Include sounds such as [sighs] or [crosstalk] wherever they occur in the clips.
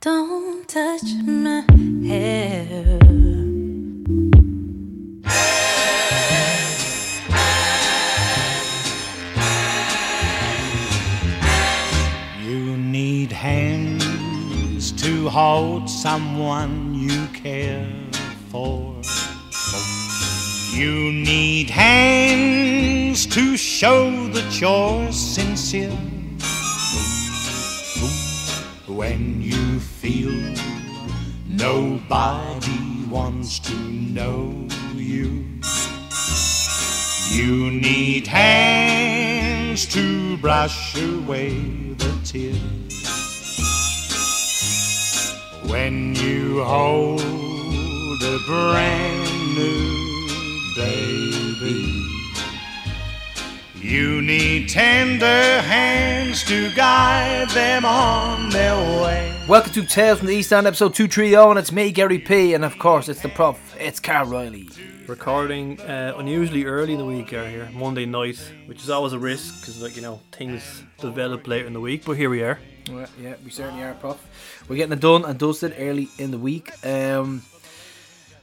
Don't touch my hair. You need hands to hold someone you care for. You need hands to show that you're sincere. When you feel nobody wants to know you. You need hands to brush away the tears. When you hold a brand new baby, you need tender hands to guide them on their way. Welcome to Tales from the East End, episode 230, and it's me, Gary P, and of course, it's the prof, it's Carl Riley. recording uh, unusually early in the week out here, Monday night, which is always a risk because, like you know, things develop later in the week. But here we are. Yeah, yeah, we certainly are, prof. We're getting it done and dusted early in the week. Um,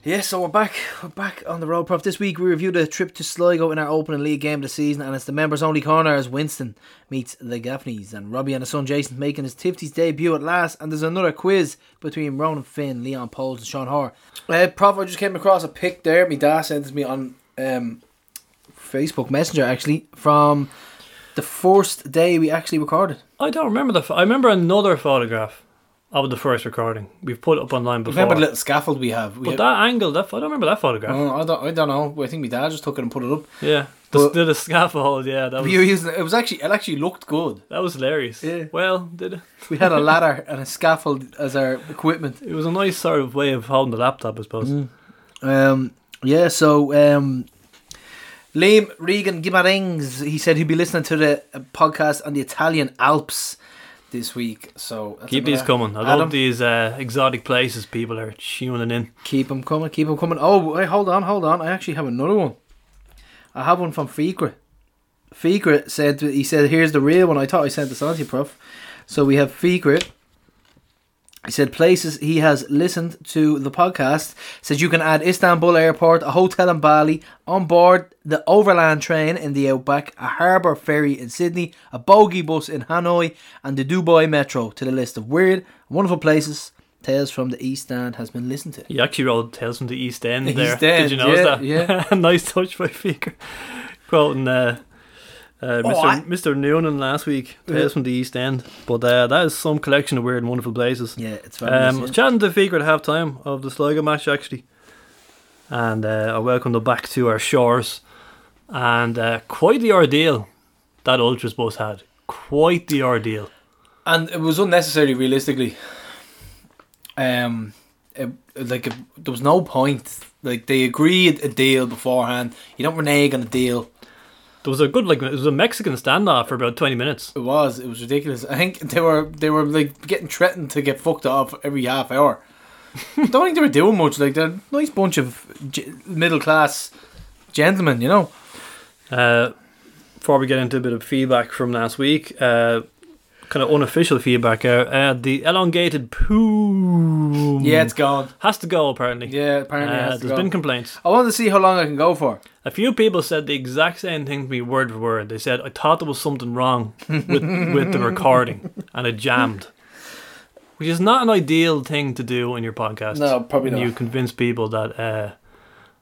yeah, so we're back. We're back on the road, prof. This week we reviewed a trip to Sligo in our opening league game of the season, and it's the members only corner as Winston meets the Gaffneys, and Robbie and his son Jason making his Tifties debut at last. And there's another quiz between Ronan Finn, Leon Pohls, and Sean Hoare. Uh, prof, I just came across a pic there. My dad sent me on um, Facebook Messenger actually from the first day we actually recorded. I don't remember the. Ph- I remember another photograph of the first recording. We've put it up online before. Remember the little scaffold we have? We but that angle, that I don't remember that photograph. Oh, I don't. I don't know. I think my dad just took it and put it up. yeah, the, the scaffold. Yeah, that was We were using it. It was actually. It actually looked good. that was hilarious. Yeah. Well, did it? [laughs] We had a [laughs] ladder and a scaffold as our equipment. It was a nice sort of way of holding the laptop, I suppose. Mm. Um. Yeah. So. Um. Liam Regan Gimarings, he said he'd be listening to the uh, podcast on the Italian Alps this week. So Keep these coming. I Adam, love these uh, exotic places people are tuning in. Keep them coming. Keep them coming. Oh, wait, hold on, hold on. I actually have another one. I have one from Fikra. Fikra said he said here's the real one. I thought I sent this on to you, Prof. So we have Fikra. He said places he has listened to the podcast. Says you can add Istanbul Airport, a hotel in Bali, on board the overland train in the outback, a harbour ferry in Sydney, a bogie bus in Hanoi, and the Dubai Metro to the list of weird, wonderful places. Tales from the East End has been listened to. You actually wrote Tales from the East End East there. End, Did you notice yeah, that? [laughs] nice touch by Faker. Quoting uh, uh, Mr. Oh, I- Mr. Noonan last week, Tales from the East End. But uh, that is some collection of weird and wonderful places. Yeah, it's Um, I fabulous. was yeah. chatting to Faker at half time of the Sligo match actually. And uh, I welcomed them back to our shores. And uh, quite the ordeal that Ultras bus had. Quite the ordeal. and it was unnecessary, realistically. Um, it, like it, there was no point. Like they agreed a deal beforehand. You don't renege on a deal. There was a good, like, it was a Mexican standoff for about 20 minutes. It was. It was ridiculous. I think they were they were like getting threatened to get fucked off every half hour. I [laughs] don't think they were doing much. Like they're a nice bunch of g- middle class gentlemen, you know. Uh, before we get into a bit of feedback from last week, uh, kind of unofficial feedback, uh, uh, the elongated poo Yeah, it's gone. has to go apparently. Yeah, apparently it Uh, has there's go. been complaints. I want to see how long I can go for. A few people said the exact same thing to me word for word. They said I thought there was something wrong with with the recording and it jammed, which is not an ideal thing to do in your podcast. No, probably when not. You convince people that uh,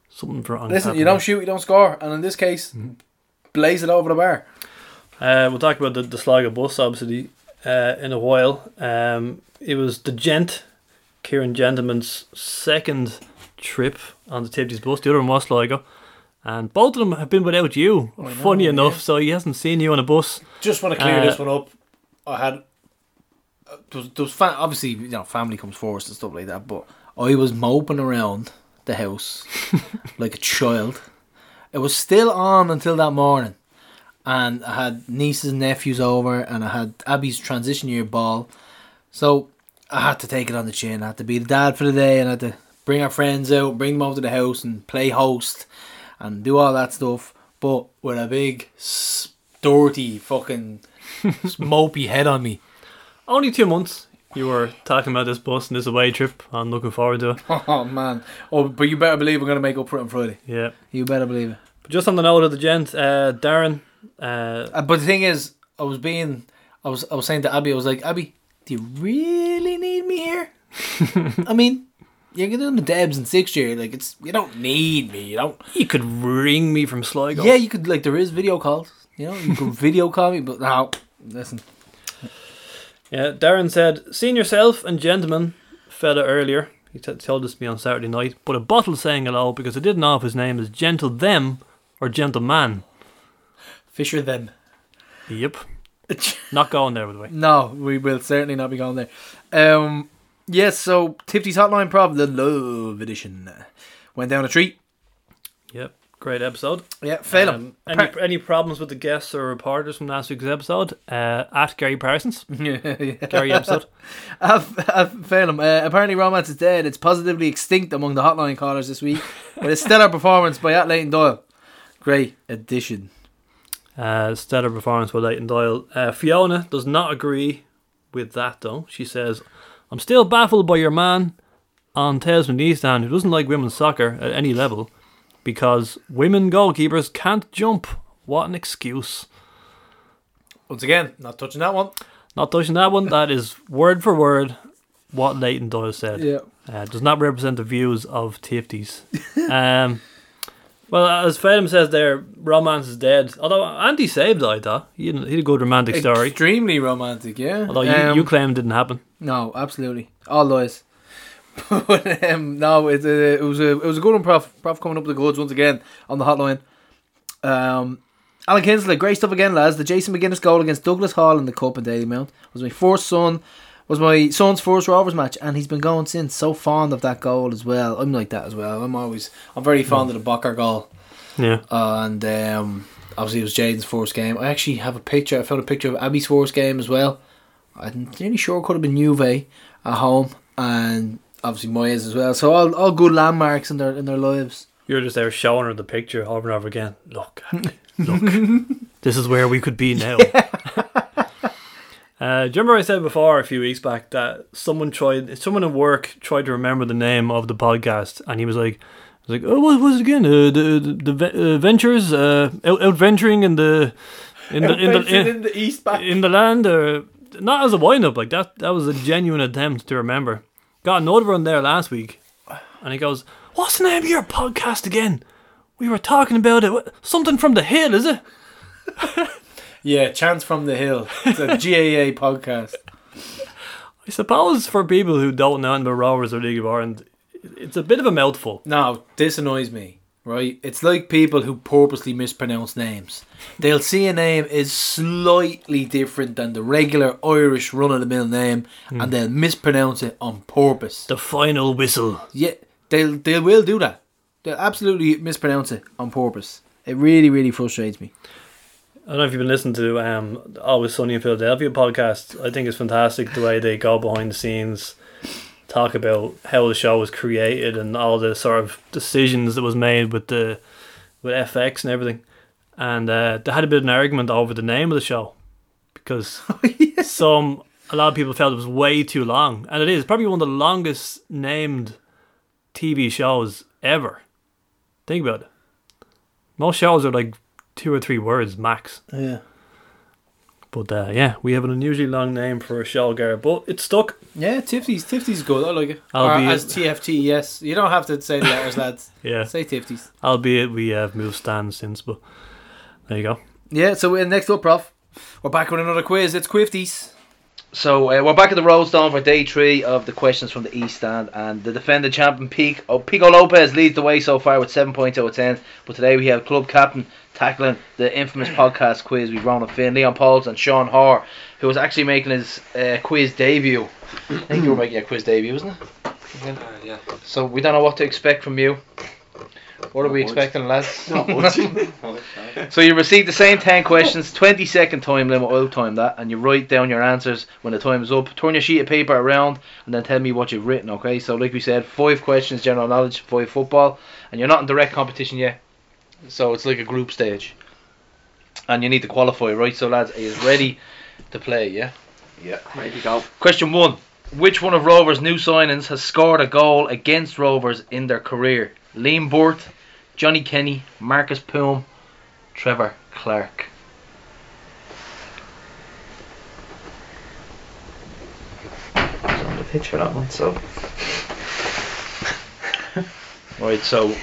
something wrong. is Listen, you don't shoot, you don't score, and in this case, Mm-hmm. blaze it over the bar. Uh, we'll talk about the, the Sligo bus, obviously, uh, in a while. Um, it was the Gent, Kieran Gentleman's second trip on the Tipsy's bus. The other one was Sligo. And both of them have been without you, know, funny yeah. enough, so he hasn't seen you on a bus. Just want to clear Uh, this one up. I had uh, there was, there was fa- obviously you know family comes first and stuff like that, but I was moping around the house [laughs] like a child. It was still on until that morning, and I had nieces and nephews over, and I had Abby's transition year ball, so I had to take it on the chin. I had to be the dad for the day, and I had to bring our friends out, bring them over to the house, and play host, and do all that stuff. But with a big, dirty, fucking, [laughs] mopey head on me. Only two months. You were talking about this bus and this away trip. I'm looking forward to it. [laughs] Oh man. Oh, but you better believe we're gonna make up for it on Friday. Yeah. You better believe it. But just on the note of the gent, uh, Darren, uh, Uh, but the thing is, I was being, I was, I was saying to Abby, I was like, Abby, do you really need me here? [laughs] I mean, you're doing the Debs in sixth year. Like, it's you don't need me. You don't. you could ring me from Sligo. Yeah, you could like there is video calls. You know, you could [laughs] video call me, but now listen. Yeah, Darren said, "Seen yourself and gentleman fella earlier." He t- told this to me on Saturday night, but a bottle saying hello because I didn't know if his name is Gentle Them or Gentleman. Fisher them. Yep, [laughs] not going there by the way. No, we will certainly not be going there. Um, yes. So Tifty's Hotline Prov, the Love Edition, went down a treat. Yep, great episode. Yeah, fail him. Um, any any problems with the guests or reporters from last week's episode? Uh, at Gary Parsons. [laughs] Gary episode. I've, I've failed him. Uh, apparently, Romance is dead. It's positively extinct among the hotline callers this week. with a stellar [laughs] performance by At Leighton Doyle. Great addition. Uh, stellar performance by Leighton Doyle. Uh, Fiona does not agree with that though. She says, "I'm still baffled by your man on Tales from the who doesn't like women's soccer at any level because women goalkeepers can't jump. What an excuse!" Once again, not touching that one. Not touching that one. That is word for word what Leighton Doyle said. Yeah. Uh, does not represent the views of Tifties. [laughs] um, well, as Fadum says there, romance is dead. Although Andy saved I. He had, he had a good romantic story. Extremely romantic, yeah. Although you, Um, you claim it didn't happen. No, absolutely. All lies. [laughs] but um, no, it, uh, it was a it was a good one, Prof. Prof coming up with the goods once again on the hotline. Um, Alan Kinsley, great stuff again, lads. The Jason McGuinness goal against Douglas Hall in the Cup in Dalymount was my first son. Was my son's first Rovers match, and he's been going since. So fond of that goal as well. I'm like that as well. I'm always, I'm very fond of the Bocker goal Yeah. and um, obviously it was Jaden's first game. I actually have a picture. I found a picture of Abby's first game as well. I'm nearly sure it could have been Juve at home, and obviously Moyes as well. So all, all good landmarks in their in their lives. You're just there showing her the picture over and over again. Look, [laughs] look, [laughs] [laughs] this is where we could be now. Uh, do you remember I said before a few weeks back that someone tried, someone at work tried to remember the name of the podcast, and he was like, was like, oh, what was it again? Uh, the the, the uh, ventures, uh, out, out venturing in the in the in the in, the East back. in the land, or not as a wind up. Like that, that was a genuine attempt to remember. Got another one there last week, and he goes, "What's the name of your podcast again? We were talking about it. What- Something from the hill, is it?" [laughs] Yeah, Chance from the Hill. It's a GAA [laughs] podcast. I suppose for people who don't know about Rovers or League of Ireland, it's a bit of a mouthful. Now, this annoys me. Right, it's like people who purposely mispronounce names. They'll see a name is slightly different than the regular Irish run of the mill name, and hmm. they'll mispronounce it on purpose. The final whistle. Yeah, they'll they will do that. They'll absolutely mispronounce it on purpose. It really, really frustrates me. I don't know if you've been listening to um, Always Sunny in Philadelphia podcast. I think it's fantastic the way they go behind the scenes, talk about how the show was created and all the sort of decisions that was made with the with FX and everything. And uh, they had a bit of an argument over the name of the show because [laughs] some a lot of people felt it was way too long, and it is probably one of the longest named TV shows ever. Think about it. Most shows are like two or three words max. Yeah. But uh, yeah, we have an unusually long name for a show, Garrett, but it's stuck. Yeah, Tifty's Tifty's good. I like it. Or Albeit- as TFT, yes. You don't have to say the letters, [laughs] lads. Yeah, Say Tifty's. albeit we have moved stands since, but there you go. Yeah, so uh, next up, Prof. We're back with another quiz. It's Quifties. So uh, we're back at the Roadstone for day three of the questions from the East Stand, and the defending champion Pico, oh, Pico Lopes leads the way so far with seven points out of ten. But today we have club captain tackling the infamous podcast quiz with Ronan Finn, Leon Pohls, and Sean Hoare, who was actually making his uh, quiz debut. I think you were making your quiz debut, wasn't it? yeah. So we don't know what to expect from you. What are we much. expecting, lads? [laughs] Not. [laughs] [laughs] So you receive the same 10 questions, 20 second time limit, I'll time that, and you write down your answers when the time is up. Turn your sheet of paper around and then tell me what you've written, okay? So like we said, five questions, general knowledge, five football, and you're not in direct competition yet. So it's like a group stage. And you need to qualify, right? So lads, are you ready to play, yeah? yeah, ready to go. Question one. Which one of Rovers' new signings has scored a goal against Rovers in their career? Liam Burt, Johnny Kenny, Markus Poom, Trevor Clarke. on the pitch for that one, so. Right, so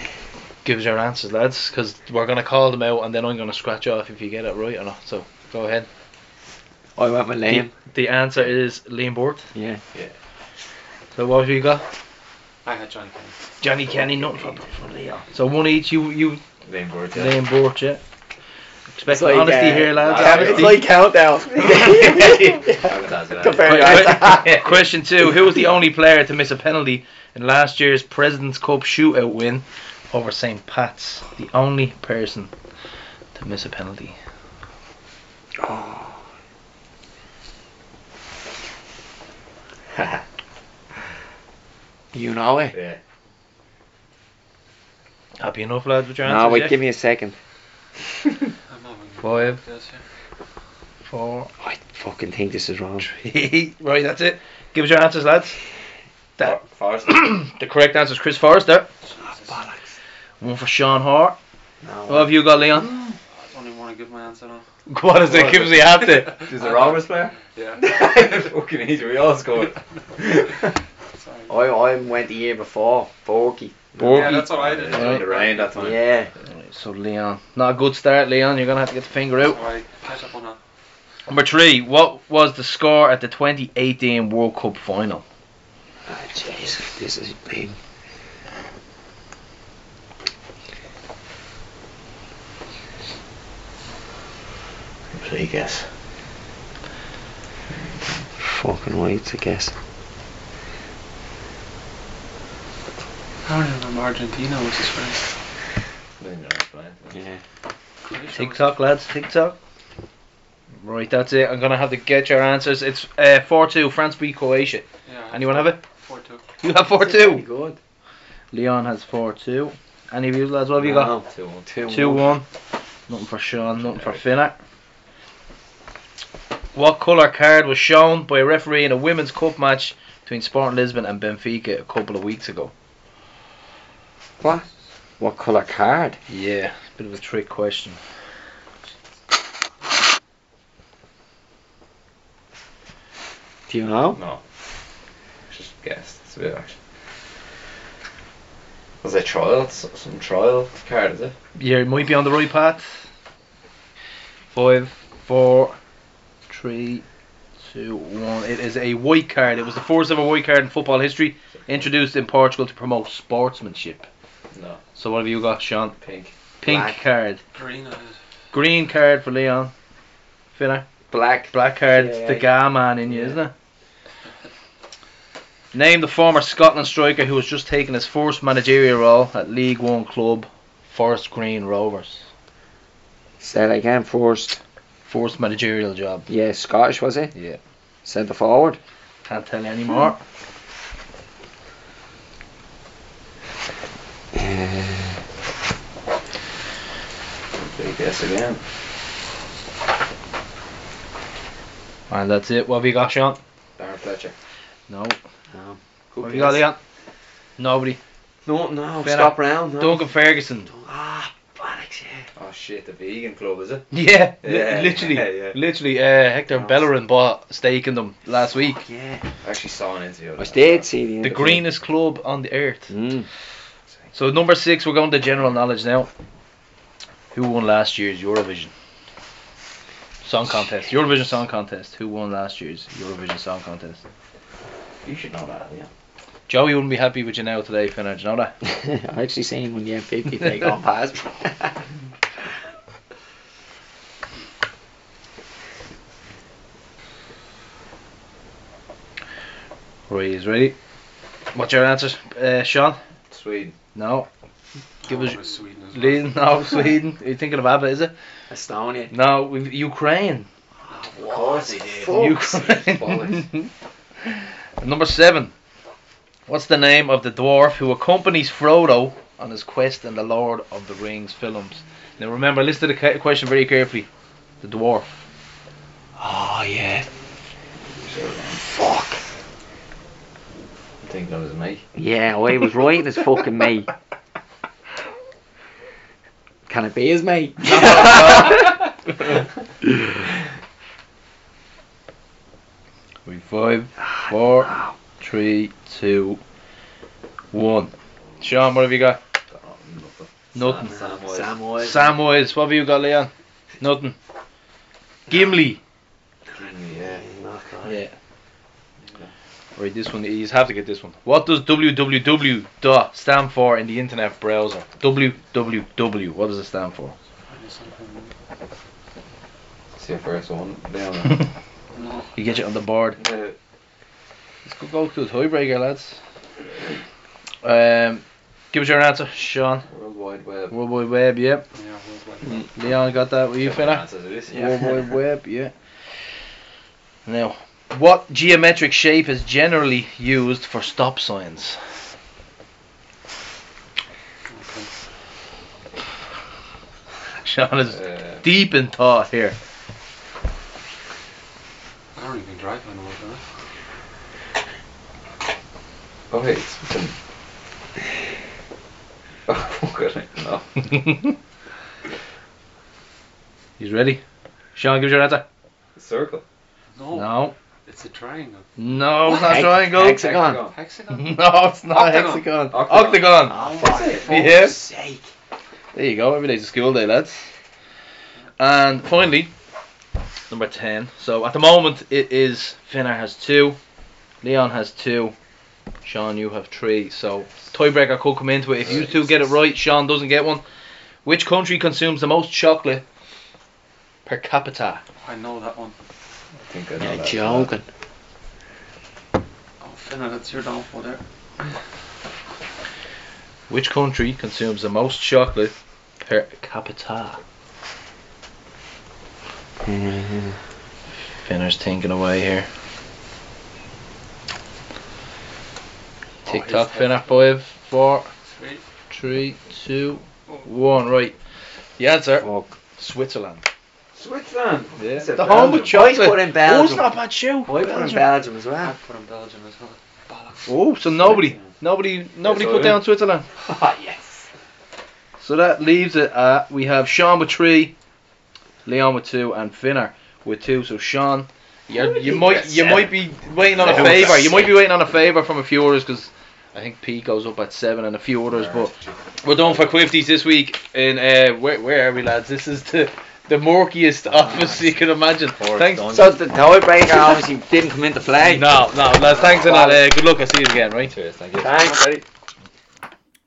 give us your answers, lads, because we're going to call them out and then I'm going to scratch off if you get it right or not. So go ahead. I went with Liam. The answer is Liam Burt. Yeah. Yeah. So what have you got? I had Johnny Kenny. Johnny Kenny, nothing from, from Leon. So one each, you, you, Lane Bird, yeah. Liam Burt, yeah. Expect It's like, honesty uh, here, lads. Yeah, It's like countdown. [laughs] [laughs] Compare Question two: Who was the only player to miss a penalty in last year's Presidents Cup shootout win over St. Pat's? The only person to miss a penalty. Oh. [laughs] You know it. Yeah. Happy enough, lads, with your No, wait, yeah? give me a second. I'm not even Five, four, I fucking think this is wrong. three. [laughs] right, that's it. Give us your answers, lads. That Forrest. [coughs] the correct answer is Chris Forrester. Ah, bollocks. One for Sean Hart. No. What have you got, Leon? I don't even want to give my answer now. What is it? Give us the answer. Who's a Rovers player? Yeah. [laughs] Fucking easy, we all scored. Sorry. [laughs] [laughs] I, I went the year before. Borky. Yeah, that's what I did. In the rain that time. Yeah. Right, so Leon, not a good start, Leon. You're gonna have to get the finger out. Alright, catch up on that. Number three, what was the score at the 2018 World Cup final? Ah, jeez. This is big. Play guess. Fucking wait, I guess. I don't even remember Argentina, which is first. Then you're fine. Yeah. TikTok, lads, TikTok. Right, that's it. I'm gonna have to get your answers. It's uh, 4-2, France beat Croatia. Yeah. Anyone have it? 4 2. You have 4-2. good. Leon has 4-2. Any of you lads, what have you got? No. Two one. Two, 2-1. Nothing for Sean, nothing for Finner. What colour card was shown by a referee in a women's cup match between Sporting Lisbon and Benfica a couple of weeks ago? What? What colour card? Yeah, bit of a trick question. Do you know? No. Just guess. It's a bit actually. Was it trial? Some trial card, is it? Yeah, it might be on the right path. Five, four, three, two, one. It is a white card. It was the first ever white card in football history, introduced in Portugal to promote sportsmanship. No. So what have you got, Sean? Pink. Pink Black. card, Green, green card for Leon. Finner, Black. black card. Yeah, it's the yeah. Ga man in you, Yeah. isn't it? [laughs] Name the former Scotland striker who has just taken his first managerial role at League One club Forest Green Rovers. Say that again first. First managerial job. Yeah, Scottish was it? Yeah. Centre forward. Can't tell you anymore. Play guess again. And that's it. What have you got, Sean? Darren Fletcher. No. No. What have you got, Leon? Nobody. No, no. Stop round. No. Duncan Ferguson. Ah. Oh shit, the vegan club is it? Yeah, li- Yeah, literally, yeah, yeah. literally. Uh, Hector Bellerin bought a stake in them last week. Yeah. I actually saw an interview. I did see the The greenest club on the earth. Mm. So number six, we're going to general knowledge now. Who won last year's Eurovision song contest? Eurovision song contest. Who won last year's Eurovision song contest? You should know that, yeah. Joey wouldn't be happy with you now today, Finner. Do you know that? [laughs] I actually seen when the M50 take on past. [laughs] [laughs] Right, he's ready. What's your answer, uh, Sean? Sweden. No. Give us. It was Sweden as well. [laughs] No, Sweden. Are you thinking of ABBA, is it? Estonia. No, we've, Ukraine. Of course he did. Ukraine. [laughs] Number seven. What's the name of the dwarf who accompanies Frodo on his quest in the Lord of the Rings films? Now remember, listen to the question very carefully. The dwarf. Oh, yeah. Fuck. Thinking of his mate. Yeah, oh, I was right. It's fucking me. Can it be his mate? We five, four, three, two, one. Sean, what have you got? Nothing. Samwise. Samwise. Samwise, what have you got, Leon? Nothing. Gimli. Yeah. Yeah. Right, this one, you have to get this one. What does www dot stand for in the internet browser? www, what does it stand for? It's your first one. Down. [laughs] No. You get it on the board. Let's go, go to a tiebreaker, lads. Um, give us your answer, Sean. World Wide Web. World Wide Web, yep. Yeah, well, well. Leon got that. Were you Different finna? answers World yeah. Wide Web, yeah. [laughs] Now, what geometric shape is generally used for stop signs? Okay. Sean is Uh, deep in thought here. I don't even drive anymore, do oh, hey, it's fucking. Oh, fuck it. No. He's ready. Sean, give us your answer. Circle. No. No. It's a triangle. No, it's not Hex- triangle. hexagon. Hexagon? [laughs] No, it's not Octagon. hexagon. Octagon. Octagon. Oh, for fuck's Yeah. sake. There you go. Every day's a school day, lads. And finally, number ten. So at the moment, it is Finnar has two, Leon has two, Sean you have three. So tiebreaker could come into it if you two get it right. Sean doesn't get one. Which country consumes the most chocolate per capita? I know that one. I think I know You're that. joking. Oh, Finna, that's your downfall there. Which country consumes the most chocolate per capita? Mm-hmm. Finner's thinking away here. Tick tock, he's Finner. Five, four, Sweet. three, two, one. Right. The answer: Fuck. Switzerland. Switzerland. Yeah. It's a The home Belgium. of chocolate. Boys put in Oh, it's not a bad show. I put in Belgium. Belgium as I well. put in Belgium as well. Bollocks. Oh, so nobody, nobody, nobody Yes, put down am. Switzerland. [laughs] Ah, yes. So that leaves it at we have Sean with three, Leon with two, and Finner with two. So Sean, you you might you might be waiting on a favour. You might be waiting on a favour from a few others because I think P goes up at seven and a few others. But we're done for Quifties this week. In uh, where where are we, lads? This is the the murkiest [laughs] office you can imagine. Thanks. So the tiebreaker obviously didn't come into play. No, no, lads. Thanks and uh, good luck. I'll see you again. Right. Cheers, thank you. Thanks, buddy.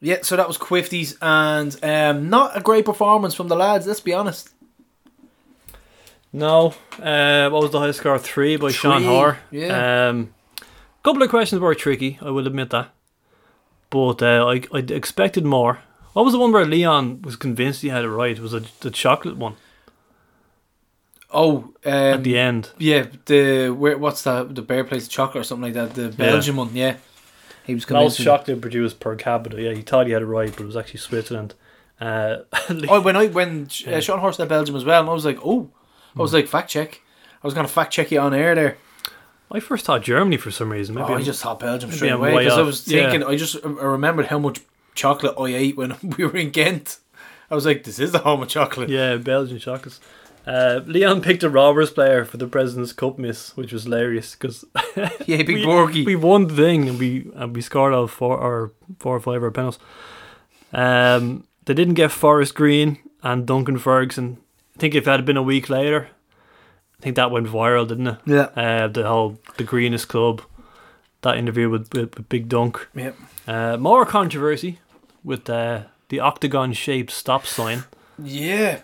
Yeah, so that was Quifties, and um, not a great performance from the lads. Let's be honest. No. Uh, what was the highest score? Three by Sean Three, Hoare. yeah. Um, couple of questions were tricky. I will admit that. But uh, I I expected more. What was the one where Leon was convinced he had it right? Was it the chocolate one Oh, um, at the end? yeah, the where what's that? The bear place chocolate or something like that. The Belgian one, yeah. He was Most convinced. chocolate produced per capita. Yeah, he thought he had it right, but it was actually Switzerland. Uh, [laughs] Oh, when I when Yeah. uh, Sean Hoare said Belgium as well, and I was like, oh, I was like fact check. I was gonna fact check you on air there. I first thought Germany for some reason. Maybe oh, I just thought Belgium straight I'm away because I was Yeah. thinking. I just I remembered how much chocolate I ate when [laughs] we were in Ghent. I was like, this is the home of chocolate. Yeah, Belgian chocolates. Uh, Leon picked a Robbers player for the President's Cup miss, which was hilarious because [laughs] Yeah, big we, Borgie. we won the thing and we and we scored all four or four or five of our penalties. Um, they didn't get Forest Green and Duncan Ferguson. I think if that had been a week later, I think that went viral, didn't it? Yeah. Uh, the whole the greenest club, that interview with with, with Big Dunk. Yep. Uh, more controversy with uh, the octagon shaped stop sign. Yeah.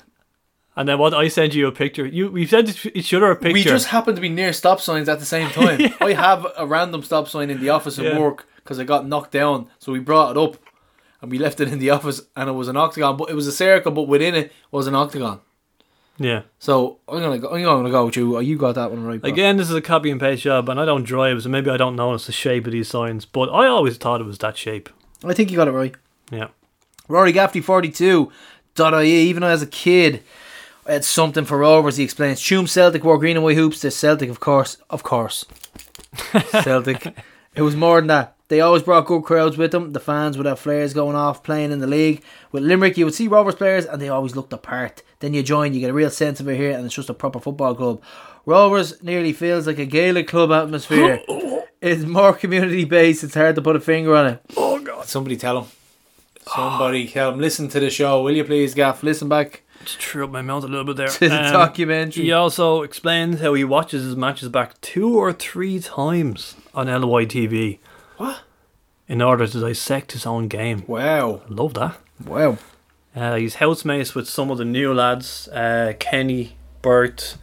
And then what I sent you a picture. You we sent each other a picture. We just happened to be near stop signs at the same time. [laughs] I have a random stop sign in the office at Yeah. work because I got knocked down, so we brought it up and we left it in the office, and it was an octagon, but it was a circle, but within it was an octagon. yeah. So I'm gonna go, I'm gonna go with you. You got that one right. bro. Again, this is a copy and paste job, and I don't drive, so maybe I don't notice the shape of these signs. But I always thought it was that shape. I think you got it right. Yeah. Rory Gaffney 42 .ie, even as a kid, I had something for Rovers. He explains. Tuam Celtic wore green and white hoops. The Celtic, of course, of course, [laughs] Celtic. It was more than that. They always brought good crowds with them. The fans would have flares going off playing in the league. With Limerick, you would see Rovers players and they always looked apart. Then you join, you get a real sense of it here, and it's just a proper football club. Rovers nearly feels like a Gaelic club atmosphere. [laughs] it's more community based, it's hard to put a finger on it. Oh, God. Somebody tell him. Somebody tell him. Listen to the show, will you please, Gaff? Listen back threw up my mouth a little bit there. [laughs] to the Um, documentary. He also explains how he watches his matches back two or three times on LY TV. What? In order to dissect his own game. Wow. Love that. Wow. Uh, he's housemates with some of the new lads, uh, Kenny, Burt,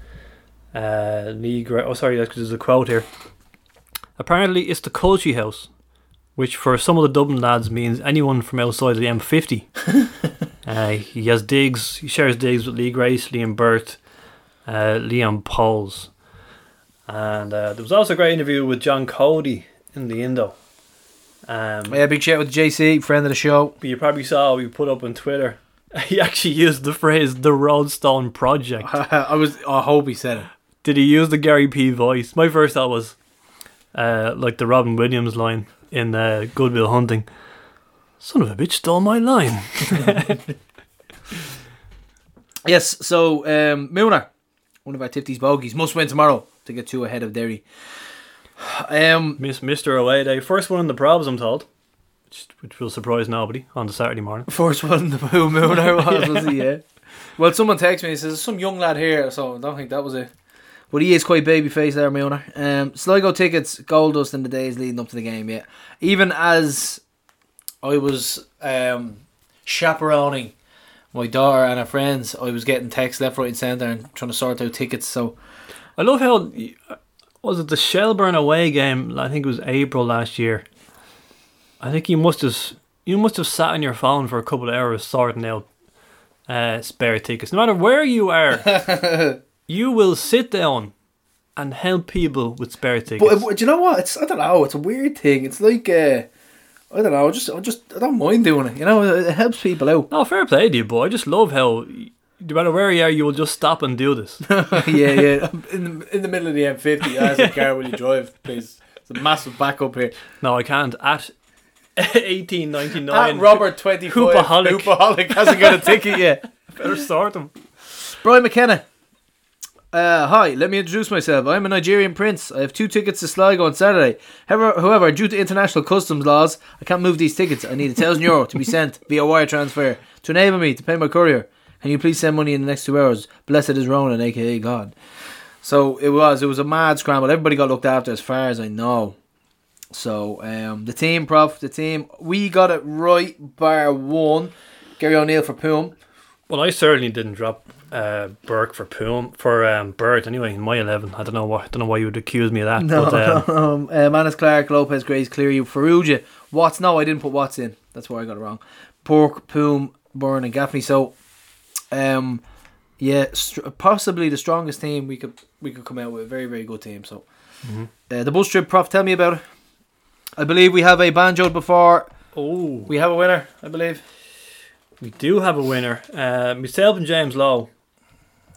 uh, Lee. Gra- oh, sorry, that's 'cause there's a quote here. Apparently, it's the culchie house, which for some of the Dublin lads means anyone from outside the M50. [laughs] uh, he has digs. He shares digs with Lee Grace, Liam Burt, uh, Liam Pohls, and uh, there was also a great interview with John Cody in the Indo. Um, Yeah, big shout out to JC, friend of the show. but you probably saw we put up on Twitter. [laughs] He actually used the phrase "the Roadstone Project." [laughs] I was. I hope he said it. Did he use the Gary P voice? My first thought was, uh, like the Robin Williams line in uh, Good Will Hunting. Son of a bitch stole my line. [laughs] Yes, so um, Milner, one of our Tifties bogies, must win tomorrow to get two ahead of Derry. Um, Miss Mister Away Day, first one in the probs, I'm told, which, which will surprise nobody on the Saturday morning. first one, in the [laughs] Boo Milner was, was he? [laughs] Yeah. Well, someone texted me and says, "There's some young lad here, so I don't think that was it. But he is quite baby face there, Milner. Um, Sligo tickets, gold dust in the days leading up to the game, yeah. Even as I was um, chaperoning my daughter and her friends, I was getting texts left, right, and centre and trying to sort out tickets. So I love how was it the Shelburne away game? I think it was April last year. I think you must have you must have sat on your phone for a couple of hours sorting out uh, spare tickets. No matter where you are, [laughs] you will sit down and help people with spare tickets. But, but do you know what? It's I don't know. It's a weird thing. It's like uh, I don't know. I just I just I don't mind doing it. You know, it, it helps people out. no, fair play to you, but I just love how no matter where you are, you will just stop and do this. [laughs] [laughs] yeah, yeah. In the in the middle of the M50, I asked the car, "Will you drive, please?" It's a massive backup here. no, I can't. At 1899. At nine, Robert twenty five, Hoopaholic. Hoopaholic hasn't got a ticket yet. [laughs] better sort them. Brian McKenna. Uh, hi, let me introduce myself. I'm a Nigerian prince. I have two tickets to Sligo on Saturday. However, however, due to international customs laws, I can't move these tickets. I need a thousand euro to be sent [laughs] via wire transfer to enable me to pay my courier. Can you please send money in the next two hours? Blessed is Ronan, aka God. So it was. It was a mad scramble. Everybody got looked after, as far as I know. So um, the team, prof, the team, we got it right. Bar one, Gary O'Neill for Poom. Well, I certainly didn't drop uh, Burke for Poom for um, Burt anyway in my eleven. I don't know why. I don't know why you would accuse me of that. No, but, um, [laughs] um, uh, Mannus Clarke, Lopes, Grace, Cleary, Farrugia, Watts. No, I didn't put Watts in. That's why I got it wrong. Pork, Poom, Byrne, and Gaffney. So, um, yeah, str- possibly the strongest team we could we could come out with. A very very good team. So, uh, the bus trip, Prof. Tell me about it. I believe we have a banjo before. oh, We have a winner. I believe. we do have a winner. Uh, myself and James Lowe.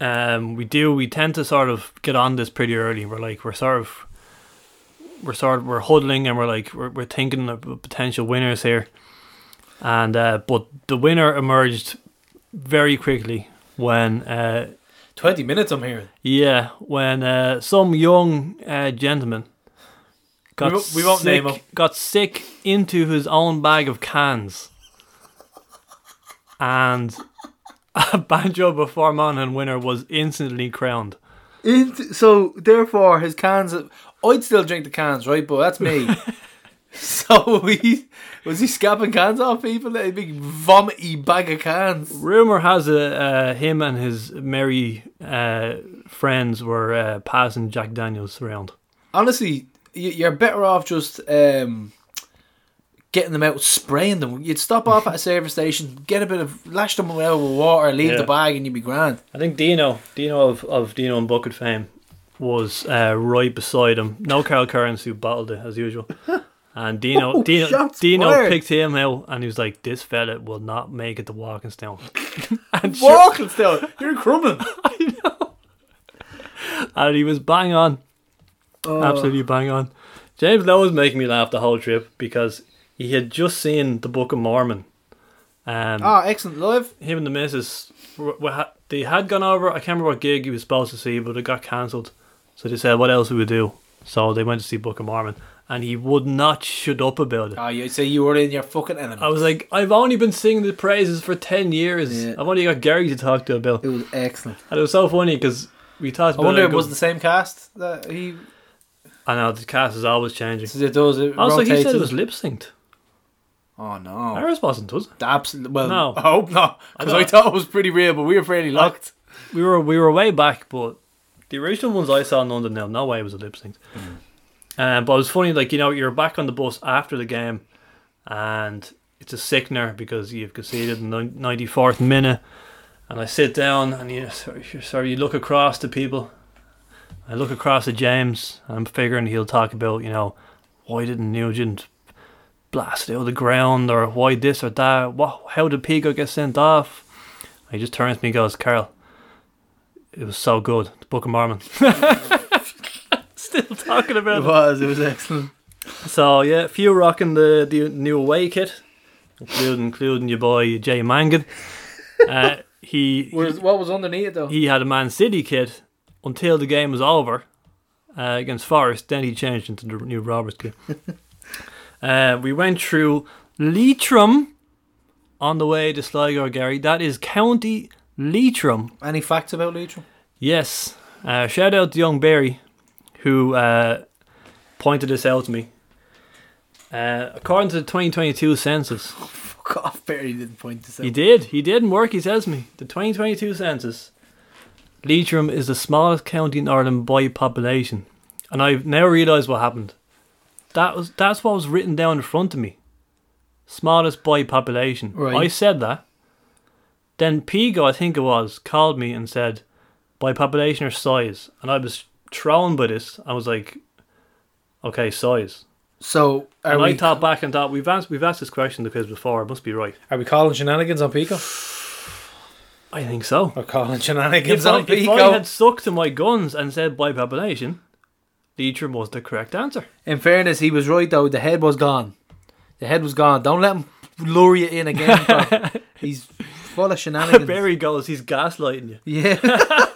Um, we do. We tend to sort of get on this pretty early. We're like we're sort of we're sort of we're huddling and we're like we're we're thinking of potential winners here. And uh, but the winner emerged very quickly when uh, Twenty minutes. I'm hearing. Yeah, when uh, some young uh, gentleman got We we won't sick, name him. got sick into his own bag of cans, and [laughs] banjo before Monaghan winner was instantly crowned. So therefore, his cans. I'd still drink the cans, right? But that's me. [laughs] so he was he scapping cans off people? A big vomity bag of cans. Rumor has it, uh, him and his merry uh, friends were uh, passing Jack Daniels around. Honestly, you're better off just um, getting them out, spraying them. You'd stop off at a service station, get a bit of lash them out with water, leave Yeah. the bag, and you'd be grand. I think Dino, Dino of, of Dino and Bucket fame, was uh, right beside him. No Carl Kearns who bottled it as usual. [laughs] And Dino, Oh, Dino, Dino fired. picked him out, and he was like, "This fella will not make it to Walkinstown." [laughs] and, sure, Walking still, you're crumbling. [laughs] I know. And he was bang on, Oh. absolutely bang on. James Lowe was making me laugh the whole trip because he had just seen the Book of Mormon. Um, Ah, excellent live. him and the missus, were, were ha- they had gone over. I can't remember what gig he was supposed to see, but it got cancelled. So they said, "What else would we do?" So they went to see Book of Mormon, and he would not shut up about it. Ah, you say you were in your fucking enemy. I was like, "I've only been singing the praises for ten years. Yeah. I've only got Gary to talk to about." it was excellent. And it was so funny because we talked I wonder it if it was the same cast that he. I know the cast is always changing. It does. It Also, he said it. was lip synced. Oh no. Ours wasn't, was it? Absolutely. Well, No. I hope not, because I, don't- thought it was pretty real, but we were fairly locked. We were we were way back, but the original ones I saw in London now, no way was a lip sync. Um, but it was funny, like you know, you're back on the bus after the game, and it's a sickener because you've conceded in the ninety fourth minute, and I sit down and you sorry, sorry you look across to people. I look across at James, and I'm figuring he'll talk about you know why didn't Nugent blast it out of the ground or why this or that? What? How did Pico get sent off? And he just turns to me and goes, Carl, it was so good. The Book of Mormon. [laughs] Still talking about it. It was. It was excellent. So yeah, a few rocking the, the new away kit, including including your boy Jay Mangan. Uh, he [laughs] Was what was underneath it though? he had a Man City kit until the game was over uh, against Forest. Then he changed into the new Roberts kit. [laughs] uh, we went through Leitrim on the way to Sligo, Gary. That is County Leitrim. Any facts about Leitrim? Yes. Uh, shout out to young Barry, who uh, pointed this out to me. Uh, according to the 2022 census, [laughs] Fuck off, Barry didn't point this out. he did. He did work, he tells me. The 2022 census, Leitrim is the smallest county in Ireland by population. And I've now realised what happened. That was That's what was written down in front of me. Smallest boy population. Right. I said that. Then Pico, I think it was, called me and said, by population or size. And I was thrown by this. I was like, okay, size. So are and we I thought back and thought, we've asked, we've asked this question the quiz before. It must be right. are we calling shenanigans on Pico? I think so. Or calling shenanigans If I, on if Pico? I had stuck to my guns and said by population, Leitrim was the correct answer. In fairness, he was right though. The head was gone. The head was gone. Don't let him lure you in again. bro. [laughs] He's full of shenanigans. Barry goes, he's gaslighting you. Yeah. [laughs]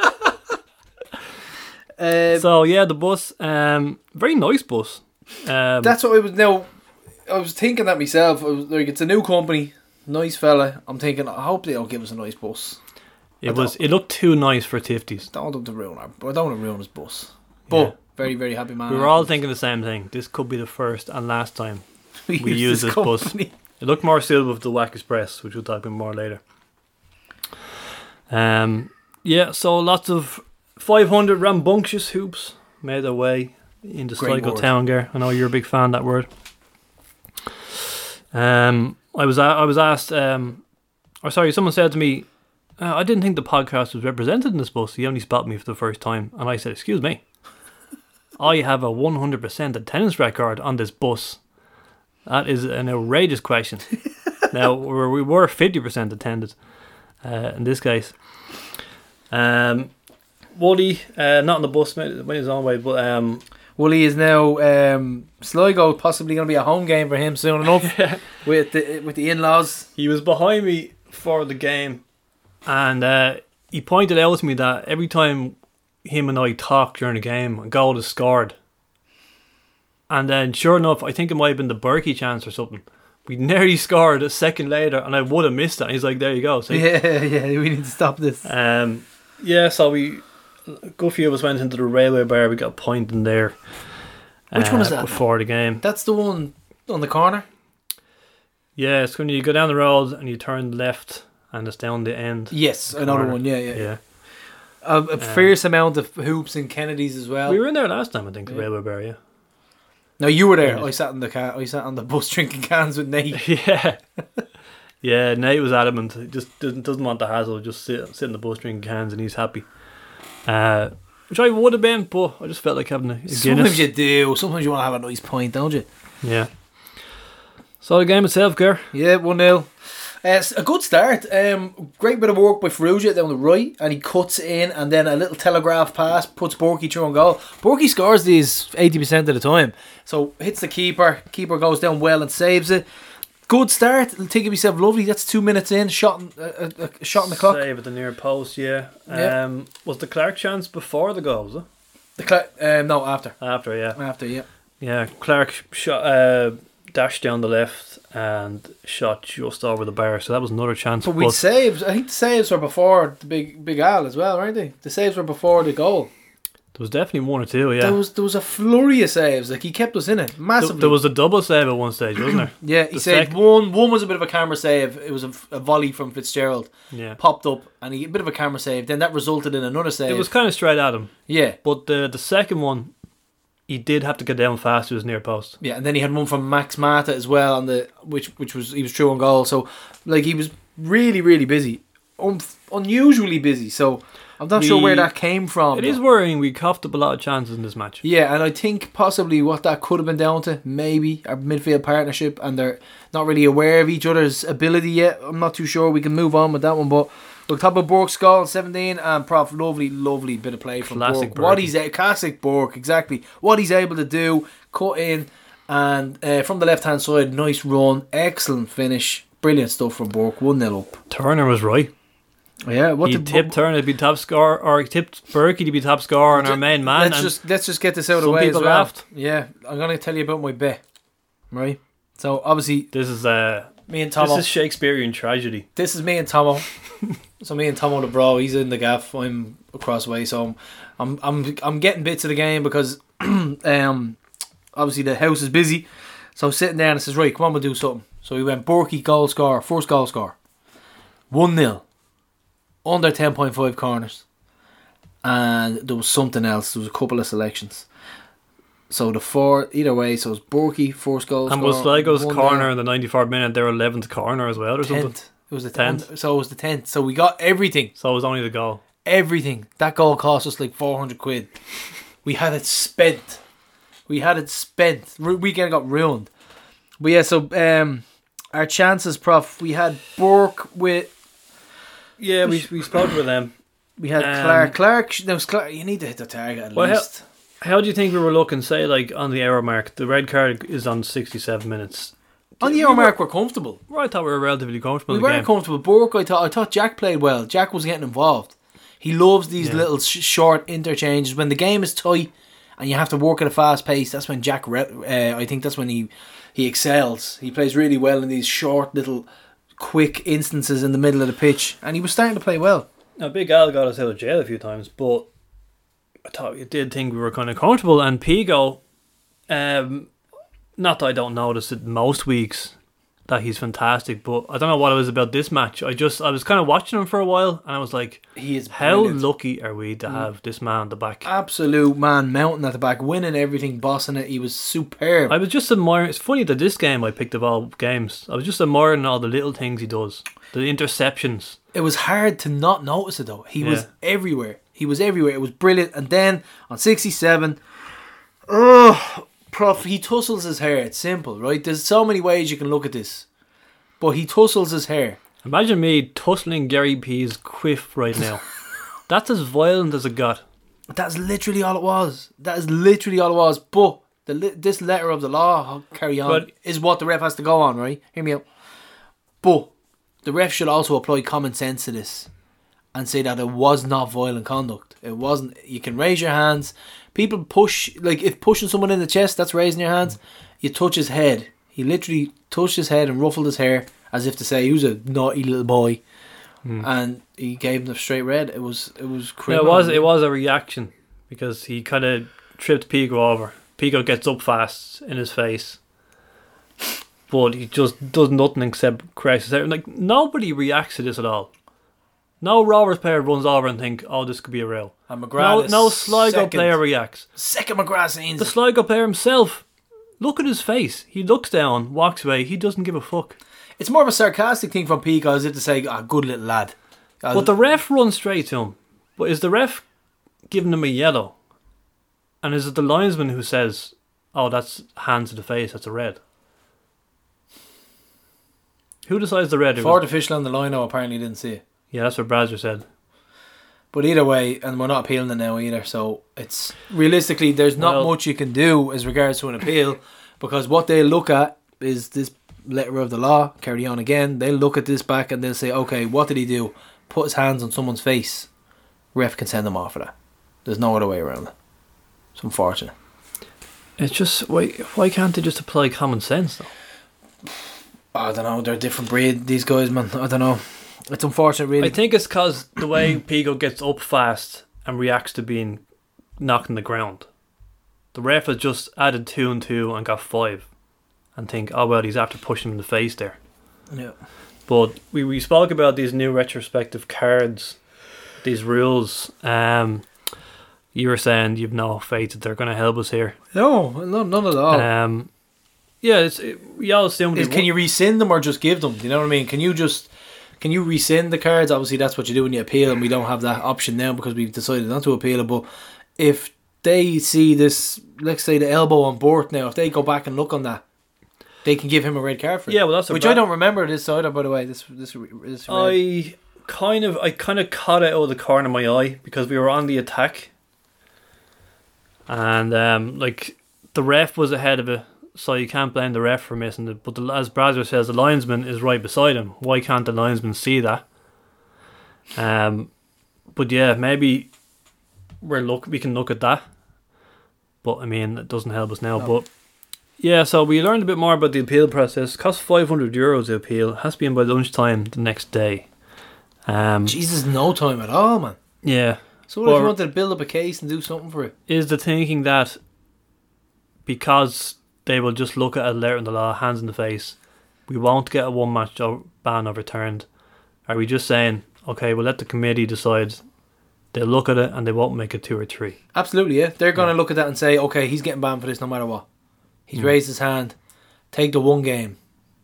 Um, So yeah, the bus, um, very nice bus. Um, That's what I was now. I was thinking that myself. I was like, it's a new company, nice fella. I'm thinking, I hope they'll give us a nice bus. it was. It looked too nice for Tifties. Don't want them to ruin our. I don't want to ruin his bus. But Yeah. Very, very happy man. We were all thinking the same thing. This could be the first and last time. [laughs] we, we use this bus. It looked more suitable with the Wack Express, which we'll talk about more later. Um, yeah, so lots of 500 rambunctious hoops made their way into Sligo. Town, Gar. I know you're a big fan of that word. Um, I was I was asked, um, or sorry, someone said to me, uh, I didn't think the podcast was represented in this bus. He only spotted me for the first time, and I said, "Excuse me, I have a 100% attendance record on this bus." That is an outrageous question. [laughs] now we were 50% attended uh, in this case. Um, Woody, uh, not on the bus, when he's on own way, but um, Wooly is now um, Sligo. Possibly going to be a home game for him soon enough [laughs] with the with the in laws. he was behind me for the game, and uh, he pointed out to me that every time him and I talk during the game, a goal is scored. And then, sure enough, I think it might have been the Berkey chance or something. We nearly [laughs] scored a second later, and I would have missed that. He's like, "There you go." So, Yeah, [laughs] yeah. We need to stop this. um, yeah. So we, a good few of us went into the railway bar. We got a point in there. Which one is uh, that? Before the game. That's the one on the corner. Yeah, it's when you go down the road and you turn left, and it's down the end. Yes, another Corner. one. Yeah, yeah. Yeah. A, a fierce amount of hoops and Kennedy's as well. We were in there last time, I think, the Yeah. railway bar, yeah. no, you were there. Yeah. I sat in the car. I sat on the bus [laughs] drinking cans with Nate. [laughs] yeah. yeah, Nate was adamant. He just doesn't, doesn't want the hassle. Just sit, sit in the bus drinking cans and he's happy. Uh, which I would have been, but I just felt like having a, a Guinness. Sometimes you do. Sometimes you want to have a nice pint, don't you? Yeah. So the game itself, Ger. Yeah, one 0 Uh, it's a good start. Um, great bit of work by Farrugia down the right, and he cuts in, and then a little telegraph pass puts Borky through on goal. Borky scores these eighty percent of the time, so hits the keeper. Keeper goes down well and saves it. Good start. Of yourself, lovely. That's two minutes in. Shot, in, uh, uh, a shot in the clock. Save at the near post, yeah. Yeah. Um, was the Clark chance before the goal, was it? The Clark. um, no, after, After, yeah. after, yeah. Yeah, Clark shot, uh, dashed down the left and shot just over the bar, so that was another chance. But we saved. I think the saves were before the big big Al as well, weren't they? The saves were before the goal. there was definitely one or two, yeah. There was there was a flurry of saves. Like he kept us in it massively. there was a double save at one stage, wasn't there? [clears throat] Yeah, he The saved sec- one. One was a bit of a camera save. It was a, a volley from Fitzgerald. Yeah. Popped up and he a bit of a camera save. Then that resulted in another save. It was kind of straight at him. yeah, But the the second one, he did have to get down fast to his near post. yeah. And then he had one from Max Mata as well on the which which was he was true on goal. So like he was really really busy, Un- unusually busy. So I'm not sure where that came from. It is worrying. We coughed up a lot of chances in this match. Yeah, and I think possibly what that could have been down to, maybe our midfield partnership, and they're not really aware of each other's ability yet. I'm not too sure. We can move on with that one, but look, top of Bork Skull 17 and Prof, lovely, lovely bit of play from Classic Bork. What he's a classic Bork, exactly. What he's able to do, cut in, and uh, from the left hand side, nice run, excellent finish, brilliant stuff from Bork. One 0 up. Turner was right. Yeah, what he did tipped Turner to be top scorer, or he tipped Berkey to be top scorer, and our main man. Let's just let's just get this out of the way as people well. laughed. Yeah, I'm gonna tell you about my bet, right? So obviously, this is uh, me and Tomo. this is Shakespearean tragedy. This is me and Tomo. so me and Tomo the bro, he's in the gaff. I'm across the way, so I'm I'm I'm getting bits of the game because [clears throat] um obviously the house is busy. So I'm sitting down and says, Right, come on, we'll do something. So we went Borky goal score, first goal score. One 0 Under ten point five corners. And there was something else. There was a couple of selections. So the four either way, so it was Borky, first goal And score. was Sligo's 1-0. corner in the 94th minute their 11th corner as well, or something? tenth. It was the Tenth. tenth. So it was the tenth. So we got everything. So it was only the goal. Everything. That goal cost us like four hundred quid. We had it spent. We had it spent. Ru- Weekend got ruined. But yeah, so um, our chances, Prof. We had Bork with. Yeah, we we spoke with them. We had Um, Clarke. Clarke. No, Clarke. You need to hit the target at Well, how- least. How do you think we were looking? Say like on the hour mark, the red card is on 67 minutes. On the we hour were- mark, we're comfortable. Well, I thought we were relatively comfortable We in the weren't game. comfortable. Burke, I thought. I thought Jack played well. Jack was getting involved. He loves these Yeah. little sh- short interchanges when the game is tight and you have to work at a fast pace. That's when Jack. Re- uh, I think that's when he he excels. He plays really well in these short little, quick instances in the middle of the pitch, and he was starting to play well. Now, Big Al got us out of jail a few times, but I thought you did think we were kind of comfortable. And Pico, um, not that I don't notice it most weeks that he's fantastic, but I don't know what it was about this match. I just I was kind of watching him for a while, and I was like, He is how brilliant. lucky are we to have this man at the back? absolute man, mountain at the back, winning everything, bossing it. He was superb. I was just admiring. It's funny that this game I picked of all games. I was just admiring all the little things he does, the interceptions. it was hard to not notice it though. He was everywhere. He was everywhere. It was brilliant. And then on 67, oh, Prof, he tussles his hair. It's simple, right? There's so many ways you can look at this. But he tussles his hair. Imagine me tussling Gary P's quiff right now. [laughs] That's as violent as it got. That's literally all it was. That is literally all it was. But the li- this letter of the law, I'll carry on, But- is what the ref has to go on, right? Hear me out. But the ref should also apply common sense to this and say that it was not violent conduct. It wasn't. You can raise your hands. People push, like if pushing someone in the chest, that's raising your hands. You touch his head. He literally touched his head and ruffled his hair as if to say he was a naughty little boy. Hmm. And he gave him the straight red. It was it was Yeah, it was it was a reaction because he kind of tripped Pico over. Pico gets up fast in his face, but he just does nothing except crash his hair. Like nobody reacts to this at all. No Rovers player runs over and think, "Oh, this could be a rail." And No, McGrath. no is Sligo second. player reacts. Second McGrath scenes. The Sligo player himself, look at his face. He looks down, walks away. He doesn't give a fuck. It's more of a sarcastic thing from Pico as if to say, ah, good little lad. Uh, But the ref runs straight to him. But is the ref giving him a yellow? And is it the linesman who says, "Oh, that's hands to the face. That's a red." Who decides the red? It Ford official on the line, though, apparently didn't see it. Yeah, that's what Brazier said. But either way, and we're not appealing it now either. So it's realistically, there's not Well- much you can do as regards to an appeal because what they look at is this letter of the law. Carry on again. They'll look at this back and they'll say, okay, what did he do? Put his hands on someone's face. Ref can send them off for that. There's no other way around it. It's unfortunate. It's just why why can't they just apply common sense though? I don't know. They're a different breed. These guys, man. I don't know. It's unfortunate, really. I think it's because the way [clears throat] Pico gets up fast and reacts to being knocked in the ground. The ref has just added two and two and got five, and think, oh well, he's after pushing him in the face there. yeah. But we, we spoke about these new retrospective cards, these rules. Um, you were saying you've no faith that they're going to help us here. No, no, none at all. Um, yeah, it's, it, we all assumed. Is, can you rescind them or just give them? Do you know what I mean? Can you just can you rescind the cards? Obviously, that's what you do when you appeal, and we don't have that option now because we've decided not to appeal it. But if they see this, let's say the elbow on Burt now, if they go back and look on that, they can give him a red card for it. Yeah, well, that's a which I don't remember this either. By the way, this this this. red. I kind of I kind of caught it out of the corner of my eye because we were on the attack, and um, like the ref was ahead of it, so you can't blame the ref for missing it. But the, as Brazier says, the linesman is right beside him. Why can't the linesman see that? Um, but yeah, maybe we're look we can look at that. But I mean, it doesn't help us now. No. But yeah, so we learned a bit more about the appeal process. It costs five hundred euros to appeal. Has to be in by lunchtime the next day. Um, Jesus, no time at all, man. yeah, So what if you wanted to build up a case and do something for it? is the thinking that because they will just look at a letter in the law, hands in the face, we won't get a one match ban overturned? Are we just saying, okay, we'll let the committee decide? They'll look at it and they won't make it two or three. Absolutely, yeah. They're going to look at that and say, okay, he's getting banned for this no matter what. He's Hmm. raised his hand. Take the one game,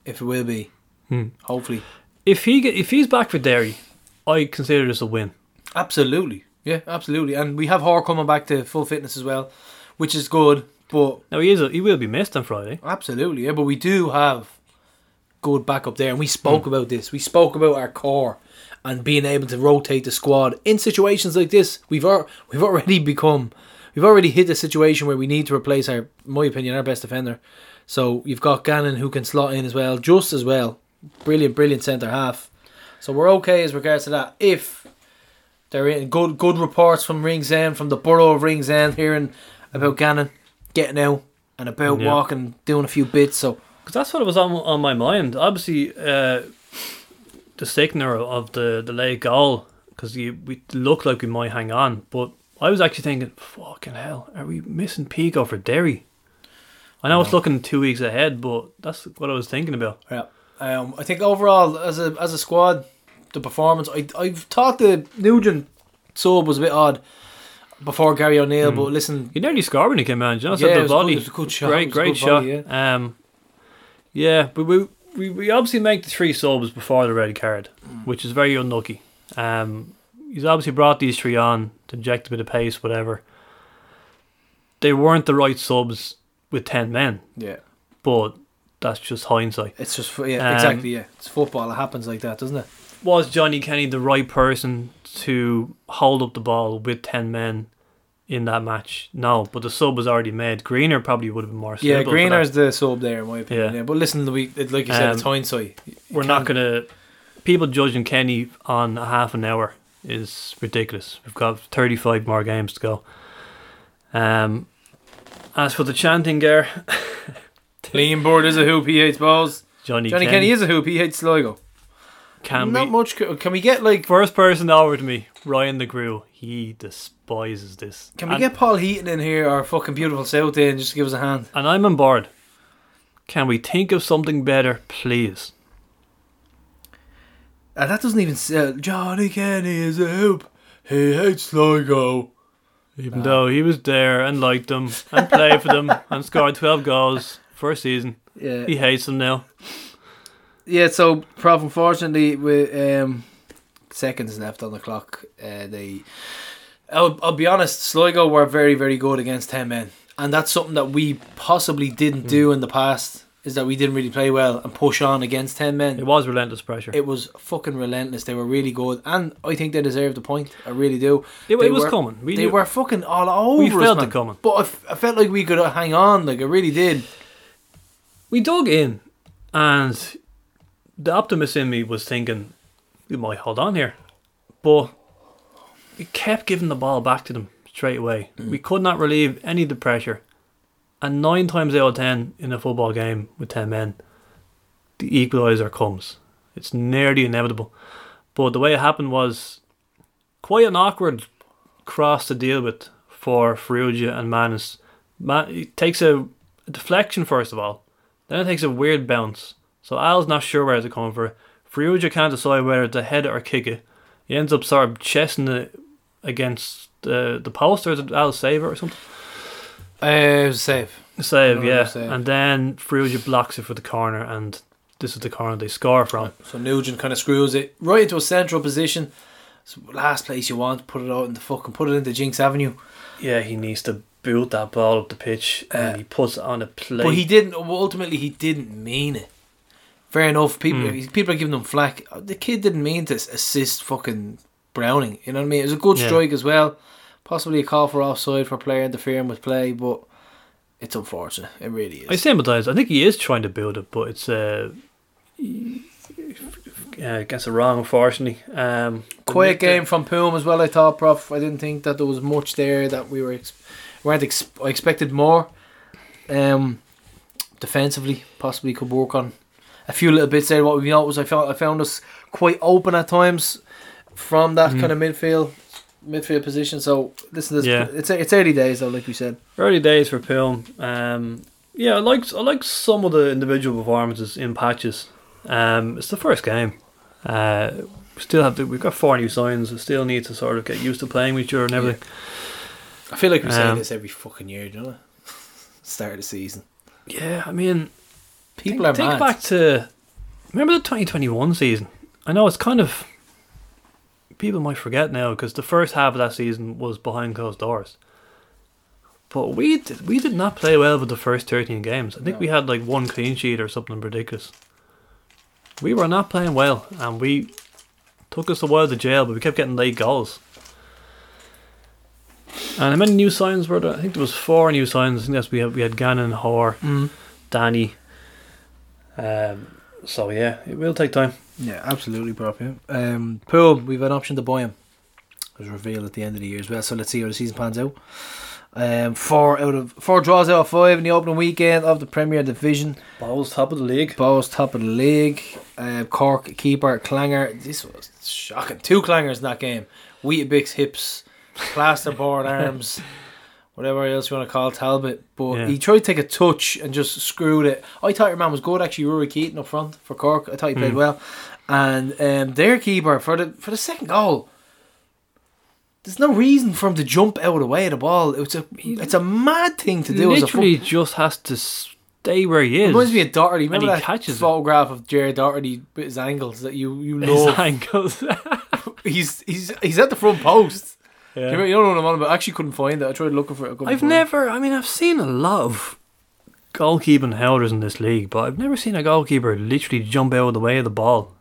if it will be. Hmm. Hopefully. If he get, if he's back for Derry, I consider this a win. Absolutely. Yeah, absolutely. And we have Hoare coming back to full fitness as well, which is good. But Now he is a, he will be missed on Friday. absolutely, yeah. But we do have good backup there. And we spoke hmm. about this. We spoke about our core and being able to rotate the squad in situations like this. We've ar- we've already become we've already hit a situation where we need to replace our, in my opinion, our best defender. So you've got Gannon who can slot in as well, just as well. Brilliant, brilliant centre half. So we're okay as regards to that. If they're in good good reports from Ringsend, from the borough of Ringsend, hearing about Gannon getting out and about Yeah. walking, doing a few bits. So Because that's what it was on on my mind. Obviously, uh, the sickener of the the late goal because we look like we might hang on, but I was actually thinking, fucking hell, are we missing Pico for Derry? I know it's looking two weeks ahead, but that's what I was thinking about. Yeah. Um, I think overall, as a as a squad, the performance. I I've thought the Nugent sub was a bit odd before Gary O'Neill, but listen, He nearly scored when he came out. You know, Yeah, yeah, it the was volley, good- it was a good shot, great, great shot. volley, Um, yeah, but we, we we obviously make the three subs before the red card, Mm. which is very unlucky. Um, he's obviously brought these three on to inject a bit of pace, whatever. They weren't the right subs with ten men, yeah, but that's just hindsight. it's just yeah, Um, exactly yeah. It's football. It happens like that, doesn't it? Was Johnny Kenny the right person to hold up the ball with ten men? In that match, no, but the sub was already made. Greener probably would have been more. Yeah. Greener's the sub there, in my opinion. Yeah. Yeah. But listen, we like you said, it's Um, hindsight. We're not gonna. People judging Kenny on a half an hour is ridiculous. We've got thirty-five more games to go. Um, as for the chanting, there, Clean [laughs] board is a hoop. He hates balls. Johnny, Johnny Kenny, Kenny is a hoop. He hates Sligo. Can not we? much. Can we get like? First person over to me, Ryan the Grew. He despises this. Can we and, get Paul Heaton in here or fucking beautiful South in just to give us a hand? And I'm on board. Can we think of something better, please? Uh, that doesn't even say Johnny Kenny is a hoop. He hates Sligo. Even though he was there and liked them and played for them [laughs] and scored twelve goals for a season, Yeah. he hates them now. Yeah, so Prof, unfortunately, with um, seconds left on the clock, uh, they. I'll, I'll be honest, Sligo were very, very good against 10 men. And that's something that we possibly didn't do in the past. is that we didn't really play well and push on against ten men. It was relentless pressure. It was fucking relentless. They were really good, and I think they deserved the point. I really do. It, it was were- coming. We they knew- were fucking all over. We us, felt man. it coming. but I, f- I felt like we could hang on. Like I really did. we dug in, and the optimist in me was thinking we might hold on here, but we kept giving the ball back to them straight away. Mm. We could not relieve any of the pressure, and nine times out of ten in a football game with ten men, the equaliser comes. It's nearly inevitable, but the way it happened was quite an awkward cross to deal with for Farrugia and Mannus. Man, it takes a, a deflection first of all. Then it takes a weird bounce. So Al's not sure where to come for. Farrugia can't decide whether to head it or kick it. He ends up sort of chesting it against the the post or did Al save it or something? Uh, it was safe. Save, Oh, yeah. save. And then Farrugia blocks it for the corner and this is the corner they score from. So Nugent kind of screws it right into a central position. It's the last place you want. Put it out in the fucking put it into Jinx Avenue. Yeah, he needs to boot that ball up the pitch Uh, and he puts it on a plate. But he didn't. Ultimately, he didn't mean it. Fair enough. People Mm. people are giving him flack. The kid didn't mean to assist fucking Browning. You know what I mean? It was a good Yeah. strike as well. Possibly a call for offside for player interfering with play, but it's unfortunate. It really is. I is. sympathise. I think he is trying to build it, but it's uh, uh gets it wrong, unfortunately. Um, Quiet game from Poom as well. I thought, Prof. I didn't think that there was much there that we were ex- weren't. Ex- I expected more. Um, defensively, possibly could work on a few little bits there. What we noticed, I found I found us quite open at times from that Mhm. kind of midfield midfield position. So listen, this Yeah. it's it's early days though, like we said. Early days for Poom. Um, yeah, I like I like some of the individual performances in patches. Um, it's the first game. Uh, we still have to. We've got four new signs. We still need to sort of get used to playing with each other and everything. I feel like we say Um, this every fucking year, do you know? Start of the season, Yeah, I mean, people think, are think mad. back to remember the 2021 season. I know it's kind of people might forget now because the first half of that season was behind closed doors. But we did, we did not play well with the first 13 games. I think No. we had like one clean sheet or something ridiculous. We were not playing well, and we took us a while to jail, but we kept getting late goals. And how many new signs were there? I think there was four new signs. I think that's we had we had Gannon, Hoare, Mm. Danny. Um, so yeah, it will take time. Yeah, absolutely, bro. Yeah. Um, Poom, we've an option to buy him. It was revealed at the end of the year as well. So let's see how the season pans out. Um, four out of four draws out of five in the opening weekend of the Premier Division. Bohs top of the league. Bohs top of the league. Uh, Cork keeper Clanger. This was shocking. Two Clangers in that game. Weetabix hips, plasterboard [laughs] arms, whatever else you want to call Talbot. But Yeah. he tried to take a touch and just screwed it. I thought your man was good actually. Rory Keating up front for Cork. I thought he played Mm. well. And um, their keeper for the for the second goal. There's no reason for him to jump out of the way of the ball. It's a it's a mad thing to do. as a foot- Literally just has to stay where he it is. reminds me of Doherty. Remember he that catches it. photograph of Jared Doherty with his angles that you you His love? ankles. [laughs] he's he's he's at the front post. Yeah. You, know, you don't know what I'm on about. I actually couldn't find it. I tried looking for it. I've find never. I mean, I've seen a lot of goalkeeping howlers in this league, but I've never seen a goalkeeper literally jump out of the way of the ball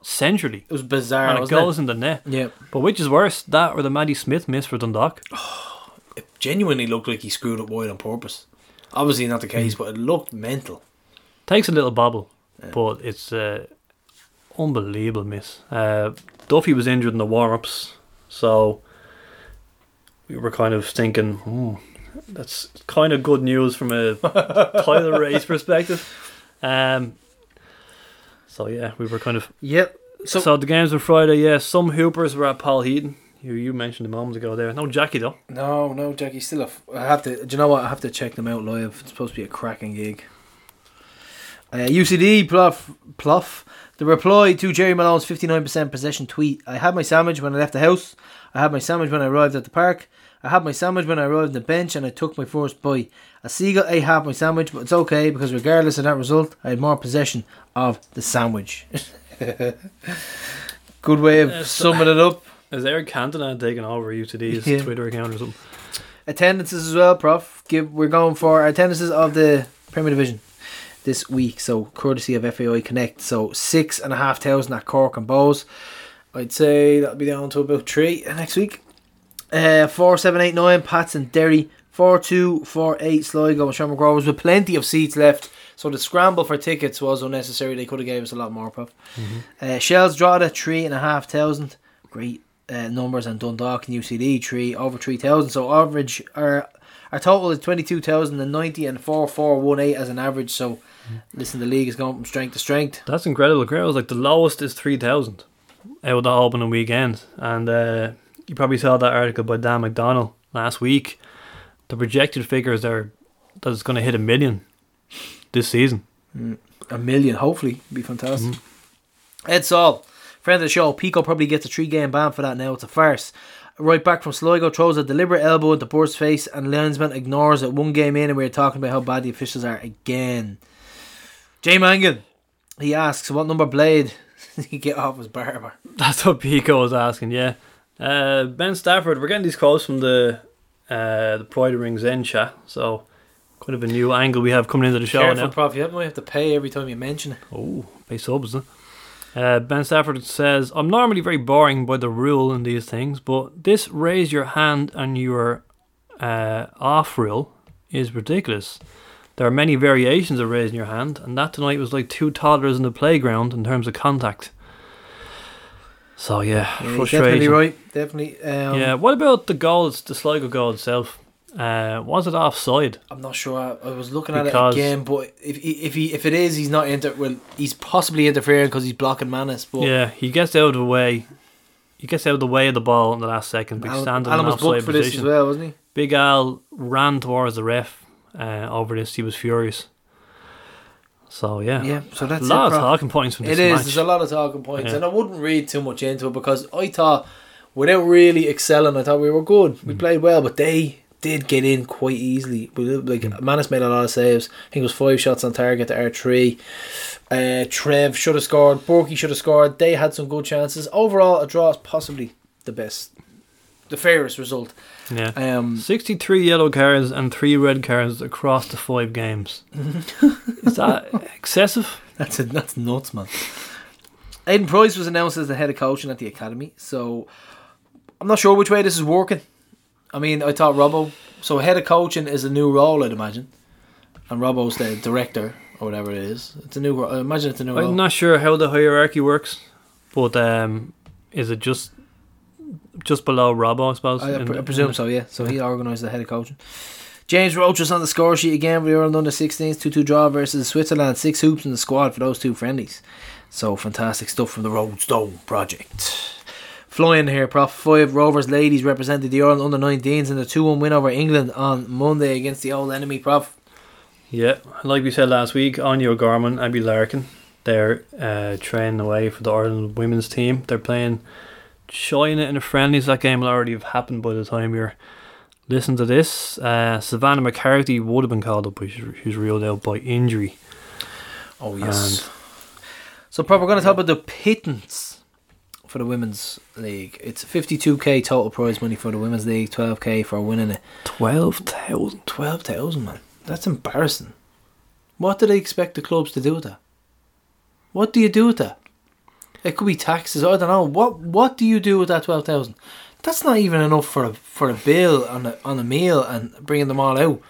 centrally It. it was bizarre. and it goes in the net. Yeah, But which is worse, that or the Maddie Smith miss for Dundalk? it genuinely looked like he screwed up wide on purpose. Obviously not the case, Hmm. but it looked mental. Takes a little bobble, Yeah. but it's uh, unbelievable miss. Uh, Duffy was injured in the warm ups, so we were kind of thinking, hmm, that's kind of good news from a [laughs] title race perspective. Um, so yeah, we were kind of Yep. so, So, the games were Friday. Yeah, some hoopers were at Paul Heaton. You you mentioned a moment ago there. No Jackie though. no, no, Jackie, still a. F- I have to. Do you know what? I have to check them out live. It's supposed to be a cracking gig. Uh, UCD pluff pluff. The reply to Jerry Malone's 59% possession tweet. I had my sandwich when I left the house. I had my sandwich when I arrived at the park. I had my sandwich when I arrived at the bench and I took my first bite. A seagull ate half my sandwich, but it's okay because regardless of that result, I had more possession of the sandwich. [laughs] Good way of Uh, summing it up. Is Eric Cantona taking over UCD's Yeah. Twitter account or something? Attendances as well, Prof. Give we're going for attendances of the Premier Division. this week. So courtesy of FAI Connect. So six and a half thousand at Cork and Bohs. I'd say that'll be down to about three next week. Uh, four, seven, eight, nine. Pats and Derry. Four, two, four, eight. Sligo and Shamrock Rovers with plenty of seats left. So the scramble for tickets was unnecessary. They could have gave us a lot more, prof. Uh, Shells Drogheda three and a half thousand. Great uh, numbers and Dundalk and UCD three over three thousand. So average our our total is twenty two thousand and ninety and four four one eight as an average. So listen, the league is going from strength to strength. That's incredible. Was like the lowest is 3,000 out of the opening weekend. And uh, you probably saw that article by Dan McDonnell last week. The projected figures are that it's going to hit a million this season. A million, hopefully, be fantastic. Ed all. friend of the show. Pico probably gets a three game ban for that now. It's a farce. Right back from Sligo throws a deliberate elbow into Burt's face, and linesman ignores it. One game in, and we are talking about how bad the officials are again. Jay Mangan, he asks, "What number blade [laughs] he get off his barber?" That's what Pico was asking, yeah. Uh, ben Stafford, we're getting these calls from the uh, the Pride of Ringsend chat, so kind of a new angle we have coming into the show Careful, now. Prof. You might have to pay every time you mention it. Oh, pay subs, huh? Uh, ben Stafford says, I'm normally very boring by the rule in these things, but this raise your hand and your uh, off rule is ridiculous. There are many variations of raising your hand, and that tonight was like two toddlers in the playground in terms of contact. So, yeah, Yeah, definitely right. Definitely. Um, Yeah, what about the goals, the Sligo goal itself? Uh, was it offside? I'm not sure. I, I was looking Because- at it again, but if if he if it is, he's not inter. Well, he's possibly interfering because he's blocking Mannus. But Yeah, he gets out of the way. He gets out of the way of the ball in the last second, he's Alan, standing Alan was booked for this position. as well, wasn't he? Big Al ran towards the ref uh, over this. He was furious. So yeah, Yeah. So that's a lot it, of talking points from this is. match. There's a lot of talking points, Yeah. and I wouldn't read too much into it because I thought, without really excelling, I thought we were good. We Mm. played well, but they did get in quite easily. Like Mm. Mannus made a lot of saves. I think it was five shots on target to our three. Uh, Trev should have scored. Borky should have scored. They had some good chances. Overall, a draw is possibly the best, the fairest result. Yeah. Um, Sixty-three yellow cards and three red cards across the five games. [laughs] Is that excessive? That's a, that's nuts, man. Aidan Price was announced as the head of coaching at the academy, so I'm not sure which way this is working. I mean, I thought Robbo. So head of coaching is a new role, I'd imagine, and Robbo's the director or whatever it is. It's a new. I imagine it's a new role. I'm not sure how the hierarchy works, but um, is it just just below Robbo? I suppose. I, I pre- I the- presume so. Yeah. So he organised the head of coaching. James Roach was on the score sheet again. We were on under 16s, 2 2 draw versus Switzerland. Six hoops in the squad for those two friendlies. So fantastic stuff from the Roadstone project. Flying here, Prof. Five Rovers ladies represented the Ireland under 19s in the 2 1 win over England on Monday against the old enemy, Prof. Yeah, like we said last week, Anya Gorman, Abby Larkin, they're uh, training away for the Ireland women's team. They're playing China in the friendlies. That game will already have happened by the time you're listening to this. Uh, Savannah McCarthy would have been called up, but she's, ruled out by injury. Oh, yes. So, Prof, we're going to talk about the pittance for the Women's League. It's 52k total prize money for the Women's League, 12k for winning it. 12,000. 12,000, man. That's embarrassing. What do they expect the clubs to do with that? What do you do with that? It could be taxes. I don't know. What What do you do with that twelve thousand? That's not even enough for a for a bill on a on a meal and bringing them all out.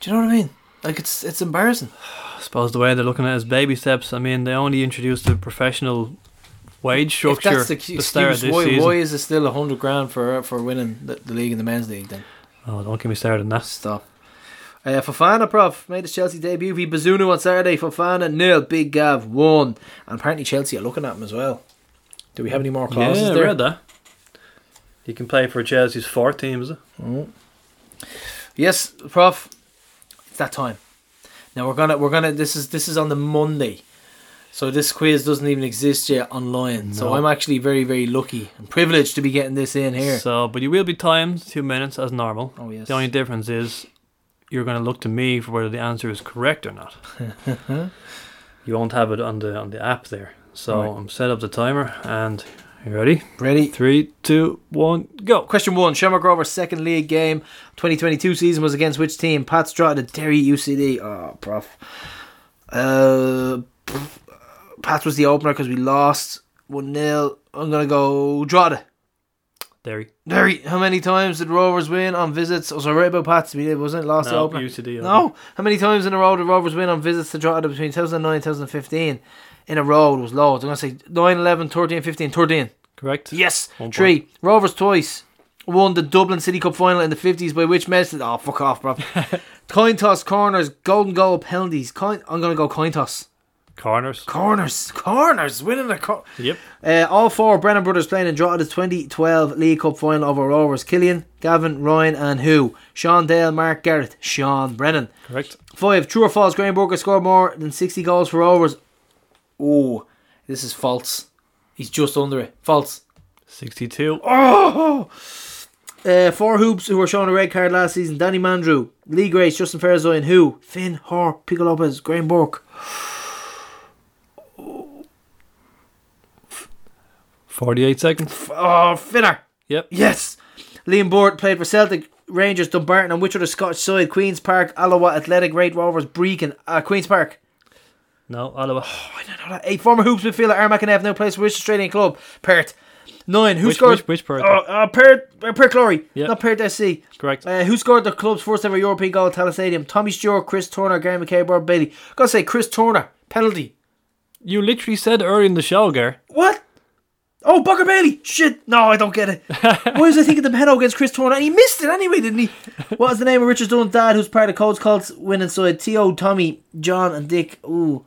Do you know what I mean? Like it's it's embarrassing. I suppose the way they're looking at it is baby steps. I mean, they only introduced a professional wage If structure that's the the start of excuse, this why, season. why is it still a hundred grand for for winning the, the league and the men's league? Then Oh, don't get me started on that. stop. Uh, Fofana, prof, made his Chelsea debut. V Bazunu on Saturday. Fofana nil. Big Gav one. And apparently Chelsea are looking at him as well. Do we have any more clauses yeah, I there? read that. You can play for Chelsea's four teams. is it? Yes, Prof. It's that time. Now we're gonna we're gonna this is this is on the Monday. So this quiz doesn't even exist yet online. So I'm actually very, very lucky and privileged to be getting this in here. So, but you will be timed two minutes as normal. Oh yes. The only difference is you're going to look to me for whether the answer is correct or not. [laughs] you won't have it on the on the app there. So Right. I'm set up the timer and you ready? Ready? Three, two, one, go. Question one. Shamrock Rovers second league game 2022 season was against which team? Pat Strata, Derry UCD. Oh, prof. Uh, Pats was the opener because we lost one 0 I'm gonna go Drogheda. Derry. Derry, how many times did Rovers win on visits? Oh, sorry, right about Pats. We did, wasn't it? Lost the No, opener. UCD. No, how many times in a row did Rovers win on visits to Drogheda between 2009 and 2015? In a row, it was loads. I'm going to say 9, 11, 13, 15, 13. Correct. Yes. One Three. Rovers twice. Won the Dublin City Cup final in the 50s by which method? Oh, fuck off, bro. [laughs] coin toss, corners, golden goal, penalties. Coin, I'm going to go coin toss. Corners. Corners. Corners. Winning the cor- Yep. uh, all four Brennan brothers playing in Drogheda's 2012 League Cup final over Rovers. Killian, Gavin, Ryan, and who? Sean Dale, Mark Garrett, Sean Brennan. Correct. Five. True or false? Graham Burke scored more than 60 goals for Rovers. Oh, this is false. He's just under it. False. 62. Oh! Uh, four hoops who were shown a red card last season. Danny Mandroiu, Lee Grace, Justin Ferizaj, and who? Finn, Hoare, Pico Lopes, Graham Burke. 48 seconds. Oh, Finner. Yep. Yes. Liam Burt played for Celtic, Rangers, Dumbarton, and which other Scottish side? Queen's Park, Alloa, Athletic, Raith Rovers, Brechin, uh, Queen's Park. No, Ottawa. I don't know that. Eight former hoops midfielder Aaron McInnes now plays for which Australian club? Perth. Nine. Who Which, scored? which, which Perth? Oh, uh, Perth, uh, Perth Glory, Yeah. not Perth SC. Correct. Uh, who scored the club's first ever European goal at Tallaght Stadium? Tommy Stewart, Chris Turner, Gary McKay, Bob Bailey. Gotta say, Chris Turner. Penalty. You literally said earlier in the show, Gar. What? Oh, Bugger Bailey. Shit. No, I don't get it. Why was I thinking the head against Chris Turner? And he missed it anyway, didn't he? What was the name of Richard Dunn's dad, who's part of Coad's Colts winning side? T.O., Tommy, John, and Dick. Ooh.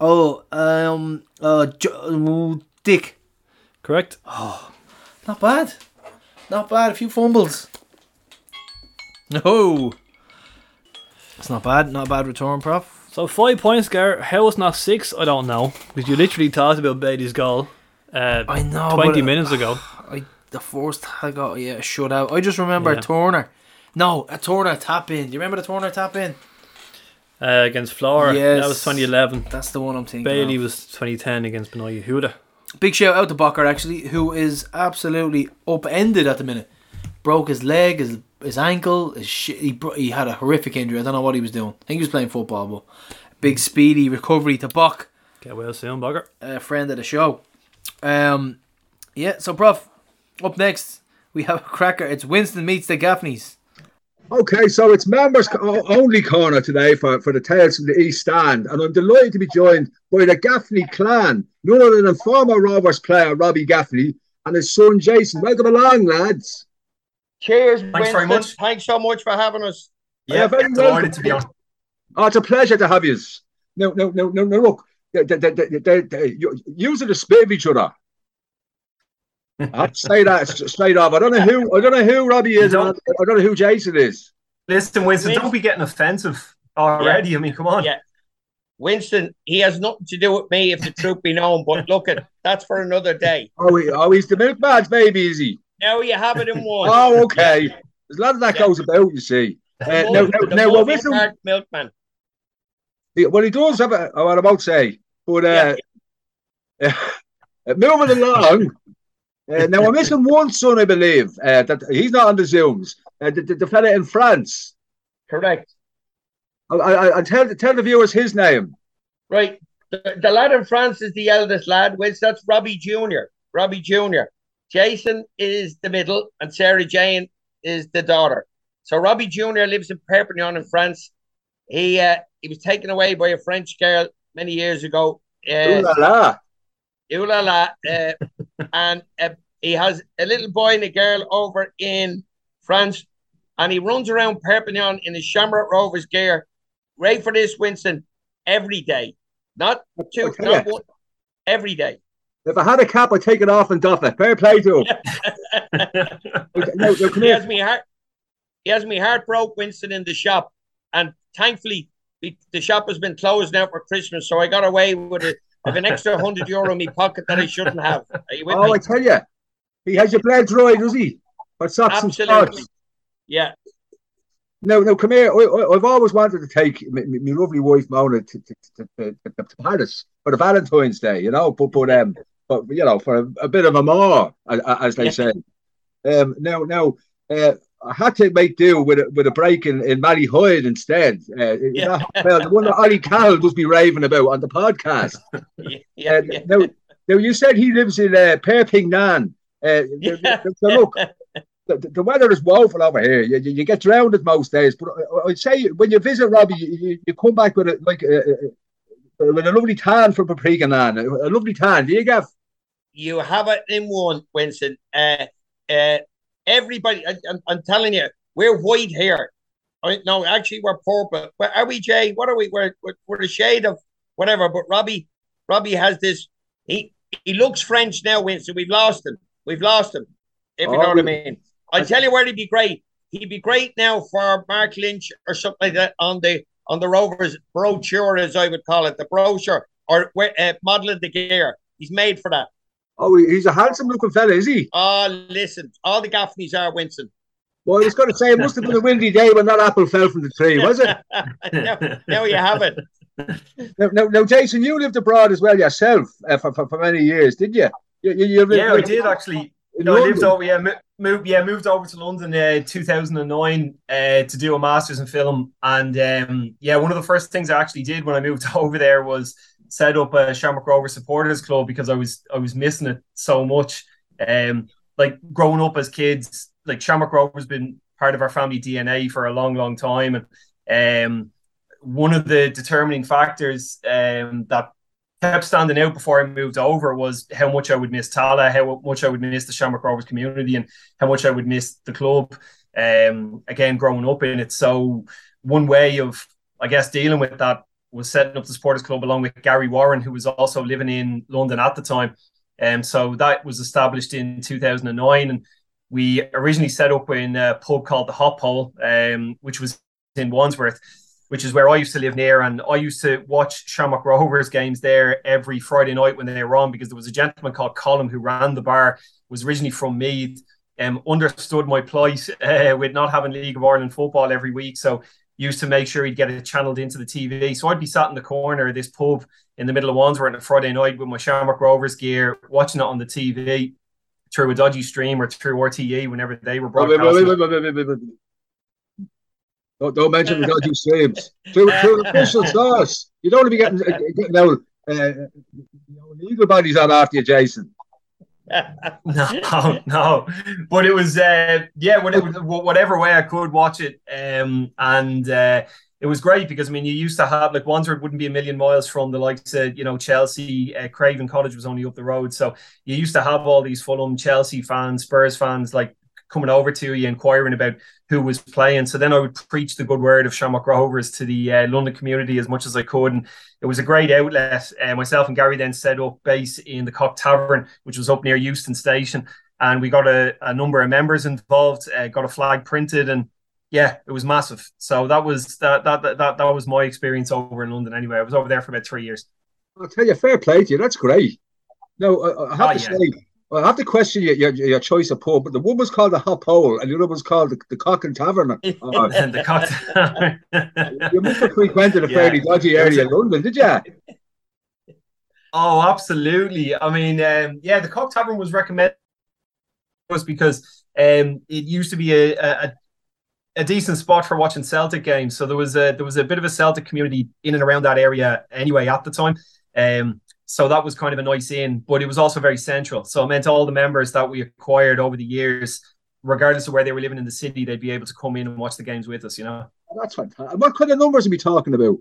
Oh, um, uh, jo- Dick. Correct. Oh, Not bad. Not bad. A few fumbles. No. It's not bad. Not a bad return, prof. So five points, Gar. How it's not six, I don't know. Because you literally talked about Bailey's goal uh, I know. 20 but, minutes ago. [sighs] I the first I got yeah a shutout. I just remember Yeah. Turner. No, a Turner tap in. Do you remember the Turner tap in? Uh, against Flora. Yes. That was 2011. That's the one I'm thinking. Bailey of. was 2010 against Bnei Yehuda. big shout out to Bucker actually, who is absolutely upended at the minute. Broke his leg, his his ankle, his shit. He bro- he had a horrific injury. I don't know what he was doing. I think he was playing football, but big speedy recovery to Buck. Get well soon, bugger. a friend of the show. Um, yeah. So, Prof, up next we have a cracker. It's Winston meets the Gaffneys. Okay, so it's members only corner today for, for the Tales from the East Stand, and I'm delighted to be joined by the Gaffney clan, none other than former Rovers player Robbie Gaffney and his son Jason. Welcome along, lads. Cheers, Thanks very much. Thanks so much for having us. Yeah, very delighted welcome. to be on. Oh, it's a pleasure to have you. No, no, no, no, no. Look, they, they, they, they, they, they, you, you are the spit of each other. [laughs] I'd say that s- straight off. I don't know who I don't know who Robbie is. I don't- I don't know who Jason is. Listen, Winston, Winston. don't be getting offensive already. I mean, come on. Yeah. Winston, he has nothing to do with me if the truth be known, but look at that's for another day. Oh, he, oh, he's the milkman's baby, is he? Now you have it in one. Oh, okay. There's a lot of that Yeah. goes about, you see. Uh, The now, most- now, now, well, milkman. Well, he does have a, what I'm about to say, but uh, moving [laughs] along. Uh, [laughs] now, I'm missing one son, I believe. Uh, that he's not on the Zooms. Uh, the, the, the fella in France. Correct. I, I, I tell tell the viewers his name. Right. The, the lad in France is the eldest lad, which that's Robbie Jr. Robbie Jr. Jason is the middle, and Sarah Jane is the daughter. So Robbie Jr. lives in Perpignan in France. He uh, he was taken away by a French girl many years ago. Ooh Uh, la la. Ooh la la. Uh, and uh, he has a little boy and a girl over in France, and he runs around Perpignan in his Shamrock Rovers gear. Right for this, Winston, every day. Not two, Okay. not one, every day. If I had a cap, I'd take it off and doff it. Fair play to him. [laughs] No, no, He has me heart. He has me heart broke, Winston, in the shop, and thankfully the, the shop has been closed now for Christmas, so I got away with it. With an extra hundred euro in my pocket that I shouldn't have. Are you with Oh, me? I tell you, he has your blood dry, does he? For socks and Absolutely. shorts. Yeah. No, no, come here. I, I, I've always wanted to take my, lovely wife Mona to, to, to, to, Paris for the Valentine's Day, you know, but but um, but you know, for a, a bit of a more, as, as they say. Um, now, now, uh, I had to make do with a, with a break in, in Malahide instead. Uh, Yeah. [laughs] that- well, the one that Ollie Carroll must be raving about on the podcast. [laughs] Yeah, Uh, now, now, you said he lives in uh, Perpignan. Uh, Yeah. so look, the, the weather is woeful over here. You, you, get drowned most days, but I- I'd say when you visit Robbie, you, you, come back with a, like a, a, with a lovely tan from Perpignan, a, a lovely tan. Do you, Gav? you have it in one, Winston. Uh, uh, everybody, I, I'm, I'm telling you, we're white here. I, no, actually, we're purple. Where are we, Jay? What are we? We're, we're, we're a shade of whatever. But Robbie, Robbie has this. He he looks French now, Winston. We've lost him. We've lost him. If you Oh, know what I mean. I tell you where he'd be great. He'd be great now for Mark Lynch or something like that on the on the Rovers brochure, as I would call it, the brochure or uh, modeling the gear. He's made for that. Oh, he's a handsome looking fella, is he? Oh, listen, all the Gaffneys are Winston. Well, I was going to say it must have been a windy day when that apple fell from the tree, was it? [laughs] now, now you have it. Now, now, now, Jason, you lived abroad as well yourself uh, for, for, for many years, did you? you, you, you lived Yeah, I like- did actually. in No, I lived over. Yeah, moved. Yeah, moved over to London, uh, two thousand and nine, uh, to do a masters in film. And um, yeah, one of the first things I actually did when I moved [laughs] over there was set up a Shamrock Rover supporters club because I was I was missing it so much. Um, like growing up as kids, like Shamrock Rover's been part of our family DNA for a long, long time, and um, one of the determining factors um, that kept standing out before I moved over was how much I would miss Tallaght, how much I would miss the Shamrock Rovers community, and how much I would miss the club. Um, again, growing up in it, so one way of, I guess, dealing with that was setting up the supporters club along with Gary Warren, who was also living in London at the time. Um, so that was established in 2009, and we originally set up in a pub called the Hop Hole, um, which was in Wandsworth which is where I used to live near. And I used to watch Shamrock Rovers games there every Friday night when they were on because there was a gentleman called Colin who ran the bar, was originally from Meath, um, understood my plight [laughs] uh, with not having League of Ireland football every week. So used to make sure he'd get it channeled into the TV. So I'd be sat in the corner of this pub in the middle of Wandsworth on a Friday night with my Shamrock Rovers gear, watching it on the TV through a dodgy stream or through RTE whenever they were broadcasting. wait, wait, wait. Don't, don't mention the dodgy [laughs] streams. Through, through official source. You don't want to be getting, uh, getting out. Uh, you know, legal bodies on after you, Jason. [laughs] no, no. But it was, uh, yeah, whatever, whatever way I could watch it. Um, and uh, it was great because, I mean, you used to have, like, Wandsworth wouldn't be a million miles from the likes of, you know, Chelsea, uh, Craven Cottage was only up the road. So you used to have all these Fulham, Chelsea fans, Spurs fans, like, coming over to you, inquiring about who was playing. So then I would preach the good word of Shamrock Rovers to the uh, London community as much as I could. And it was a great outlet. Uh, myself and Gary then set up base in the Cock Tavern, which was up near Euston Station. And we got a, a number of members involved, uh, got a flag printed, and yeah, it was massive. So that was that, that that that was my experience over in London. Anyway, I was over there for about three years. I'll tell you, fair play to you. That's great. No, I, I have Oh, to yeah. say, I have to question your, your, your choice of pub, but the one was called the Hop Hole and the other was called the, the Cock and Tavern. Oh, [laughs] And [laughs] the Cock Tavern. you must have frequented a Yeah. fairly dodgy area in London, did you? [laughs] Oh, absolutely. I mean, um, yeah, the Cock Tavern was recommended was because um, it used to be a, a a decent spot for watching Celtic games. So there was a there was a bit of a Celtic community in and around that area anyway at the time. Um, so that was kind of a nice in, but it was also very central. So it meant all the members that we acquired over the years, regardless of where they were living in the city, they'd be able to come in and watch the games with us. You know. That's fantastic. What kind of numbers are we talking about?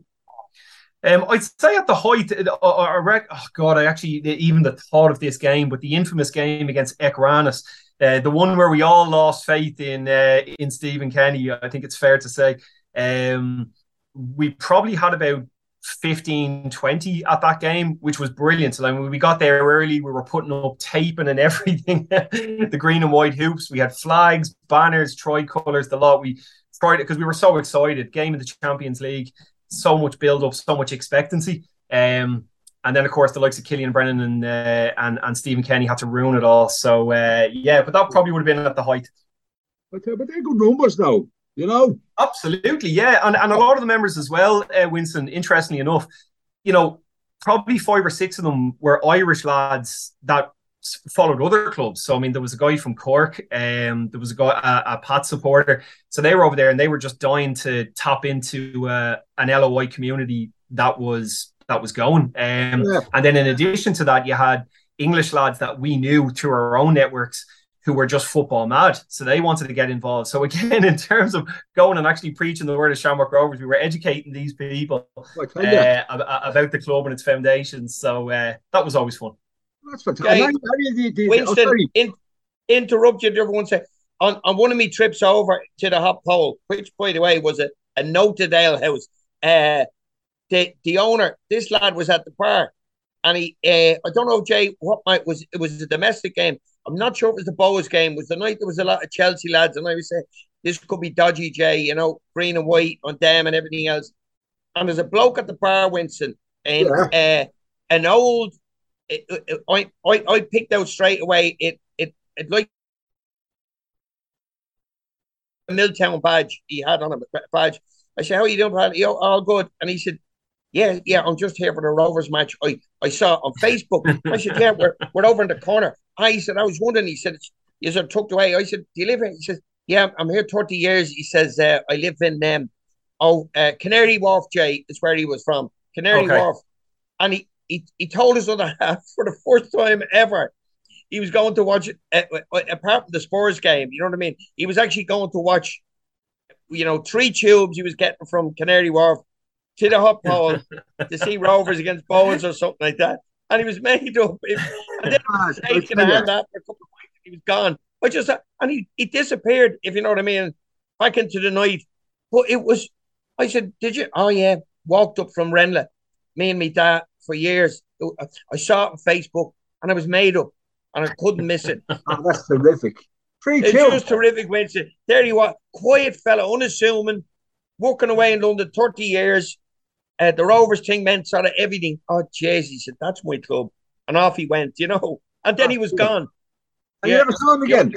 Um, I'd say at the height, uh, uh, I rec- oh god, I actually even the thought of this game, but the infamous game against Ekranas, uh, the one where we all lost faith in uh, in Stephen Kenny, I think it's fair to say, um, we probably had about 15, 20 at that game, which was brilliant. So then when we got there early, we were putting up taping and [laughs] everything, the green and white hoops. We had flags, banners, tricolours, the lot. We tried it because we were so excited. Game of the Champions League so much build up, so much expectancy. Um, and then of course the likes of Killian Brennan and uh, and and Stephen Kenny had to ruin it all. So uh, yeah, but that probably would have been at the height. But, uh, but they're good numbers now, you know. Absolutely, yeah, and and a lot of the members as well, uh, Winston. Interestingly enough, you know, probably five or six of them were Irish lads that followed other clubs. So I mean, there was a guy from Cork, um, there was a guy, a, a Pat supporter. So they were over there, and they were just dying to tap into uh, an LOI community that was that was going. Um, Yeah. And then in addition to that, you had English lads that we knew through our own networks who were just football mad. So they wanted to get involved. So again, [laughs] in terms of going and actually preaching the word of Shamrock Rovers, we were educating these people I tell uh, about the club and its foundations. So uh, that was always fun. that's fantastic. Jay, And how- how do you- do you- oh, Winston, in, interrupt you, everyone say on, on one of me trips over to the Hop Hole, which by the way was a, a noted ale house. Uh, the the owner, this lad was at the bar, and he uh, I don't know Jay what might was it was a domestic game. I'm not sure if it was the Bohs game. It was the night there was a lot of Chelsea lads, and I was saying this could be dodgy, Jay. You know, green and white on them and everything else. And there's a bloke at the bar, Winston, and uh, an old. It, it- I, I I picked out straight away. It it it like a Milltown badge he had on him a badge. I said, "How are you doing, pal? You all good?" And he said, "Yeah, yeah, I'm just here for the Rovers match. I, I saw it on Facebook." I said, "Yeah, we're we're over in the corner." I said, "I was wondering." He said, "You are tucked away." I said, "Do you live here?" He says, "Yeah, I'm here 30 years." He says, uh, "I live in um, oh, uh, Canary Wharf, Jay, is where he was from. Canary Okay. Wharf." And he, he he told his other [laughs] half for the first time ever he was going to watch uh, uh, apart from the Spurs game. You know what I mean? He was actually going to watch, you know, three tubes he was getting from Canary Wharf to the hot [laughs] pole to see Rovers against Bowens or something like that. And he was made up. And then he was taking a hand after a couple of weeks. He was gone. I just and he, he disappeared. If you know what I mean, back into the night. But it was. I said, "Did you?" Oh yeah. Walked up from Ranelagh, me and me dad for years. I saw it on Facebook, and I was made up, and I couldn't miss it. Oh, [laughs] that's terrific. Two. just terrific, Winston. There you are, quiet fella, unassuming, working away in London 30 years. Uh, the Rovers thing meant sort of everything. Oh, jeez, he said, that's my club. And off he went, you know. And then he was gone. And you never saw him again.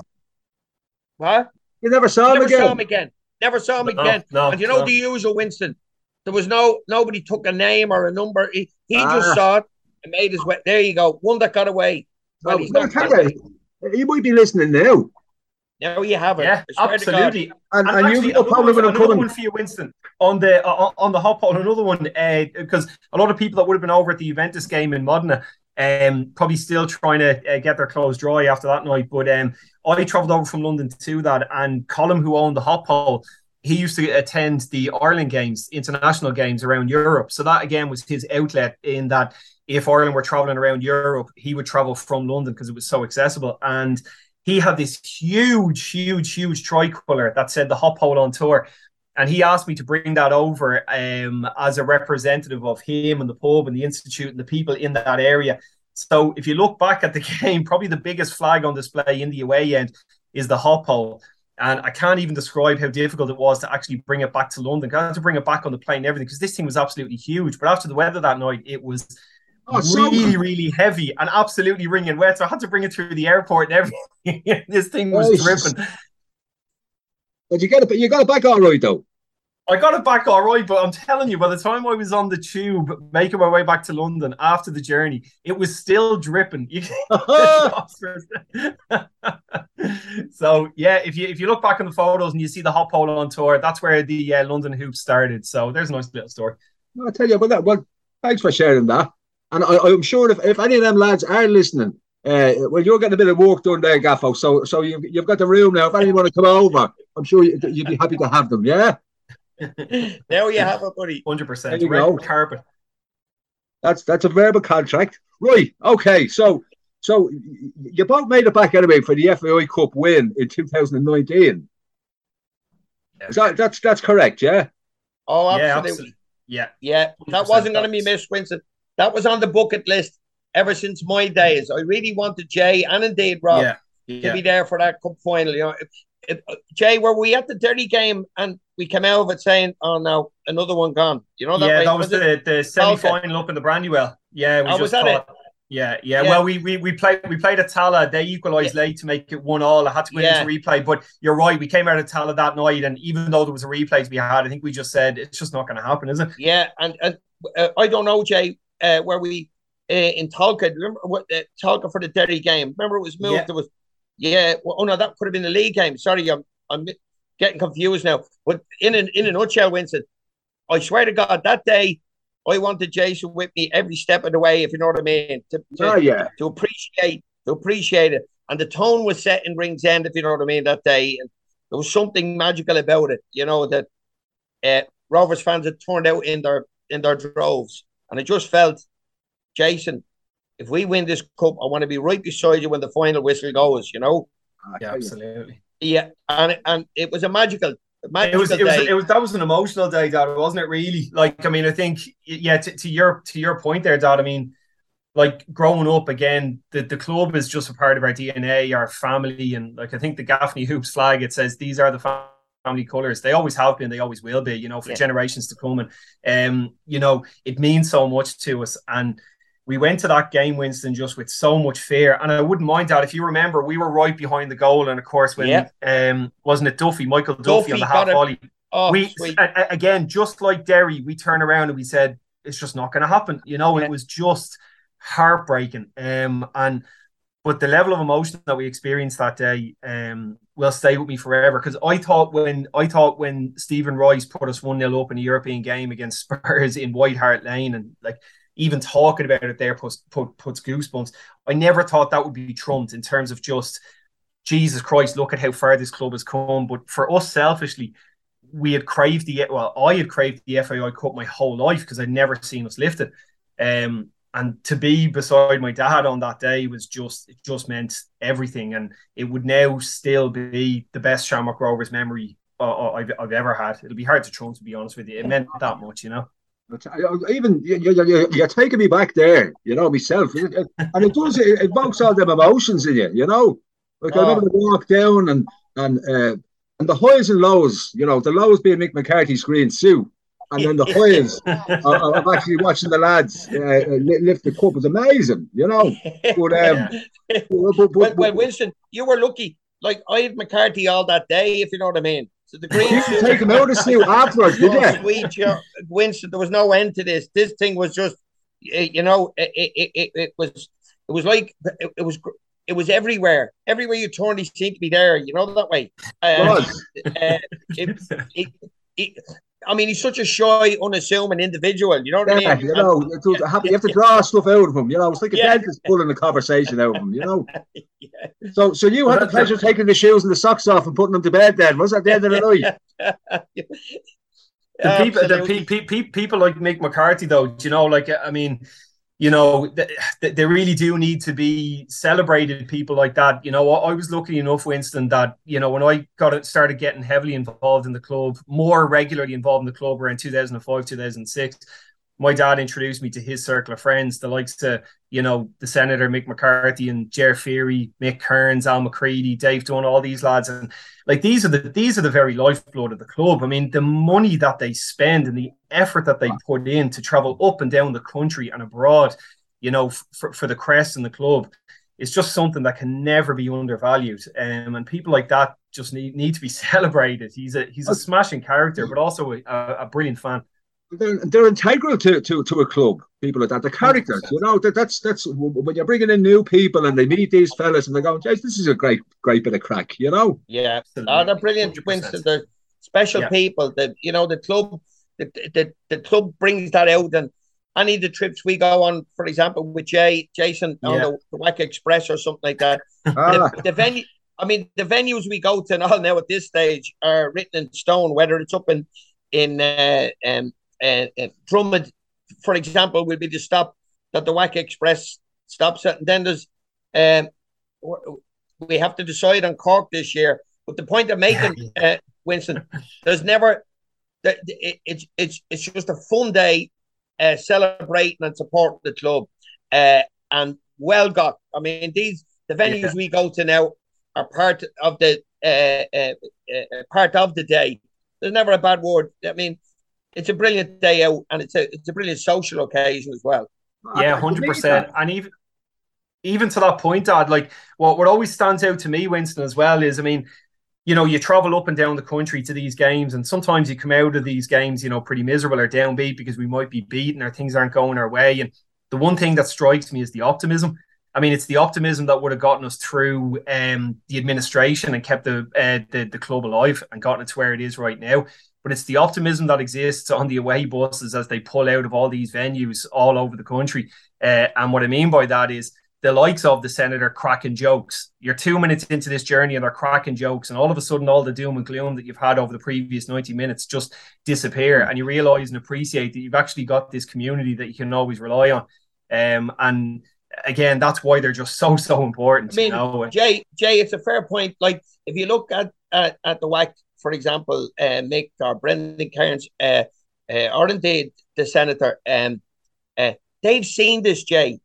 What? You never saw him Never again. saw him again. Never saw him No, again. no, and you know no. the usual Winston. There was no nobody took a name or a number. He, he Ah. just saw it and made his way. There you go. One that got away. Well, Well, he's not you, he might be listening now. Now you have it. Yeah, I swear to God. absolutely. And, And and actually, you probably one, when I'm another one for you, Winston, on the uh, on the Hop Hole. Another one because a lot of people that would have been over at the Juventus game in Modena, um, probably still trying to uh, get their clothes dry after that night. But um, I travelled over from London to that, and Colin, who owned the Hop Hole, he used to attend the Ireland games, international games around Europe. So that again was his outlet in that if Ireland were traveling around Europe, he would travel from London because it was so accessible. And he had this huge, huge, huge tricolour that said the Hop Hole on tour. And he asked me to bring that over um, as a representative of him and the pub and the institute and the people in that area. So if you look back at the [laughs] game, probably the biggest flag on display in the away end is the Hop Hole. And I can't even describe how difficult it was to actually bring it back to London. I had to bring it back on the plane and everything because this thing was absolutely huge. But after the weather that night, it was Oh, so- really, really heavy and absolutely wringing wet. So I had to bring it through the airport and everything. [laughs] this thing was dripping. But you got it. You got it back all right though. I got it back all right, but I'm telling you, by the time I was on the tube making my way back to London after the journey, it was still dripping. [laughs] [laughs] So yeah, if you if you look back on the photos and you see the Hop Hole on tour, that's where the uh, London hoop started. So there's a nice little story. I'll tell you about that. Well, thanks for sharing that. And I, I'm sure if, if any of them lads are listening, uh, well, you're getting a bit of work done there, Gaffo. So so you've, you've got the room now. If anyone want to come over, I'm sure you, you'd be happy to have them. Yeah, [laughs] Now you have it, buddy. Hundred percent. you Red carpet. that's that's a verbal contract, right? Okay, so so you both made it back anyway for the FAI Cup win in 2019. Is that that's that's correct? Yeah. Oh, Yeah, absolutely. absolutely. Yeah. Yeah, that wasn't going to be that's- missed, Winston. That was on the bucket list ever since my days. I really wanted Jay and indeed Rob Yeah. to be there for that cup final. You know, It- it- uh, Jay, were we at the dirty game and we came out of it saying, "Oh no, another one gone"? You know that yeah, way? that was it? the, the semi final up in the Brandywell. Yeah, we Oh, was just thought, Yeah, yeah, Yeah. Well, we, we we played we played at Tallaght. They equalised late to make it one all. I had to go Yeah. into replay, but you're right. We came out of Tallaght that night, and even though there was a replay to be had, I think we just said it's just not going to happen, is it? Yeah, and, and uh, I don't know, Jay, uh, where we uh, in Tallaght. Remember what uh, Tallaght for the Derry game? Remember it was moved. Yeah. It was yeah. Well, oh no, that could have been the league game. Sorry, I'm I'm getting confused now. But in a, in a nutshell, Winston, I swear to God, that day I wanted Jason with me every step of the way. If you know what I mean, to, to, Oh, yeah. to appreciate to appreciate it. And the tone was set in Ringsend, if you know what I mean, that day. And there was something magical about it, you know, that uh, Rovers fans had turned out in their in their droves. And I just felt, Jason, if we win this cup, I want to be right beside you when the final whistle goes, you know? Ah, yeah, absolutely. Yeah. And and it was a magical It magical was, it was, day. it was, that was an emotional day, Dad, wasn't it? Really, like, I mean, I think, yeah, to, to your, to your point there, Dad. I mean, like growing up again, the, the club is just a part of our DNA, our family, and like I think the Gaffney Hoops flag, it says these are the fam- family colours. They always have been, they always will be, you know, for Yeah. generations to come. And um, you know, it means so much to us. And we went to that game, Winston, just with so much fear. And I wouldn't mind that if you remember, we were right behind the goal, and of course, when Yeah. um, wasn't it Duffy, Michael Duffy, Duffy on the half volley? oh, we sweet. a- a- again, just like Derry, we turn around and we said it's just not going to happen. You know, Yeah. it was just heartbreaking. Um, and but the level of emotion that we experienced that day um will stay with me forever. Because I thought when I thought when Stephen Rice put us one 0 up in a European game against [laughs] Spurs in White Hart Lane, and like even talking about it there puts put, puts goosebumps. I never thought that would be trumped in terms of just Jesus Christ, look at how far this club has come. But for us selfishly, we had craved the well, I had craved the FAI Cup my whole life because I'd never seen us lift it. Um, and to be beside my dad on that day was just it just meant everything, and it would now still be the best Shamrock Rovers memory uh, I've, I've ever had. It'll be hard to trump, to be honest with you. It meant that much, you know. Even you, you, you, you're taking me back there, you know, myself, It- it- and it does it evokes all them emotions in you, you know. Like I Oh. remember the walk down and and uh, and the highs and lows, you know, the lows being Mick McCarthy's green suit, and then the highs [laughs] of, actually watching the lads uh, lift the cup was amazing, you know. [laughs] But um, but, but, well, well, Winston, you were lucky. Like I had McCarthy all that day, if you know what I mean. So the green you take him out of suit afterwards, did [laughs] Oh, you? sweet, yeah. Winston, there was no end to this. This thing was just, you know, it, it, it, it was, it was like, it, it was, it was everywhere. Everywhere you turned, he seemed to be there. You know that way. Uh, Was. uh, it, it, it, I mean, he's such a shy, unassuming individual. You know what I mean? you know, it was- you have to draw stuff out of him. You know, it's like a Yeah. dentist pulling the conversation out of him. You know. [laughs] Yeah. So, so you had the pleasure of taking the shoes and the socks off and putting them to bed. Then was that the end of the night? [laughs] the people, the pe- pe- pe- people like Mick McCarthy, though, do you know, like I mean, you know, th- th- they really do need to be celebrated. People like that, you know. I was lucky enough, Winston, that you know when I got it, started getting heavily involved in the club, more regularly involved in the club around 2005, 2006. My dad introduced me to his circle of friends, the likes of, you know, the Senator Mick McCarthy and Jer Feary, Mick Kearns, Al McCready, Dave Dunn, all these lads. And like these are the these are the very lifeblood of the club. I mean, the money that they spend and the effort that they put in to travel up and down the country and abroad, you know, for, for the crest and the club, is just something that can never be undervalued. Um, and people like that just need, need to be [laughs] celebrated. He's a he's a smashing character, but also a, a brilliant fan. They're, they're integral to, to, to a club. People like that, the characters. You know, that, that's that's when you're bringing in new people and they meet these fellas and they're going, "Jeez, this is a great great bit of crack." You know. Yeah, Absolutely. oh, they're brilliant, 100%. Winston. They're special Yeah. people. That you know, the club, the, the the club brings that out, and any of the trips we go on, for example, with Jay, Jason on the, the Wack Express or something like that. [laughs] Ah, the, the venue, I mean, the venues we go to and all now at this stage are written in stone. Whether it's up in in uh, um, uh, Drummond, for example, will be the stop that the Wack Express stops at, and then there's um, we have to decide on Cork this year. But the point I'm making, [laughs] uh, Winston, there's never it's it's it's just a fun day, uh, celebrating and supporting the club, uh, and well got. I mean, these the venues Yeah. we go to now are part of the uh, uh, uh, part of the day. There's never a bad word. I mean, it's a brilliant day out, and it's a it's a brilliant social occasion as well. Yeah, hundred percent, And even even to that point, Dad, like what what always stands out to me, Winston, as well, is I mean, you know, you travel up and down the country to these games, and sometimes you come out of these games, you know, pretty miserable or downbeat because we might be beaten or things aren't going our way. And the one thing that strikes me is the optimism. I mean, it's the optimism that would have gotten us through um, the administration and kept the, uh, the the club alive and gotten it to where it is right now. But it's the optimism that exists on the away buses as they pull out of all these venues all over the country. Uh, and what I mean by that is the likes of the senator cracking jokes. You're two minutes into this journey and they're cracking jokes, and all of a sudden, all the doom and gloom that you've had over the previous 90 minutes just disappear, and you realize and appreciate that you've actually got this community that you can always rely on. Um, and again, that's why they're just so so important. I mean, you know? Jay, Jay, it's a fair point. Like if you look at at, at the WAC, for example, uh, Mick or Brendan Cairns, uh, uh, or indeed the senator, um, uh, they've seen this, Jay,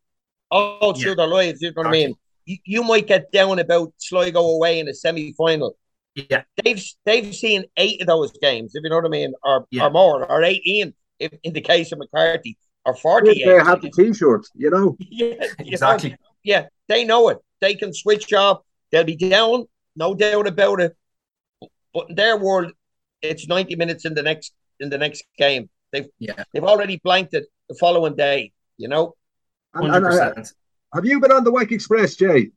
all through Yeah. their lives. You know what I mean? You, you might get down about Sligo away in a semi final. Yeah, They've they've seen eight of those games, if you know what I mean, or Yeah. or more, or eighteen, if in the case of McCarthy, or They forty-eight. have the t-shirts, you know. [laughs] Yeah, you know, exactly. yeah, they know it. They can switch off. They'll be down, no doubt about it. But in their world, it's ninety minutes in the next in the next game. They've Yeah, they've already blanked it the following day. You know, And, hundred and, uh, percent. have you been on the Wake Express, Jay?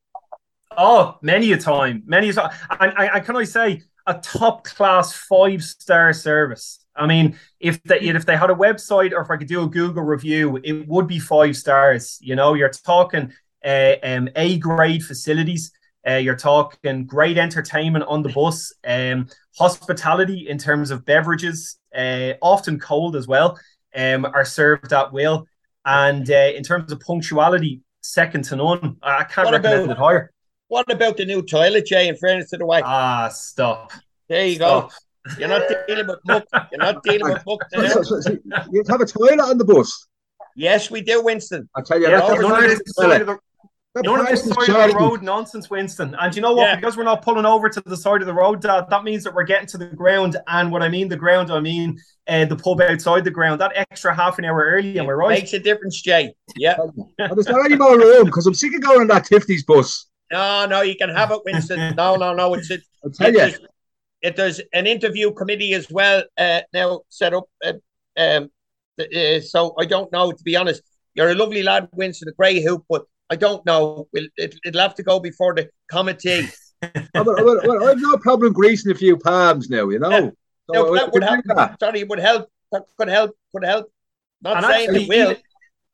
Oh, many a time, many a time. And I, I can I say a top class five star service. I mean, if they if they had a website or if I could do a Google review, it would be five stars. You know, you're talking uh, um, A grade facilities. Uh, you're talking great entertainment on the bus, um, hospitality in terms of beverages, uh, often cold as well, um, are served at will. And uh, in terms of punctuality, second to none. I I can't What recommend about- it higher. what about the new toilet, Jay? In fairness to the way, Ah, stop. there you go. You're not dealing with muck. You're not dealing with muck [laughs] So, so, so, so you have a toilet on the bus. Yes, we do, Winston. I tell you, Yeah, that's none of this side the, That none of price this side of the road nonsense, Winston. And you know what? Yeah. Because we're not pulling over to the side of the road, Dad, that means that we're getting to the ground. And when I mean the ground, I mean uh, the pub outside the ground. That extra half an hour early, am I right? Makes a difference, Jay. Yeah. [laughs] And there's not any more room because I'm sick of going on that Tiffany's bus. No, no, you can have it, Winston. [laughs] No, no, no. It's it. I tell It you, there's, it, there's an interview committee as well uh, now set up. Uh, um, uh, so I don't know, to be honest. You're a lovely lad, Winston, a great hoop, but I don't know. We'll, it, it'll have to go before the committee. [laughs] I, well, well, I've no problem greasing a few palms now, you know. [laughs] Yeah. So Now, I that would help. that. Sorry, it would help. That could help. Could help. Not And saying actually, it will.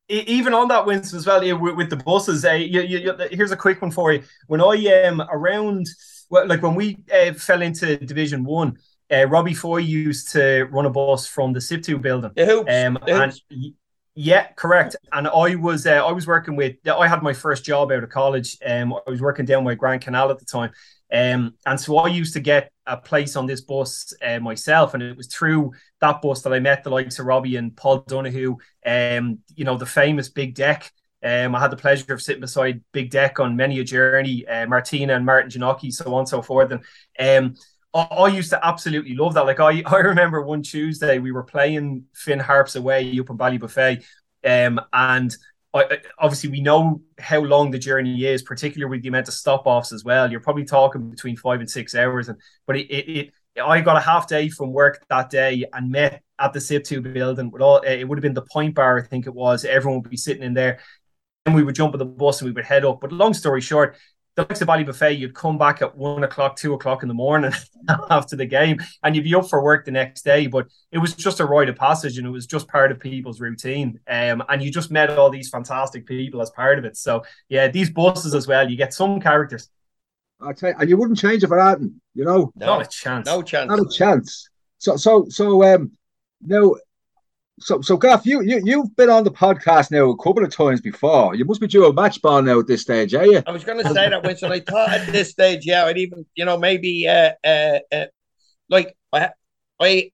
even, even on that, Winston, as well, yeah, with, with the buses, uh, you, you, you, here's a quick one for you. When I um around, well, like when we uh, fell into Division One, uh, Robbie Foy used to run a bus from the SIP2 building. The hoops. Um, the hoops. y- yeah, correct. And I was uh, I was working with I had my first job out of college. Um, I was working down by Grand Canal at the time. Um, and so I used to get a place on this bus uh, myself, and it was through that bus that I met the likes of Robbie and Paul Donahue. Um, you know the famous Big Deck. Um, I had the pleasure of sitting beside Big Deck on many a journey, uh, Martina and Martin Ginocchi, so on and so forth. And um, I, used to absolutely love that. Like I, [laughs] I remember one Tuesday we were playing Finn Harps away up in Ballybofey, um, and I, obviously we know how long the journey is, particularly with the amount of stop offs as well. You're probably talking between five and six hours, and but it, it, it I got a half day from work that day and met at the SIP2 building with all it would have been the point bar, I think it was. Everyone would be sitting in there. And we would jump on the bus and we would head up. But long story short, the likes of Ballybofey, you'd come back at one o'clock, two o'clock in the morning [laughs] after the game, and you'd be up for work the next day. But it was just a rite of passage, and it was just part of people's routine. Um, and you just met all these fantastic people as part of it. So yeah, these buses as well, you get some characters. I tell you, and you wouldn't change it for that, you know, Not a chance. No chance. not a chance. So, so, so, um, now, so, so, Gaff, you, you, you've been on the podcast now a couple of times before. You must be due a match ball now at this stage, are you? I was going to say that, Winston. I thought at this stage, yeah, I'd even, you know, maybe, uh, uh, uh like I, I,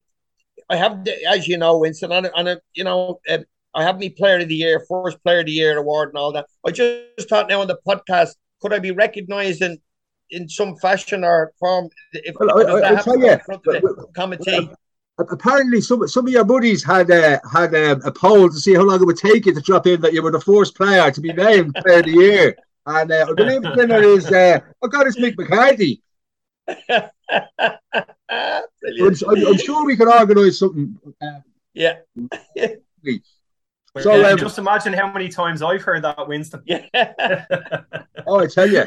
I have, as you know, Winston, and, and uh, you know, uh, I have me Player of the Year, first Player of the Year award, and all that. I just thought now on the podcast, could I be recognised in, in some fashion or form? If, Well, I- I- have tell you, in front of the committee? Apparently, some some of your buddies had uh, had um, a poll to see how long it would take you to drop in that you were the first player to be named Player of the Year. And uh, I believe the winner is, uh, oh God, it's Mick McCarthy. I'm, Brilliant. I'm, I'm sure we can organise something. Uh, Yeah. [laughs] So, Yeah, um, just imagine how many times I've heard that, Winston. Yeah. [laughs] Oh, I tell you.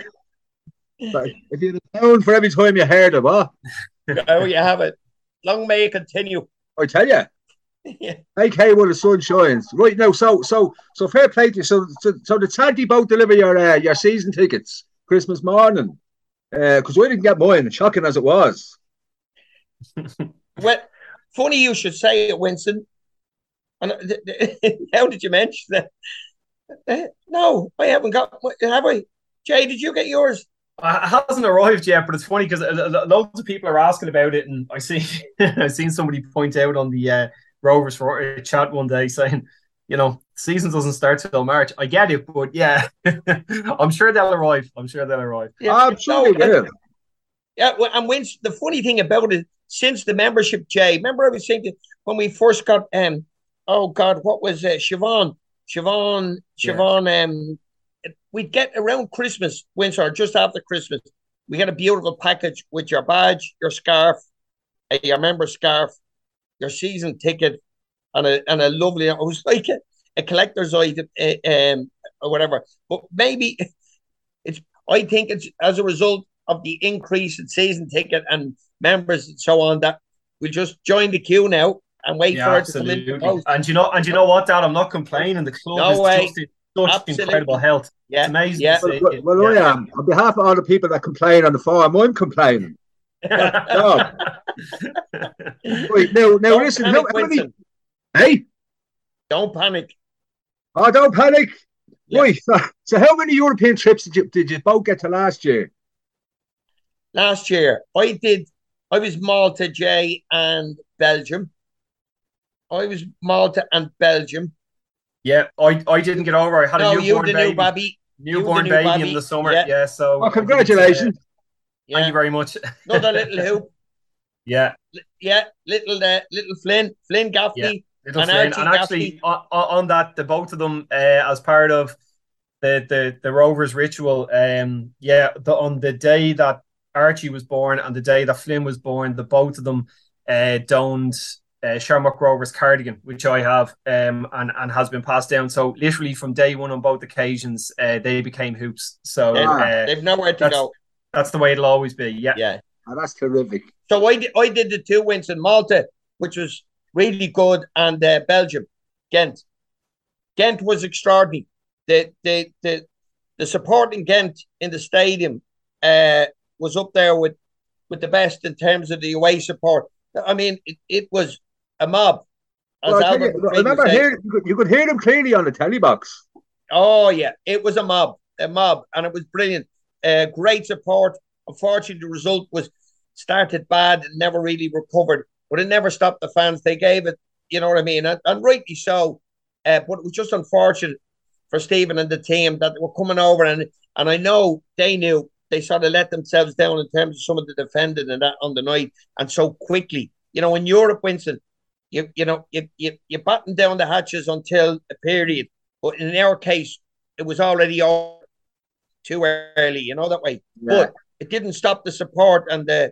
If you had a pound for every time you heard it, what? [laughs] oh, you have it. Long may it continue. I tell you. Yeah. AK where the sun shines. Right now, so so so fair play to you. So so, so the Tanty boat deliver your uh, your season tickets Christmas morning. Because we didn't get mine, shocking as it was. [laughs] Well, funny you should say it, Winston. And uh, th- th- how did you mention that? Uh, no, I haven't got. Have I? Jay, did you get yours? Uh, It hasn't arrived yet, but it's funny because loads of people are asking about it, and I see [laughs] I seen somebody point out on the uh, Rovers for uh, chat one day saying, you know, season doesn't start till March. I get it, but yeah, [laughs] I'm sure they'll arrive. I'm sure they'll arrive. I'm sure they will. Yeah, well, and when the funny thing about it, since the membership, Jay, remember I was thinking when we first got um, oh God, what was it, Siobhan, Siobhan, Siobhan, um, we'd get around Christmas, Winston, just after Christmas, we get a beautiful package with your badge, your scarf, your member scarf, your season ticket, and a and a lovely. It was [laughs] like a, a collector's item, uh, um, or whatever. But maybe [laughs] it's. I think it's as a result of the increase in season ticket and members and so on that we'll just join the queue now and wait for Yeah, it to come in. absolutely. And you know, and you know what, Dad? I'm not complaining. The club No is way. just such Absolutely. incredible health. Yeah, It's amazing. yeah. to see. Well, well, well, oh, I am. On behalf of all the people that complain on the forum, I'm complaining. [laughs] No. Wait, now, now Don't listen, panic, how, how many? Hey, Don't panic. oh, don't panic. Yeah. Right, so, so how many European trips did you did you both get to last year? Last year, I did. I was Malta, Jay, and Belgium. I was Malta and Belgium. Yeah, I, I didn't get over. I had No, a you newborn the baby. new baby. Newborn You the new baby, baby. in the summer. Yeah. Yeah, so I didn't, congratulations! uh, Thank you very much. [laughs] another little hoop. [laughs] yeah, Yeah, little uh, little Flynn, Flynn Gaffney. little And Flynn. Archie And actually, on, on that, the both of them, uh, as part of the the the Rovers ritual, um, yeah, the, on the day that Archie was born and the day that Flynn was born, the both of them uh, donned uh, Shamrock Rovers cardigan, which I have, um, and and has been passed down. So literally from day one on both occasions, uh, they became hoops. So They've, uh, they've nowhere to that's- go. that's the way it'll always be. Yeah. Yeah. Oh, that's terrific. So I did, I did the two wins in Malta, which was really good, and uh, Belgium, Ghent. Ghent was extraordinary. The the the the support in Ghent in the stadium uh, was up there with with the best in terms of the away support. I mean, it, it was a mob. Well, I, you, remember hearing you could, you could hear them clearly on the telly box. Oh yeah, it was a mob, a mob, and it was brilliant. Uh, great support. Unfortunately, the result was started bad and never really recovered, but it never stopped the fans. They gave it, you know what I mean, and, and rightly so. Uh, but it was just unfortunate for Stephen and the team that they were coming over, and and I know they knew they sort of let themselves down in terms of some of the defending and that on the night, and so quickly. You know, in Europe, Winston, you you know you you, you batten down the hatches until a period. But in our case, it was already all too early, you know that way. But it didn't stop the support and the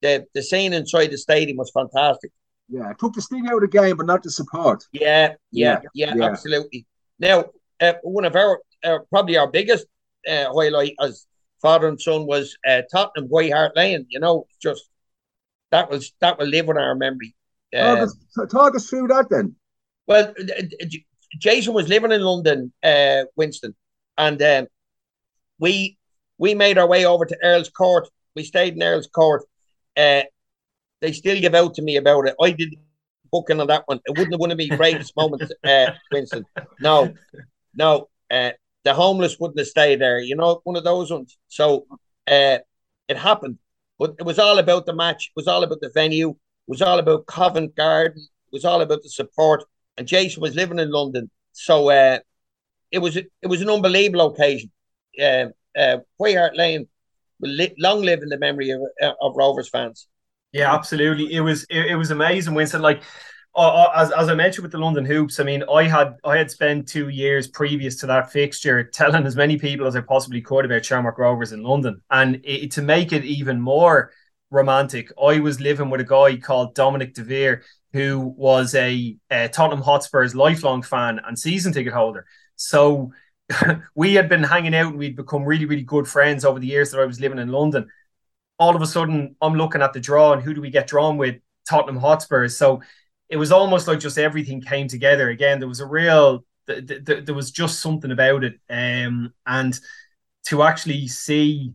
the the scene inside the stadium was fantastic. Yeah, it took the sting out of the game, but not the support. Yeah, yeah, yeah, yeah. absolutely. Now, uh, one of our uh, probably our biggest uh, highlight as father and son was uh, Tottenham White Hart Lane. You know, just that was that will live in our memory. Talk Uh, us, talk us through that then. Well, Jason was living in London, uh, Winston, and um, we we made our way over to Earl's Court. We stayed in Earl's Court. Uh, they still give out to me about it. I did booking on that one. It wouldn't have one of my greatest moments, uh, Winston. No, no. Uh, the homeless wouldn't have stayed there. You know, one of those ones. So uh, it happened, but it was all about the match. It was all about the venue. Was all about Covent Garden. Was all about the support. And Jason was living in London, so uh, it was it was an unbelievable occasion. Uh, uh, White Hart Lane li- long live in the memory of, uh, of Rovers fans. Yeah, absolutely. It was it, it was amazing, Winston. Like uh, uh, as, as I mentioned with the London Hoops, I mean, I had I had spent two years previous to that fixture telling as many people as I possibly could about Shamrock Rovers in London, and it, to make it even more romantic, I was living with a guy called Dominic De Vere, who was a, a Tottenham Hotspur's lifelong fan and season ticket holder. So [laughs] we had been hanging out and we'd become really, really good friends over the years that I was living in London. All of a sudden, I'm looking at the draw and who do we get drawn with? Tottenham Hotspurs. So it was almost like just everything came together again. There was a real, th- th- there was just something about it. Um, and to actually see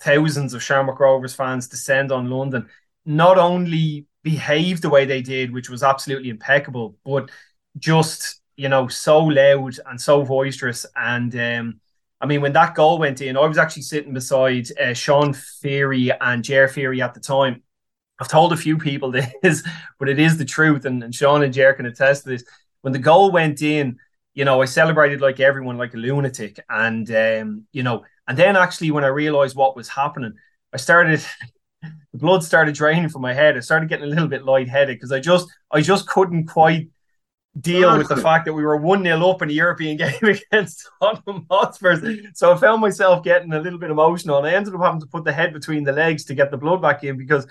thousands of Shamrock Rovers fans descend on London, not only behaved the way they did, which was absolutely impeccable, but just you know so loud and so boisterous. And um, I mean, when that goal went in, I was actually sitting beside uh, Sean Feary and Jer Feary at the time. I've told a few people [laughs] this, but it is the truth, and, and Sean and Jer can attest to this. When the goal went in, you know, I celebrated like everyone, like a lunatic, and um, you know, and then actually when I realized what was happening, I started [laughs] the blood started draining from my head. I started getting a little bit lightheaded because I just I just couldn't quite deal with the ah. fact that we were 1 0 up in a European [laughs] game against Tottenham Hotspurs. So I found myself getting a little bit emotional and I ended up having to put the head between the legs to get the blood back in because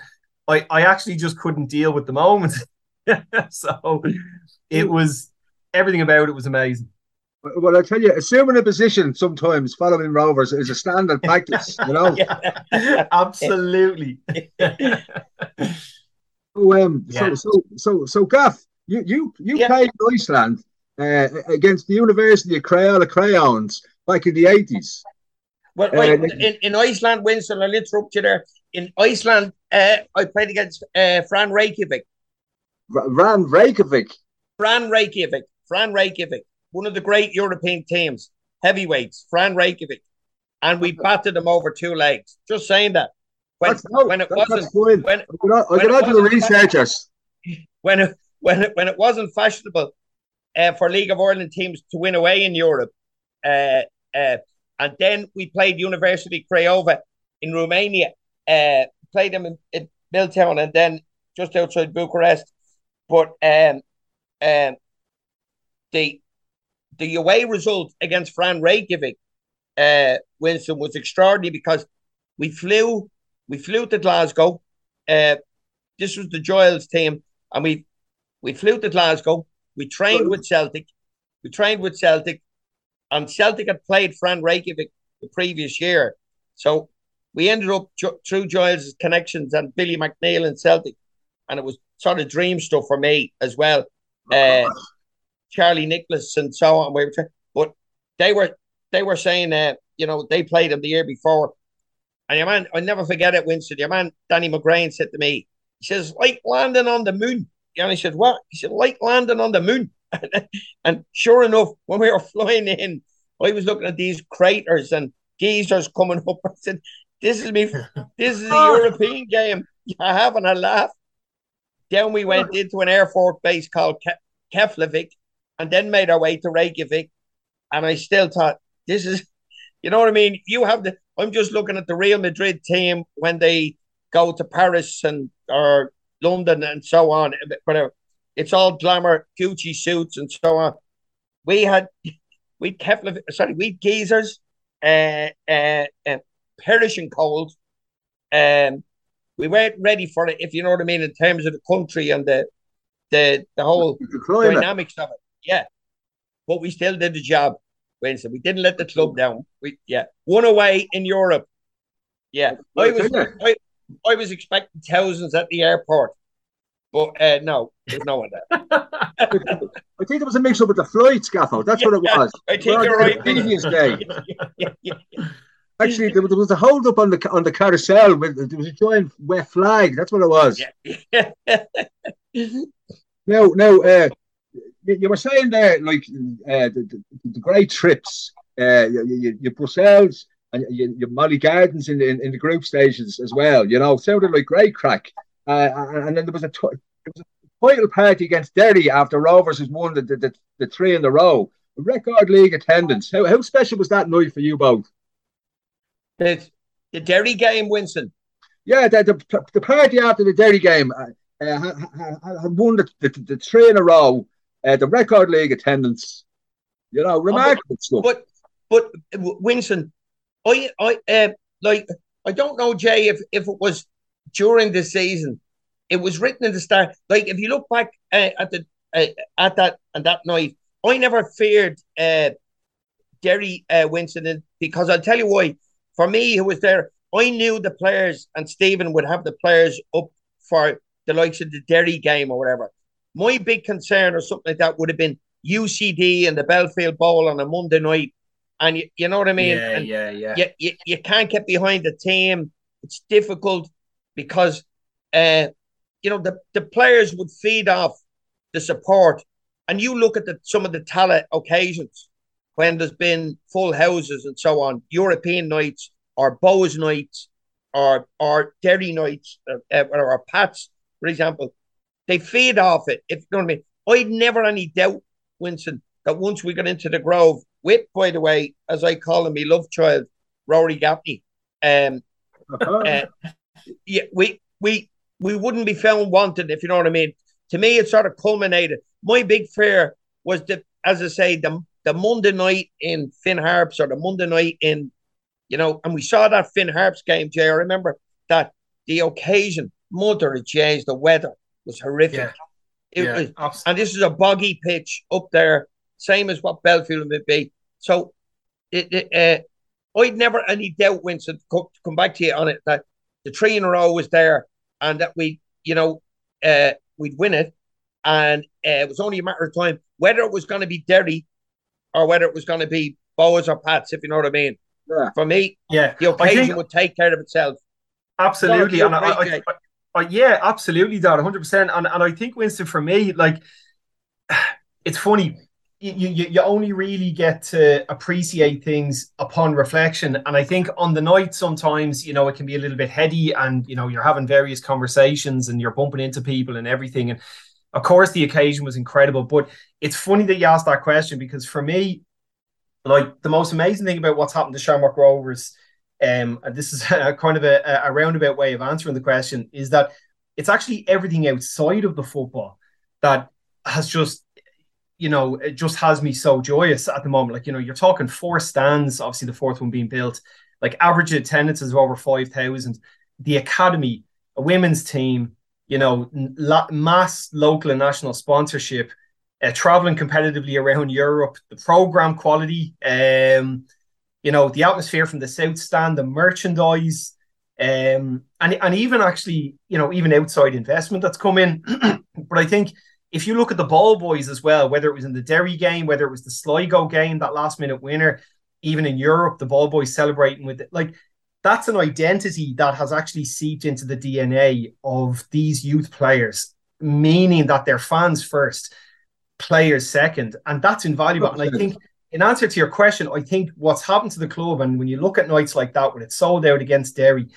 I, I actually just couldn't deal with the moment. [laughs] so it was everything about it was amazing. Well, I tell you, assuming a position sometimes following Rovers is a standard practice, you know. [laughs] yeah, absolutely. [laughs] so, um, Yeah. so, so, so, so, Gaff, you, you, you Yeah. played in Iceland uh, against the University of Crayola Crayons back in the eighties. Well, Uh, in, in Iceland, Winston, I'll interrupt you there. In Iceland, uh, I played against uh, Fram Reykjavik. Ran Reykjavik. Fram Reykjavik. Fram Reykjavik. One of the great European teams. Heavyweights. Fram Reykjavik. And we batted them over two legs. Just saying that. When, no, when it wasn't that's when, I when it to the researchers. when it when it when it wasn't fashionable uh, for League of Ireland teams to win away in Europe, uh, uh, and then we played University Craiova in Romania. Uh, played them in, in Milltown and then just outside Bucharest. But um, um, the the away result against Fram Reykjavik, uh, Winston was extraordinary because we flew we flew to Glasgow. Uh, this was the Giles team, and we we flew to Glasgow. We trained with Celtic. We trained with Celtic, and Celtic had played Fran Reykjavik the previous year. So we ended up through Giles' connections and Billy McNeill and Celtic, and it was sort of dream stuff for me as well. Uh, Charlie Nicholas and so on. We were but they were they were saying that you know they played him the year before, and your man I never forget it. Winston, your man Danny McGrain said to me, he says like landing on the moon. And I said, what? He said, like landing on the moon. [laughs] and sure enough, when we were [laughs] flying in, I was looking at these craters and geysers coming up. [laughs] I said, this is me. This is a oh. European game. I having a laugh. Then we went into an air force base called Ke- Keflavik and then made our way to Reykjavik. And I still thought, this is, [laughs] you know what I mean? You have the, I'm just looking at the Real Madrid team when they go to Paris and or London and so on. But uh, it's all glamour, Gucci suits and so on. We had, [laughs] we Keflavik, sorry, we geezers, uh, uh, uh, perishing cold. Um, we weren't ready for it, if you know what I mean, in terms of the country and the the the whole The dynamics of it. Yeah, but we still did the job, Winston. We didn't let the club down. We yeah, one away in Europe. Yeah, I was I, I was expecting thousands at the airport, but uh, no, there's no one there. [laughs] I think there was a mix up with the flight scaffold. That's what it was. I think you're the right. Previous day. yeah, [laughs] yeah, Actually, there was, there was a hold up on the on the carousel. With, there was a giant wet flag. That's what it was. yeah. [laughs] Now, now, uh, you, were saying there, like uh, the, the, the great trips. Uh, you, you, you Brussels and you, you Molly Gardens in, in in the group stages as well. You know, sounded like great crack. Uh, and, then there was a tw- there was a title party against Derry after Rovers has won the, the, the, the three in a row. Record league attendance. How, how special was that night for you both? The, the Derry game, Winston. Yeah, the, the, the party after the Derry game uh, uh, had won the, the, the three in a row, uh, the record league attendance. You know, remarkable stuff. But but Winston, I I uh, like I don't know Jay if if it was during the season it was written in the start. Like if you look back uh, at the uh, at that and that night, I never feared uh, Derry uh, Winston because I'll tell you why. For me, who was there, I knew the players, and Stephen would have the players up for the likes of the Derry game or whatever. My big concern or something like that would have been UCD and the Belfield Bowl on a Monday night. And you, you know what I mean? Yeah, and yeah, yeah. You, you, you can't get behind the team. It's difficult because, uh, you know, the, the players would feed off the support. And you look at the, some of the Tallaght occasions when there's been full houses and so on, European nights or Bohs nights or or Derry nights uh, uh, or, or Pats, for example, they feed off it. If you know what I mean. I'd never any doubt, Winston, that once we got into the Grove, with, by the way, as I call him, my love child, Rory Gaffney, um, uh, yeah, we we we wouldn't be found wanted, if you know what I mean. To me, it sort of culminated. My big fear was the, as I say, the the Monday night in Finn Harps or the Monday night in, you know, and we saw that Finn Harps game, Jay. I remember that the occasion, mother of Jay's, the weather was horrific. Yeah. It Yeah, was, abs- and this is a boggy pitch up there, same as what Belfield would be. So, it, it, uh, I'd never any doubt, Winston, to co- to come back to you on it, that the three in a row was there and that we, you know, uh, we'd win it. And uh, it was only a matter of time whether it was going to be Derry or whether it was going to be Bohs or Pats, if you know what I mean. Yeah. For me, Yeah, the I occasion think- would take care of itself. Absolutely, Well, and I, I, I, I, yeah, absolutely, Dad, hundred percent. And and I think Winston, for me, like, [sighs] it's funny. You, you you only really get to appreciate things upon reflection, and I think on the night sometimes you know it can be a little bit heady, and you know you're having various conversations and you're bumping into people and everything, and of course the occasion was incredible. But it's funny that you asked that question because for me, like the most amazing thing about what's happened to Shamrock Rovers, um, and this is [laughs] a kind of a, a roundabout way of answering the question, is that it's actually everything outside of the football that has just, you know, it just has me so joyous at the moment. Like, you know, you're talking four stands, obviously the fourth one being built, like average attendance is over 5,000. The academy, a women's team, you know, la- mass local and national sponsorship, uh, traveling competitively around Europe, the program quality, um, you know, the atmosphere from the South Stand, the merchandise, um, and and even actually, you know, even outside investment that's come in. [clears throat] but I think if you look at the ball boys as well, whether it was in the Derry game, whether it was the Sligo game, that last minute winner, even in Europe, the ball boys celebrating with it, like that's an identity that has actually seeped into the DNA of these youth players, meaning that they're fans first, players second, and that's invaluable. And I think, in answer to your question, I think what's happened to the club, and when you look at nights like that when it's sold out against Derry,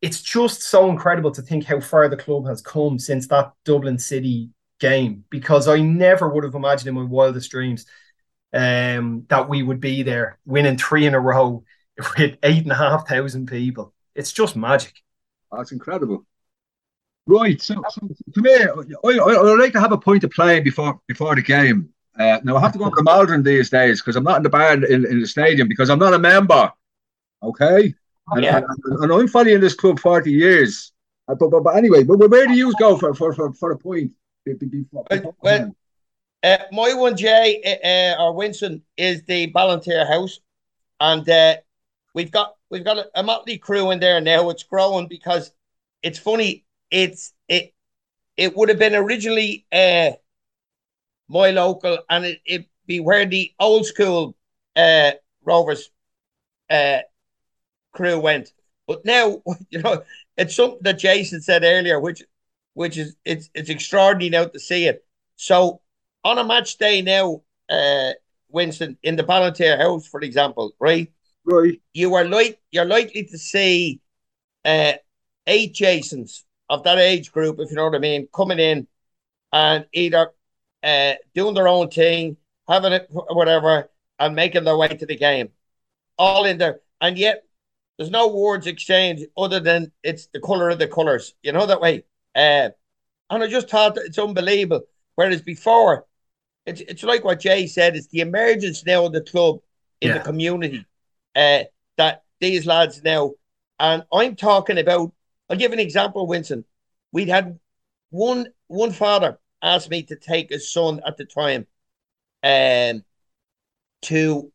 it's just so incredible to think how far the club has come since that Dublin City game. Because I never would have imagined in my wildest dreams um, that we would be there winning three in a row [laughs] with eight and a half thousand people. It's just magic. That's incredible. Right, so, so to me, I, I, I like to have a point of playing before before the game. Uh, now I have to go to the Maldron these days because I'm not in the bar in, in the stadium because I'm not a member. Okay, and, Yeah. and, and I'm following this club forty years. Uh, But, but, but anyway, but where do you go for for for, for a point? Well, well, uh, my one, Jay uh, uh, or Winston, is the Ballantyre House, and uh, we've got we've got a, a motley crew in there now. It's growing because it's funny. It's it it would have been originally uh, my local, and it it be where the old school uh, Rovers uh, crew went. But now, [laughs] you know, it's something that Jason said earlier, which which is it's it's extraordinary now to see it. So on a match day now, uh, Winston in the Ballantyre House, for example, right? Right. You are like you're likely to see uh, eight Jasons of that age group, if you know what I mean, coming in and either uh, doing their own thing, having it whatever, and making their way to the game, all in there, and yet there's no words exchanged other than it's the color of the colors, you know that way. Uh, and I just thought it's unbelievable. Whereas before, it's it's like what Jay said, it's the emergence now of the club in Yeah. the community. Uh, that these lads now, and I'm talking about. I'll give an example, Winston. we'd had one one father asked me to take his son at the time um, to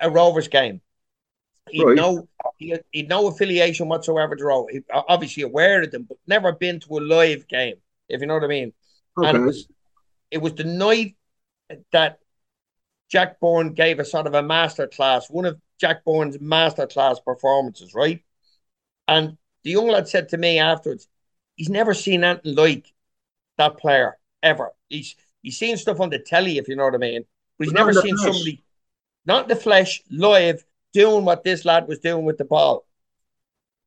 a Rovers game. He'd Right. no he had, he'd no affiliation whatsoever to Rovers. He, obviously aware of them, but never been to a live game, if you know what I mean. And it was it was the night that Jack Byrne gave a sort of a master class, one of Jack Byrne's master class performances, right? And the young lad said to me afterwards, he's never seen anything like that player ever. He's he's seen stuff on the telly, if you know what I mean, but he's But never seen flesh. somebody not the flesh, live, doing what this lad was doing with the ball.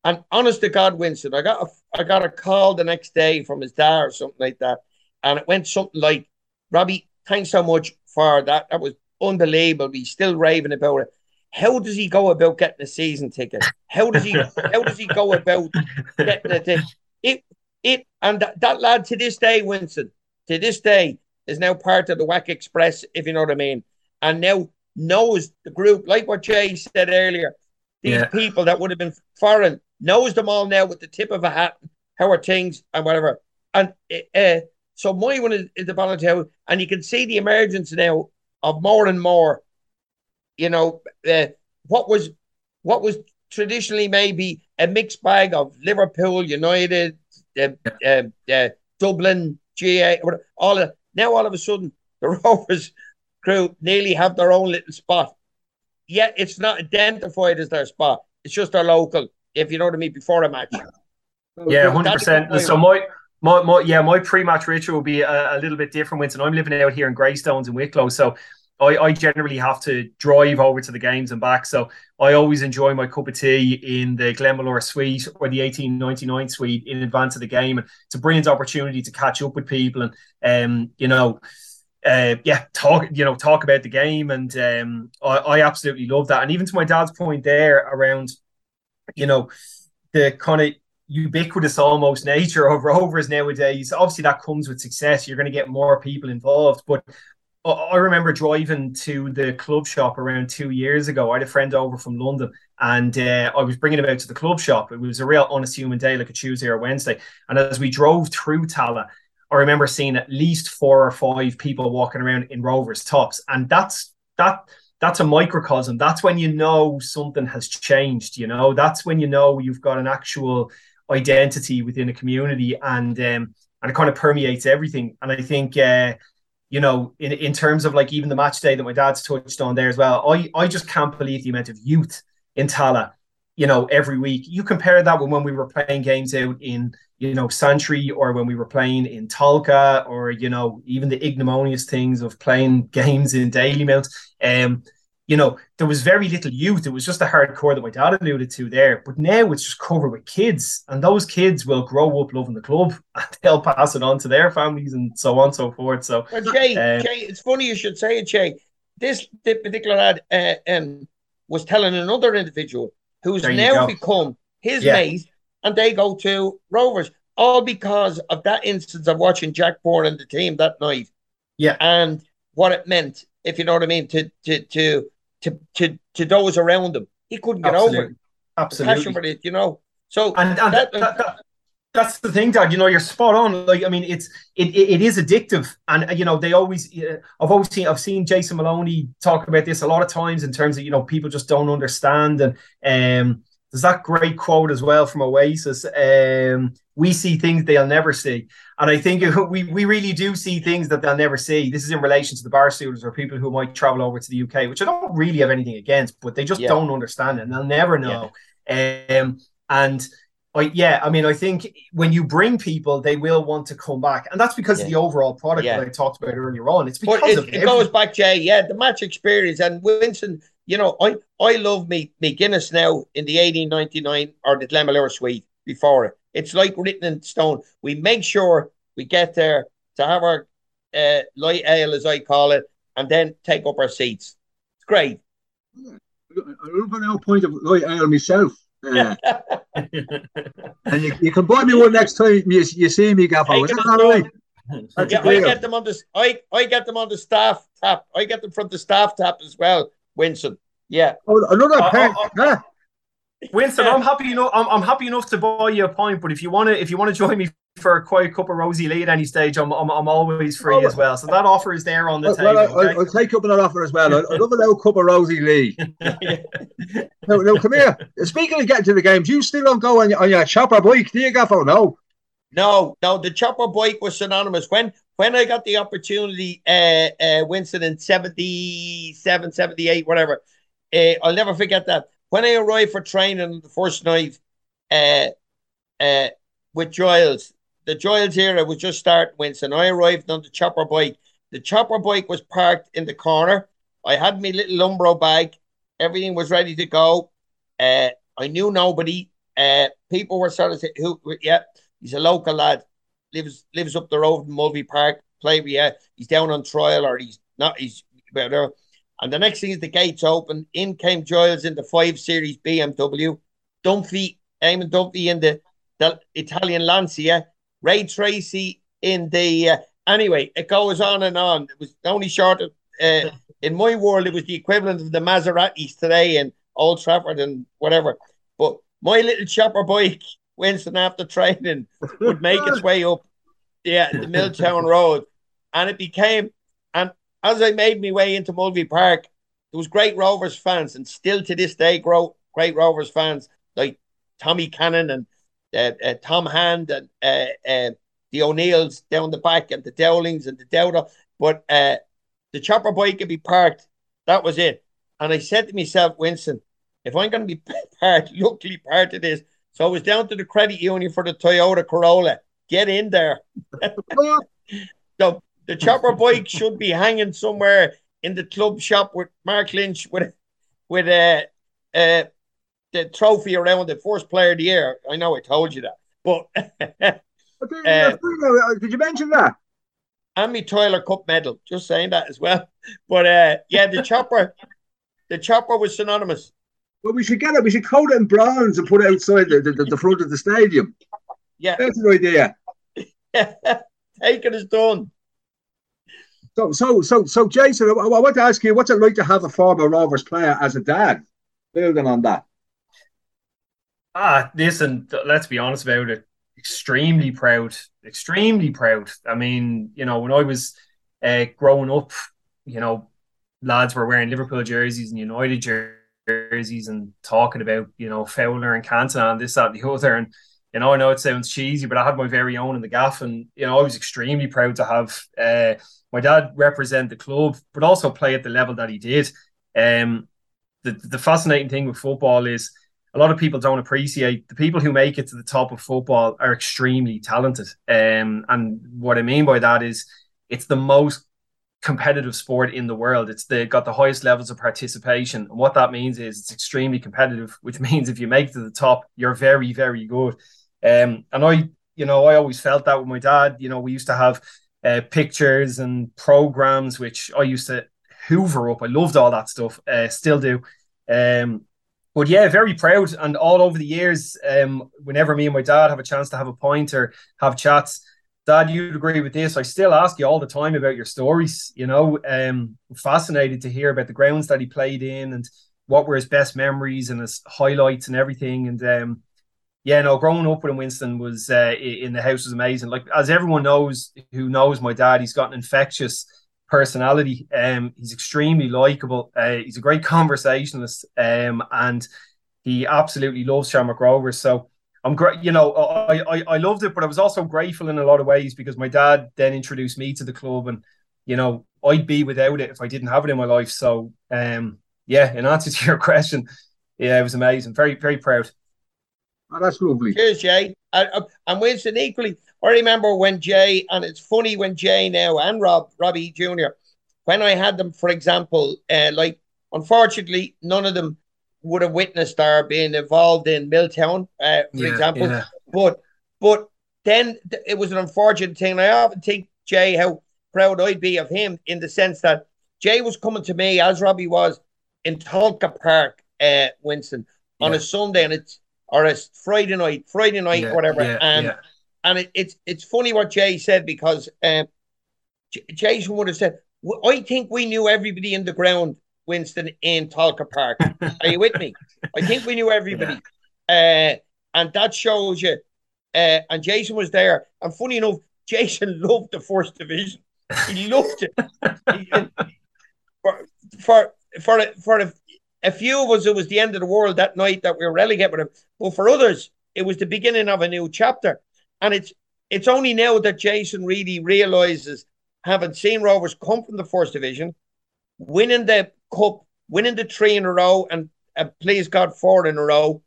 And honest to God, Winston, I got a I got a call the next day from his dad or something like that, and it went something like, "Robbie, thanks so much for that. That was unbelievable. He's still raving about it. How does he go about getting a season ticket? How does he how does he go about [laughs] getting a thing? It it and that, that lad to this day, Winston, to this day, is now part of the Whack Express, if you know what I mean, and now knows the group, like what Jay said earlier. These Yeah. people that would have been foreign knows them all now with the tip of a hat. How are things and whatever. And uh, so my one is, is the volunteer, and you can see the emergence now of more and more. You know, uh, what was what was traditionally maybe a mixed bag of Liverpool, United, uh, uh, Dublin, GA, all of now all of a sudden [laughs] the Rovers crew nearly have their own little spot. Yet it's not identified as their spot. It's just their local, if you know what I mean, before a match. Yeah, hundred percent. So my, my, my, yeah, my pre-match ritual will be a, a little bit different. Winston, I'm living out here in Greystones in Wicklow, so I, I generally have to drive over to the games and back. So I always enjoy my cup of tea in the Glenmalure suite or the 1899 suite in advance of the game, and it's a brilliant opportunity to catch up with people and, um, you know. Uh, yeah, talk you know talk about the game, and um, I, I absolutely love that. And even to my dad's point there around, you know, the kind of ubiquitous almost nature of rovers nowadays. Obviously, that comes with success. You're going to get more people involved. But I- remember driving to the club shop around two years ago. I had a friend over from London, and uh, I was bringing him out to the club shop. It was a real unassuming day, like a Tuesday or Wednesday. And as we drove through Tallaght, I remember seeing at least four or five people walking around in rovers tops, and that's that that's a microcosm. That's when you know something has changed. You know, that's when you know you've got an actual identity within a community, and um, and it kind of permeates everything. And I think, uh, you know, in in terms of like even the match day that my dad's touched on there as well, I I just can't believe the amount of youth in Tallaght. You know, every week you compare that with when we were playing games out in you know Santry or when we were playing in Tolka or you know even the ignominious things of playing [laughs] games in Dalymount. Um, you know, there was very little youth. It was just the hardcore that my dad alluded to there. But now it's just covered with kids, and those kids will grow up loving the club, [laughs] and they'll pass it on to their families and so on and so forth. So, Well, Jay, um, Jay, it's funny you should say it, Jay. This th- particular lad uh, um, was telling another individual who's now go. become his Yeah. mate, and they go to Rovers, all because of that instance of watching Jack Byrne and the team that night. Yeah. And what it meant, if you know what I mean, to to to to to, to those around him. He couldn't get over it. absolutely, passion for it, you know. So and, and that- that, that, that- that's the thing, Dad. You know, you're spot on. Like, I mean, it's it it, it is addictive, and uh, you know, they always. Uh, I've always seen I've seen Jason Maloney talk about this a lot of times in terms of you know people just don't understand, and um, there's that great quote as well from Oasis. Um, we see things they'll never see, and I think [laughs] we we really do see things that they'll never see. This is in relation to the bar students or people who might travel over to the UK, which I don't really have anything against, but they just Yeah. don't understand it, and they'll never know. Um, and I, yeah, I mean, I think when you bring people, they will want to come back, and that's because of the overall product Yeah. that I talked about earlier on. It's because it, of it goes back, Jay. Yeah, the match experience and Winston. You know, I I love me me Guinness now in the eighteen ninety nine or the Glenmalure suite before it. It's like written in stone. We make sure we get there to have our uh, light ale, as I call it, and then take up our seats. It's great. I love an out point of light ale myself. Uh, [laughs] and you, you can buy me one next time you, you see me, Gaffer. Is that all right? Yeah, I get them on the I I get them on the staff tap. I get them from the staff tap as well, Winston. Yeah. Oh, another Uh, pen. uh, huh? Winston, I'm happy enough. I'm, I'm happy enough to buy you a pint, but if you want to, if you want to join me for a quiet cup of Rosie Lee at any stage, I'm, I'm, I'm always free Oh, as well. So that offer is there on the Well, table. well, I, okay? will take up that offer as well. I, I love a little cup of Rosie Lee. [laughs] no, no, come here. Speaking of getting to the games, you still don't go on your, on your chopper bike, do you, Gaffo? No. No, no, the chopper bike was synonymous. When when I got the opportunity, uh, uh, Winston in 77, 78, whatever, uh, I'll never forget that. When I arrived for training the first night uh, uh, with Giles, the Giles era was just starting, Winston. I arrived on the chopper bike. The chopper bike was parked in the corner. I had my little Umbro bag. Everything was ready to go. Uh, I knew nobody. Uh, people were sort of saying, "Who? Yeah, he's a local lad. Lives lives up the road in Mulvey Park. Play with yeah. He's down on trial or he's not. He's whatever." And the next thing is the gates open. In came Giles in the five series BMW. Dunphy, Eamon Dunphy in the, the Italian Lancia. Ray Treacy in the. Uh, anyway, it goes on and on. It was only short of. Uh, [laughs] in my world, it was the equivalent of the Maseratis today in Old Trafford and whatever. But my little chopper bike, Winston after training, would make its way up, yeah, the Milltown Road, and it became. And as I made my way into Mulvey Park, there was great Rovers fans, and still to this day, grow great Rovers fans like Tommy Cannon and uh, uh, Tom Hand and uh, uh, the O'Neills down the back and the Dowlings and the Dowder. But uh, the chopper bike could be parked. That was it. And I said to myself, Winston, if I'm going to be [laughs] part, luckily part of this. So I was down to the credit union for the Toyota Corolla. Get in there. [laughs] so the chopper bike should be hanging somewhere in the club shop with Mark Lynch with with uh, uh, the trophy around the first player of the year. I know I told you that, but [laughs] Uh, Did you mention that? and me Tyler Cup medal. Just saying that as well. But uh, yeah, the chopper, the chopper was synonymous. Well, we should get it. We should coat it in bronze and put it outside the, the, the front of the stadium. Yeah, That's an idea. [laughs] take it as done. So, so, so, so, Jason, I, I want to ask you, what's it like to have a former Rovers player as a dad? Building on that. Ah, listen, th- let's be honest about it. Extremely proud, extremely proud. I mean, you know, when I was uh, growing up, you know, lads were wearing Liverpool jerseys and United jer- jerseys and talking about, you know, Fowler and Cantona and this, that, and the other. And, you know, I know it sounds cheesy, but I had my very own in the gaff. And, you know, I was extremely proud to have uh, my dad represent the club, but also play at the level that he did. Um, the, the fascinating thing with football is, a lot of people don't appreciate the people who make it to the top of football are extremely talented. Um, and what I mean by that is it's the most competitive sport in the world. It's the got the highest levels of participation. And what that means is it's extremely competitive, which [laughs] means if you make it to the top, you're very, very good. Um, and I, you know, I always felt that with my dad. You know, we used to have uh, pictures and programs which I used to hoover up. I loved all that stuff. Uh, still do. Um, but yeah, very proud. And all over the years, um, whenever me and my dad have a chance to have a point or have chats, Dad, you'd agree with this. I still ask you all the time about your stories. You know, um, fascinated to hear about the grounds that he played in and what were his best memories and his highlights and everything. And um, yeah, no, growing up with him, Winston was uh, in the house was amazing. Like as everyone knows who knows my dad, he's got an infectious personality. Um, he's extremely likable. Uh, he's a great [laughs] conversationalist, um, and he absolutely loves Shamrock Rovers. So I'm great. You know, I, I I loved it, but I was also grateful in a lot of ways because my dad then introduced me to the club, and you know, I'd be without it if I didn't have it in my life. So, um, yeah, in answer to [laughs] your question, yeah, it was amazing. Very very proud. Oh, that's lovely. Cheers, Jay. And, uh, and Winston equally. I remember when Jay, and it's funny when Jay now and Rob, Robbie Jr., when I had them, for example, uh, like, unfortunately, none of them would have witnessed or been involved in Milltown, uh, for Yeah, example. yeah. But, but then th- it was an unfortunate thing. I often think, Jay, how proud I'd be of him in the sense that Jay was coming to me, as Robbie was, in Tolka Park, uh, Winston, on Yeah. a Sunday, and it's or a Friday night, Friday night, whatever. and and it, it's it's funny what Jay said because um, J- Jason would have said, I think we knew everybody in the ground, Winston, in Tolka Park. [laughs] Are you with me? I think we knew everybody. Uh, and that shows you uh, and Jason was there. And funny enough, Jason [laughs] loved the first division. He loved it. He- for for for a, for a, a few of us, it was the end of the world that night that we were relegated with him. But for others, it was the beginning of a new chapter. And it's it's only now that Jason really realizes, having seen Rovers come from the first division, winning the cup, winning the three in a row, and uh, please God, four in a row,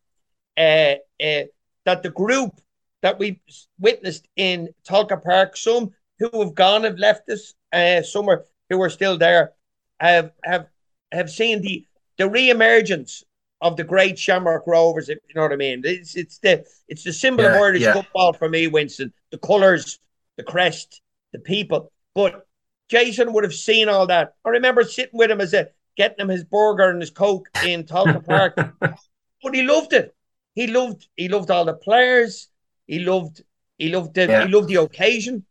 uh, uh, that the group that we witnessed in Tolka Park, some who have gone have left us, uh, some are, who are still there, have have have seen the the re-emergence of the great Shamrock Rovers. If you know what I mean, it's it's the it's the symbol of Yeah, Irish yeah. football for me, Winston. The colours, the crest, the people. But Jason would have seen all that. I remember sitting with him as a getting him his burger and his coke in Tolka Park, [laughs] but he loved it. He loved he loved all the players. He loved he loved the Yeah. he loved the occasion.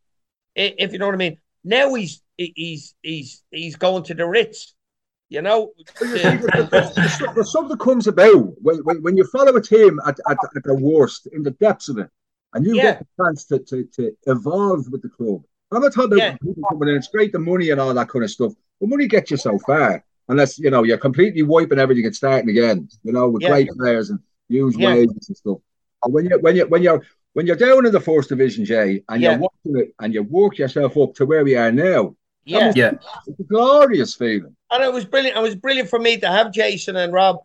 If you know what I mean. Now he's he's he's he's going to the Ritz. You know, There's, there's- there's something comes about when, when, when you follow a team at, at, at the worst, in the depths of it, and you Yeah. get the chance to, to, to evolve with the club. I'm not talking about Yeah. people coming in, it's great the money and all that kind of stuff, but money gets you so far. Unless, you know, you're completely wiping everything and starting again, you know, with Yeah. great players and huge Yeah. wages and stuff. And when you when you when you're when you're down in the first division, Jay, and Yeah. you're watching it and you work yourself up to where we are now, yeah. Yeah. it's a glorious feeling. And it was brilliant. It was brilliant for me to have Jason and Rob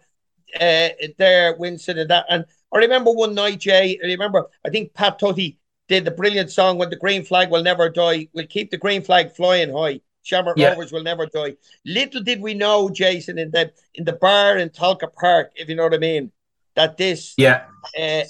uh, there, Winston, and that. And I remember one night, Jay. I remember, I think Pat Tutty did the brilliant song "When the Green Flag Will Never Die." We'll keep the green flag flying high. Shamrock Yeah. Rovers will never die. Little did we know, Jason, in the in the bar in Tolka Park, if you know what I mean, that this Yeah. uh,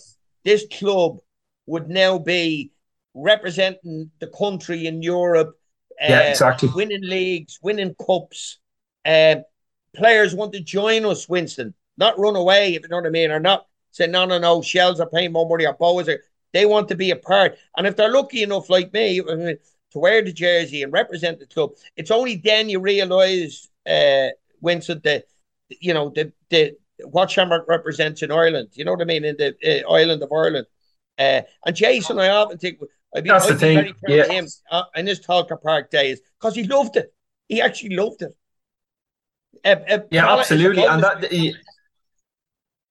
this club would now be representing the country in Europe. Uh, Yeah, exactly. Winning leagues, winning cups. Um, players want to join us, Winston, not run away, if you know what I mean, or not say, no, no, no, Shels are paying more money, or Bohs are. They want to be a part. And if they're lucky enough, like me, I mean, to wear the jersey and represent the club, it's only then you realise, uh, Winston, that, you know, the, the, what Shamrock represents in Ireland. You know what I mean? In the uh, island of Ireland. Uh, and Jason, I often think I'd be, That's the I'd be thing, very proud of yeah. him uh, in his Tolka Park days because he loved it. He actually loved it. Uh, Yeah, absolutely, and that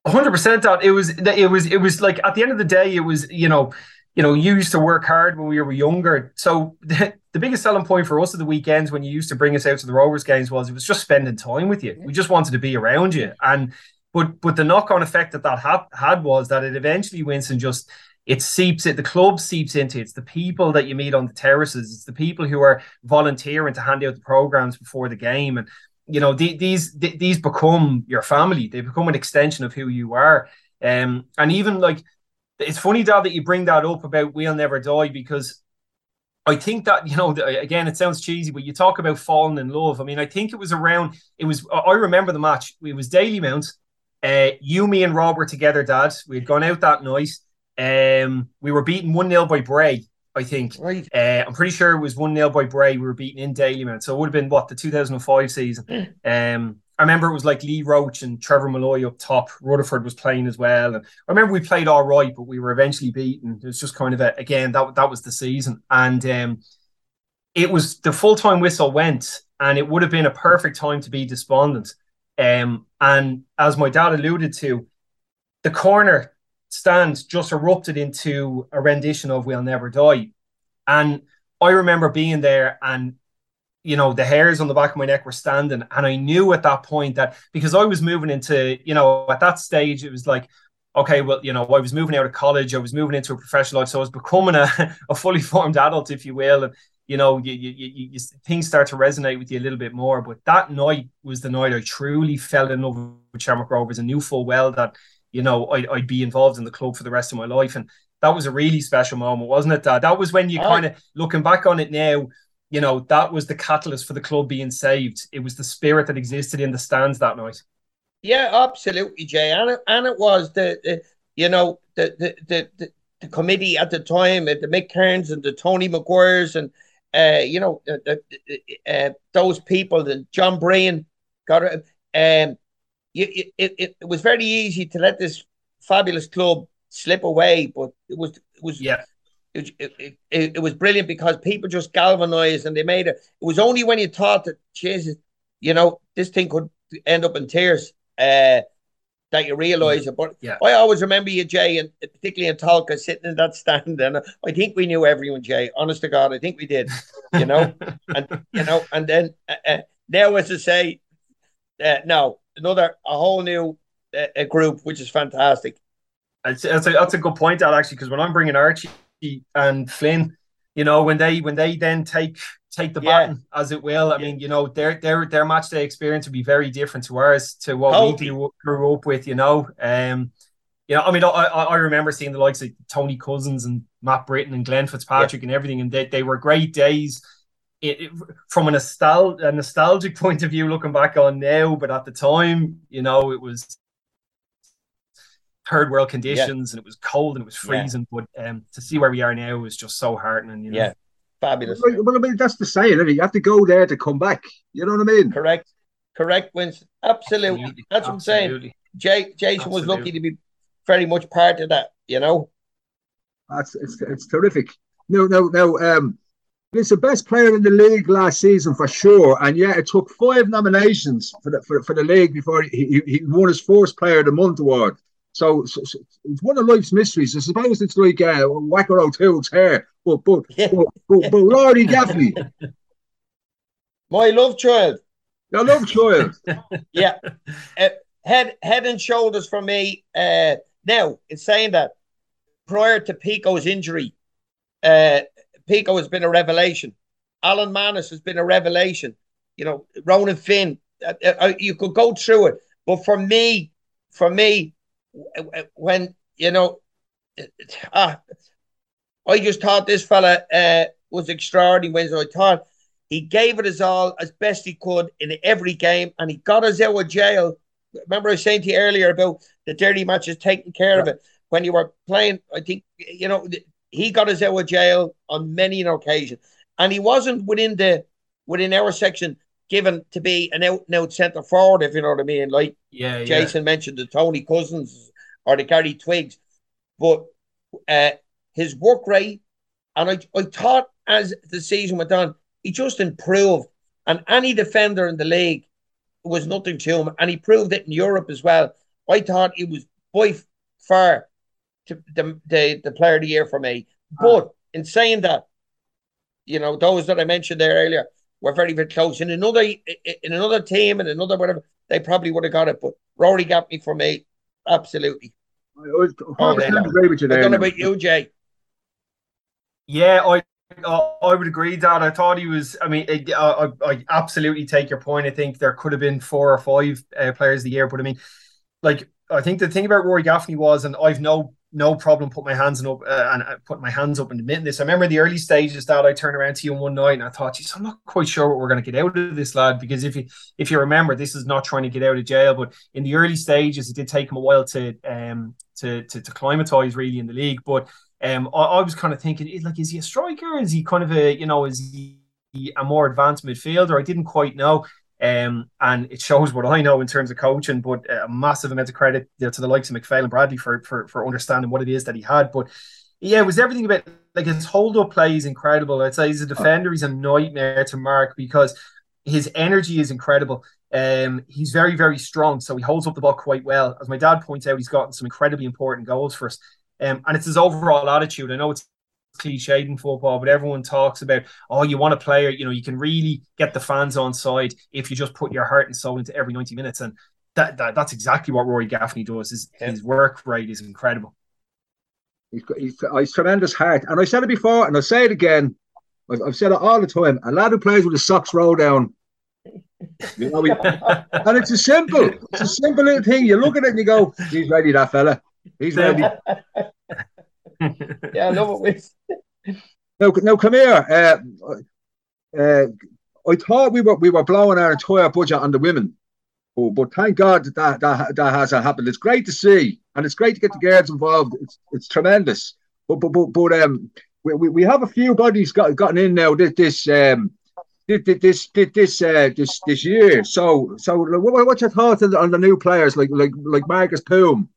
hundred percent. That it was, that it was, it was like at the end of the day, it was you know, you know, you used to work hard when we were younger. So the, [laughs] the biggest selling point for us at the weekends when you used to bring us out to the Rovers games was it was just spending time with you. We just wanted to be around you, and but but the knock on effect that that had, had was that it eventually Winston just it seeps it the club seeps into it. it's the people that you meet on the terraces it's the people who are volunteering to hand out the programs before the game and you know the, these th- these become your family they become an extension of who you are um and even like it's funny dad that you bring that up about we'll never die because I think that you know again it sounds cheesy but you talk about falling in love I mean I think it was around it was I remember the match it was Dalymount uh, you, me, and Rob were together, Dad. We had gone out that night. Um, we were beaten 1 0 by Bray, I think. Right. Uh, I'm pretty sure it was 1 0 by Bray. We were beaten in Dalymount, So it would have been what, the 2005 season. Um, I remember it was like Lee Roach and Trevor Malloy up top. Rutherford was playing as well. And I remember we played all right, but we were eventually beaten. It was just kind of a, again, that, that was the season. And um, it was the full time whistle went, and it would have been a perfect time to be despondent. Um, and as my dad alluded to, the corner stand just erupted into a rendition of We'll Never Die. And I remember being there and you know the hairs on the back of my neck were standing and I knew at that point that because I was moving into you know at that stage it was like okay well you know I was moving out of college I was moving into a professional life so I was becoming a, [laughs] a fully formed adult if you will and you know you, you, you, you things start to resonate with you a little bit more but that night was the night I truly fell in love with Shamrock Rovers and knew full well that you know I'd, I'd be involved in the club for the rest of my life and that was a really special moment wasn't it Dad? that was when you oh. Aye. kind of looking back on it now you know that was the catalyst for the club being saved it was the spirit that existed in the stands that night Yeah, absolutely, Jay. And it, and it was the, the you know the the, the the the committee at the time, uh, the Mick Kearns and the Tony McGuire's and uh you know the, the, uh, those people, and John Bryan got it. Um, it, it it was very easy to let this fabulous club slip away, but it was it was Yeah. It, it, it, it was brilliant because people just galvanized and they made it. It was only when you thought that, Jesus, you know, this thing could end up in tears uh, that you realize it. But Yeah. I always remember you, Jay, and particularly in Tolka, sitting in that [laughs] stand. And I think we knew everyone, Jay. Honest to God, I think we did, you know. [laughs] and, you know, and then uh, uh, now, as I say, uh, no, another, a whole new uh, uh, group, which is fantastic. That's, that's, a, that's a good point, Al, actually, because when I'm bringing Archie and Flynn, you know, when they when they then take take the Yeah. baton, as it will, I mean, you know, their their their match day experience would be very different to ours, to what we grew, grew up with, you know. Um, you know, I mean, I, I remember seeing the likes of Tony Cousins and Matt Britton and Glenn Fitzpatrick and everything, and they, they were great days. It, it- from a, nostal- a nostalgic [laughs] point of view, looking back on now, but at the time, you know, it was third world conditions and it was cold and it was Yeah. freezing. But um, to see where we are now is just so heartening. You know? Yeah, fabulous. Well, well, I mean, that's the saying. isn't it? You have to go there to come back. You know what I mean? Correct. Correct, Winston. Absolutely. Absolutely. That's what I'm saying. Jay, Jason was Absolutely. lucky to be very much part of that, you know? That's it's, it's terrific. No, no, no. Um, he's the best player in the league last season for sure, and yeah, it took five nominations for the for, for the league before he, he, he won his first Player of the Month award. So, so, so it's one of life's mysteries. I suppose it's like uh, Wacker O'Toole's hair, but but Yeah. but, but, but Gaffney, [laughs] My love child. your love child. [laughs] Yeah. Uh, head head and shoulders for me. Uh, now, in saying that, prior to Pico's injury, uh, Pico has been a revelation. Alan Mannus has been a revelation. You know, Ronan Finn. Uh, uh, you could go through it, but for me, for me, when you know, ah, I just thought this fella uh, was extraordinary. When I thought he gave it his all as best he could in every game, and he got us out of jail. Remember, I was saying to you earlier about the dirty matches taking care of it when you were playing. I think you know he got us out of jail on many an occasion, and he wasn't within the within our section given to be an out and out centre forward, if you know what I mean. Like Yeah, yeah. Jason mentioned the Tony Cousins or the Gary Twiggs, but uh, his work rate, and I, I thought as the season went on, he just improved. And any defender in the league was nothing to him, and he proved it in Europe as well. I thought he was by far to the, the, the player of the year for me. But in saying that, you know, those that I mentioned there earlier were very, very close. In another in another team and another whatever, they probably would have got it. But Rory got me for me, absolutely. I was Oh, 100% agree with you I there. don't know now. about you, Jay. Yeah, I I I would agree, Dad. I thought he was. I mean, I, I, I absolutely take your point. I think there could have been four or five uh, players of the year, but I mean, like I think the thing about Rory Gaffney was, and I've no no problem putting my hands up uh, and uh, putting my hands up and admitting this. I remember the early stages that I turned around to you one night and I thought, geez, I'm not quite sure what we're going to get out of this lad because if you if you remember, this is not trying to get out of jail, but in the early stages, it did take him a while to um to to, to climatize really in the league, but. Um, I, I was kind of thinking, like, is he a striker? Is he kind of a, you know, is he a more advanced midfielder? I didn't quite know. Um, and it shows what I know in terms of coaching, but a massive amount of credit you know, to the likes of McPhail and Bradley for, for for understanding what it is that he had. But yeah, it was everything about like his hold up play is incredible. I'd say he's a defender, he's a nightmare to mark because his energy is incredible. Um, he's very, very strong, so he holds up the ball quite well. As my dad points out, he's gotten some incredibly important goals for us. Um, and it's his overall attitude. I know it's cliched in football, but everyone talks about, oh, you want a player, you know, you can really get the fans on side if you just put your heart and soul into every 90 minutes. And that, that that's exactly what Rory Gaffney does. His, Yeah. his work rate is incredible. He's, got- he's, he's tremendous heart. And I said it before, and I'll say it again. I've, I've said it all the time. A lad who plays with his socks rolled down. You know, he- [laughs] and it's a simple, it's a simple little thing. You look at it and you go, he's ready, that fella. He's ready. [laughs] Yeah, I love it. Now, now come here. Uh, uh, I thought we were we were blowing our entire budget on the women, but, but thank God that, that that hasn't happened. It's great to see, and it's great to get the girls involved. It's it's tremendous. But but but, but um, we, we, we have a few bodies got gotten in now. This this um. This this this this uh, this this year. So so what, what's your thoughts on the, on the new players like like like Markus Poom?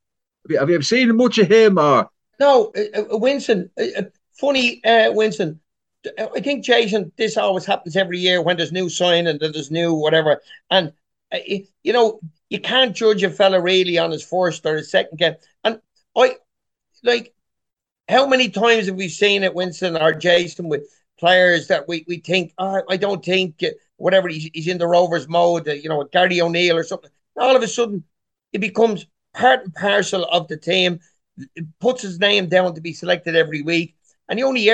Have you, have you seen much of him or? No, uh, uh, Winston. Uh, uh, funny, uh, Winston. I think Jason. This always happens every year when there's new sign and there's new whatever. And uh, you know, you can't judge a fella really on his first or his second game. And I like how many times have we seen it, Winston or Jason, with players that we, we think, oh, I don't think uh, whatever he's, he's in the Rovers mode, uh, you know, with Gary O'Neill or something. All of a sudden, it becomes part and parcel of the team. It puts his name down to be selected every week, and you only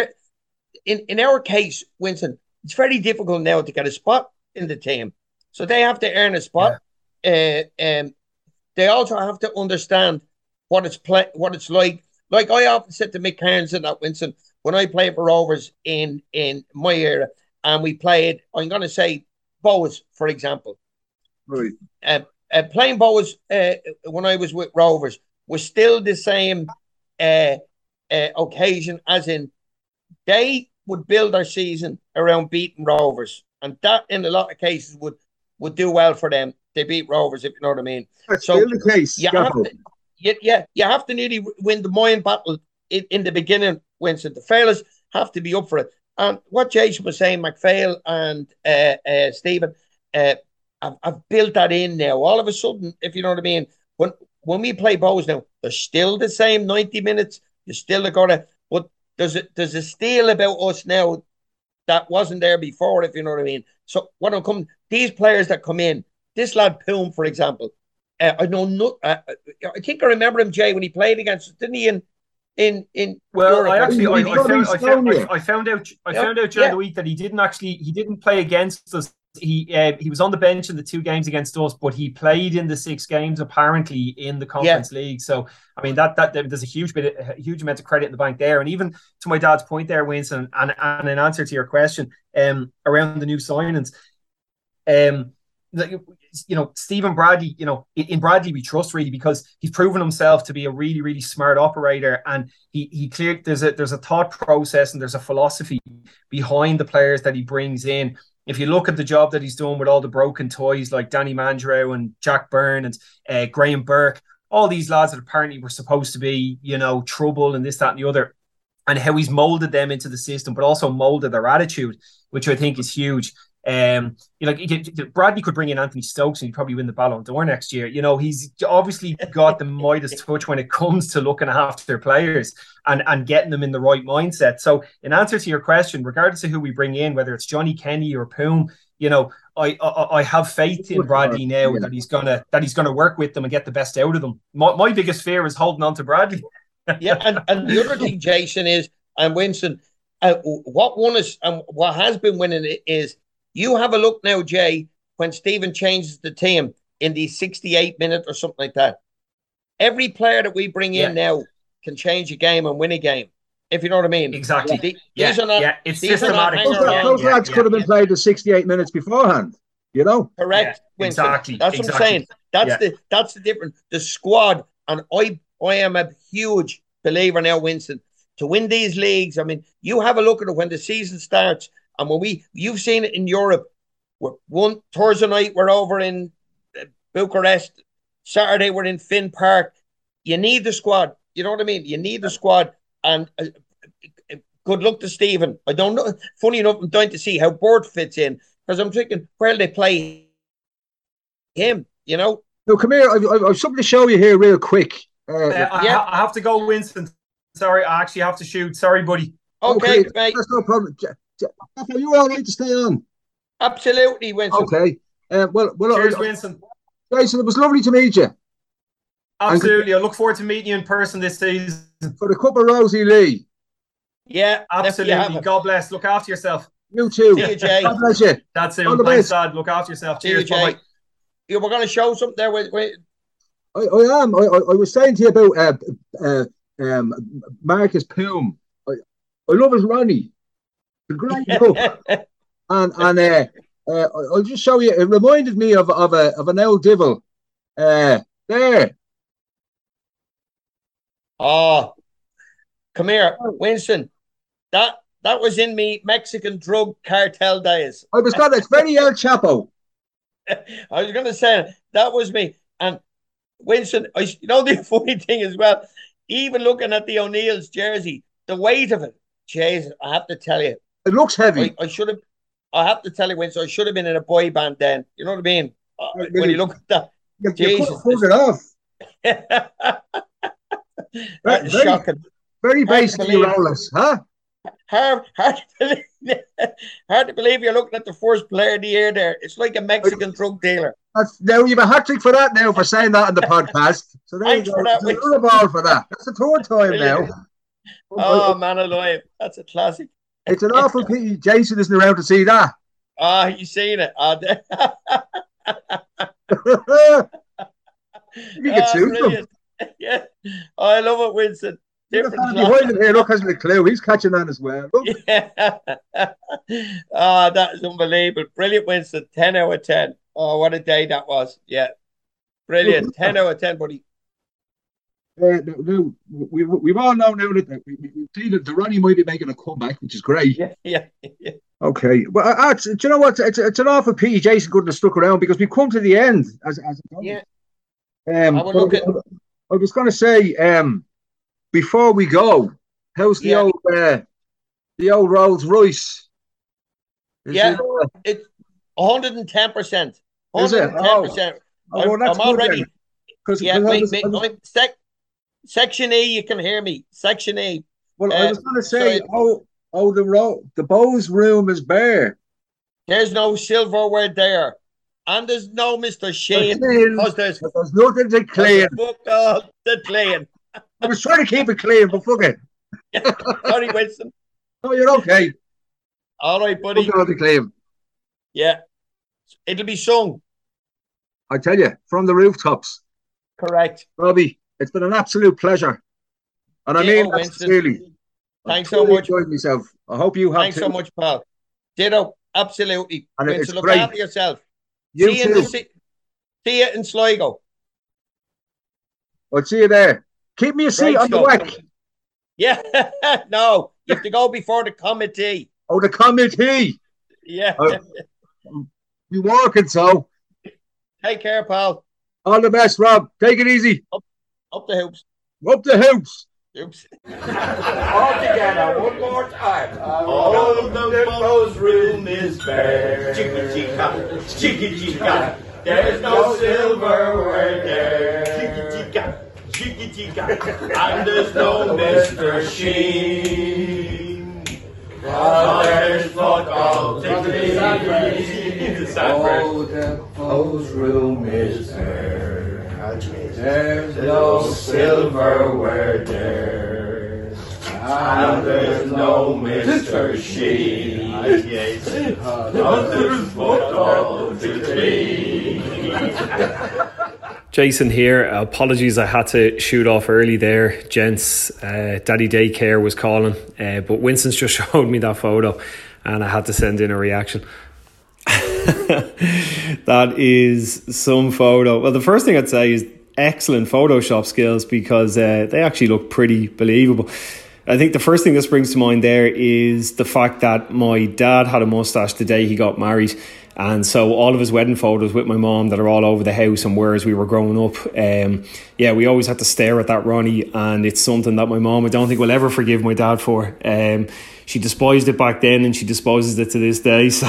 in in our case, Winston. It's very difficult now to get a spot in the team, so they have to earn a spot. Uh, um, they also have to understand what it's play, what it's like. Like I often said to Mick Cairns and that Winston when I played for Rovers in in my era, and we played. I'm going to say Bohs, for example. Right. Uh, uh, playing Bohs uh, when I was with Rovers was still the same uh, uh, occasion, as in they would build their season around beating Rovers, and that in a lot of cases would would do well for them. They beat Rovers, if you know what I mean. That's So, still the case. You have to, you, yeah, you have to nearly win the mind battle in, in the beginning, Winston. The fellas have to be up for it. And what Jason was saying, McPhail and uh, uh, Stephen, uh, I've, I've built that in now. All of a sudden, if you know what I mean, when when we play Bohs now, they're still the same 90 minutes. You're still going to, but there's a, there's a steal about us now that wasn't there before, if you know what I mean. So what I'm coming, these players that come in, this lad Poom, for example, uh, I know no, uh, I think I remember him, Jay, when he played against, us, didn't he? In in in Well, Europe? I actually I, I, found, I, found, I, I found out I found out during yeah. the week that he didn't actually he didn't play against us. He uh, he was on the bench in the two games against us, but he played in the six games apparently in the conference league. So I mean that that there's a huge bit a huge amount of credit in the bank there. And even to my dad's point there, Winston, and, and in answer to your question um around the new signings, um you know Stephen Bradley, you know in, in Bradley we trust really because he's proven himself to be a really really smart operator and he he cleared there's a there's a thought process and there's a philosophy behind the players that he brings in. If you look at the job that he's doing with all the broken toys like Danny Mandroiu and Jack Byrne and uh, Graham Burke, all these lads that apparently were supposed to be you know trouble and this that and the other, and how he's molded them into the system, but also molded their attitude, which I think is huge. Um, you know, could- Bradley could bring in Anthony Stokes and he'd probably win the Ballon d'Or next year. You know, he's obviously got the Midas touch when it comes to looking after players and and getting them in the right mindset. So, in answer to your question, regardless of who we bring in, whether it's Johnny Kenny or Poom, you know, I I, I have faith in Bradley now that he's gonna that he's gonna work with them and get the best out of them. My, my biggest fear is holding on to Bradley. [laughs] yeah, and, and the other thing, Jason, is and Winston, uh, what won us and what has been winning is you have a look now, Jay, when Stephen changes the team in the 68 minute or something like that. Every player that we bring in now can change a game and win a game. If you know what I mean. Exactly. The- Yeah, these not, yeah, it's these are not systematic. Those, Yeah, those yeah, lads yeah, could have been yeah. played the 68 minutes beforehand, you know? Correct, Yeah, Winston. exactly, That's what I'm saying. That's Yeah. the that's the difference. The squad, and I I am a huge believer now, Winston, to win these leagues. I mean, you have a look at it when the season starts, and when we you've seen it in Europe. We're, one Thursday night we're over in uh, Bucharest. Saturday we're in Finn Park. You need the squad. You know what I mean? You need the squad, and uh, uh, good luck to Stephen. I don't know. Funny enough, I'm dying to see how Burt fits in because I'm thinking where they play him. You know, Now, come here. I've, I've, I've something to show you here, real quick. Uh, Uh, I, Yeah. I have to go, Winston. Sorry, I actually have to shoot. Sorry, buddy. okay, mate, That's no problem. J- J- Are you all right to stay on? absolutely, Winston. Okay. Uh, well, well, Cheers, uh, Winston. Jason, it was lovely to meet you. Absolutely. I look forward to meeting you in person this season. For the cup of Rosie Lee. Yeah, Absolutely. Absolutely. God bless. Look after yourself. You too. See you, Jay. God bless you. That's it. All the Thanks, best. Dad. Look after yourself. See you, Cheers. Bye Jay. You were going to show something there with, with I, I am. I, I, I was saying to you about uh, uh, um, Markus Poom. I, I love his Ronnie. Great [laughs] look. and and uh, uh, I'll just show you. It reminded me of of a of an old devil. Uh, there. Oh, come here, Winston. That that was in me Mexican drug cartel days. I was got it's very El Chapo. [laughs] I was going to say that was me, and Winston, I, you know [laughs] the funny thing as well. Even looking at the O'Neill's jersey, the weight of it, Jesus, I have to tell you, It looks heavy. I, I should have. I have to tell you, Winston, I should have been in a boy band then. You know what I mean? Uh, when you look at that, You, you Jesus. couldn't it off. [laughs] that is Very- shocking. Very basically rollers, huh? Hard, hard, to believe, [laughs] hard to believe you're looking at the first player of the year there. It's like a Mexican drug dealer. That's, now you've a hat trick for that now for [laughs] saying that on the podcast. So there Thanks you go. for that, another ball for that. That's the third time now. Oh, man alive. That's a classic. It's an awful pity Jason isn't around to see that. Ah, you seen it? Ah, there- [laughs] you can Ah, sue them. [laughs] Yeah, I love it, Winston. Different here, look, hasn't a clue. He's catching on as well. Look, [laughs] Yeah. Ah, that is unbelievable. Brilliant, Winston. 10 out of 10. Oh, what a day that was. Yeah. Brilliant. 10 out of 10, buddy. Uh, we, we've all known now that we, see that the Ronnie might be making a comeback, which is great. Yeah, [laughs] yeah, yeah. Okay, well, uh, uh, do you know what? It's, it's an awful pity Jason couldn't have stuck around because we've come to the end. As, as Yeah. um, I look at- I was going to say, um, before we go, how's the Yeah. old uh, the old Rolls Royce? Is Yeah. it, uh, It's 110%. Is it? 110%. oh, I'm, well, that's I'm good already. then. 'Cause- Yeah, 'cause I wait, was- wait, I was- sec, section A, you can hear me. Section A. Well, I was going to say, sorry. oh, oh, the ro- the Bohs room is bare. There's no silverware there. And there's no Mr. Sheen because there's There's nothing to clean. fuck all the clean. I was trying to keep it clean, but fuck it. [laughs] Sorry, Winston. Oh, you're okay. All right, buddy. Fuck it, clean. Yeah. It'll be sung. I tell you, from the rooftops, Correct. Robbie. It's been an absolute pleasure, and I Ditto, mean that sincerely. Thanks so much. Enjoyed myself. I hope you have Thanks too. so much, pal. Ditto. Absolutely. And it's Winston, look great. after yourself. You see, you too. in, see, see you in Sligo. I'll see you there. Keep me a seat on the whack. Yeah. [laughs] no, you have to go before the committee. Oh, the committee. Yeah. Oh. You working so? Take care, pal. All the best, Rob. Take it easy. Up the hoops. Up the hoops. Oops. [laughs] All together, one more time. All of the Bohs room is bare. Chicka chicka, chicka chicka. There's no silverware there. Chicka chicka, chicka chicka. And there's no Mr. Sheen. Oh, there's fuck all. Take it easy. Oh, the Bohs room is bare. There's no silverware there. And there's no Mr. Sheen. Yes. And there's fuck all to. Jason here. Apologies, I had to shoot off early there, gents. Uh, Daddy Daycare was calling, uh, but Winston's just [laughs] showed me that photo, and I had to send in a reaction. [laughs] that is some photo. Well, the first thing I'd say is excellent Photoshop skills because uh, they actually look pretty believable. I think the first thing this brings to mind there is the fact that my dad had a mustache the day he got married. And so all of his wedding photos with my mom that are all over the house and where as we were growing up, um, yeah, we always had to stare at that Ronnie, and it's something that my mom I don't think will ever forgive my dad for. Um, she despised it back then, and she despises it to this day. [laughs] So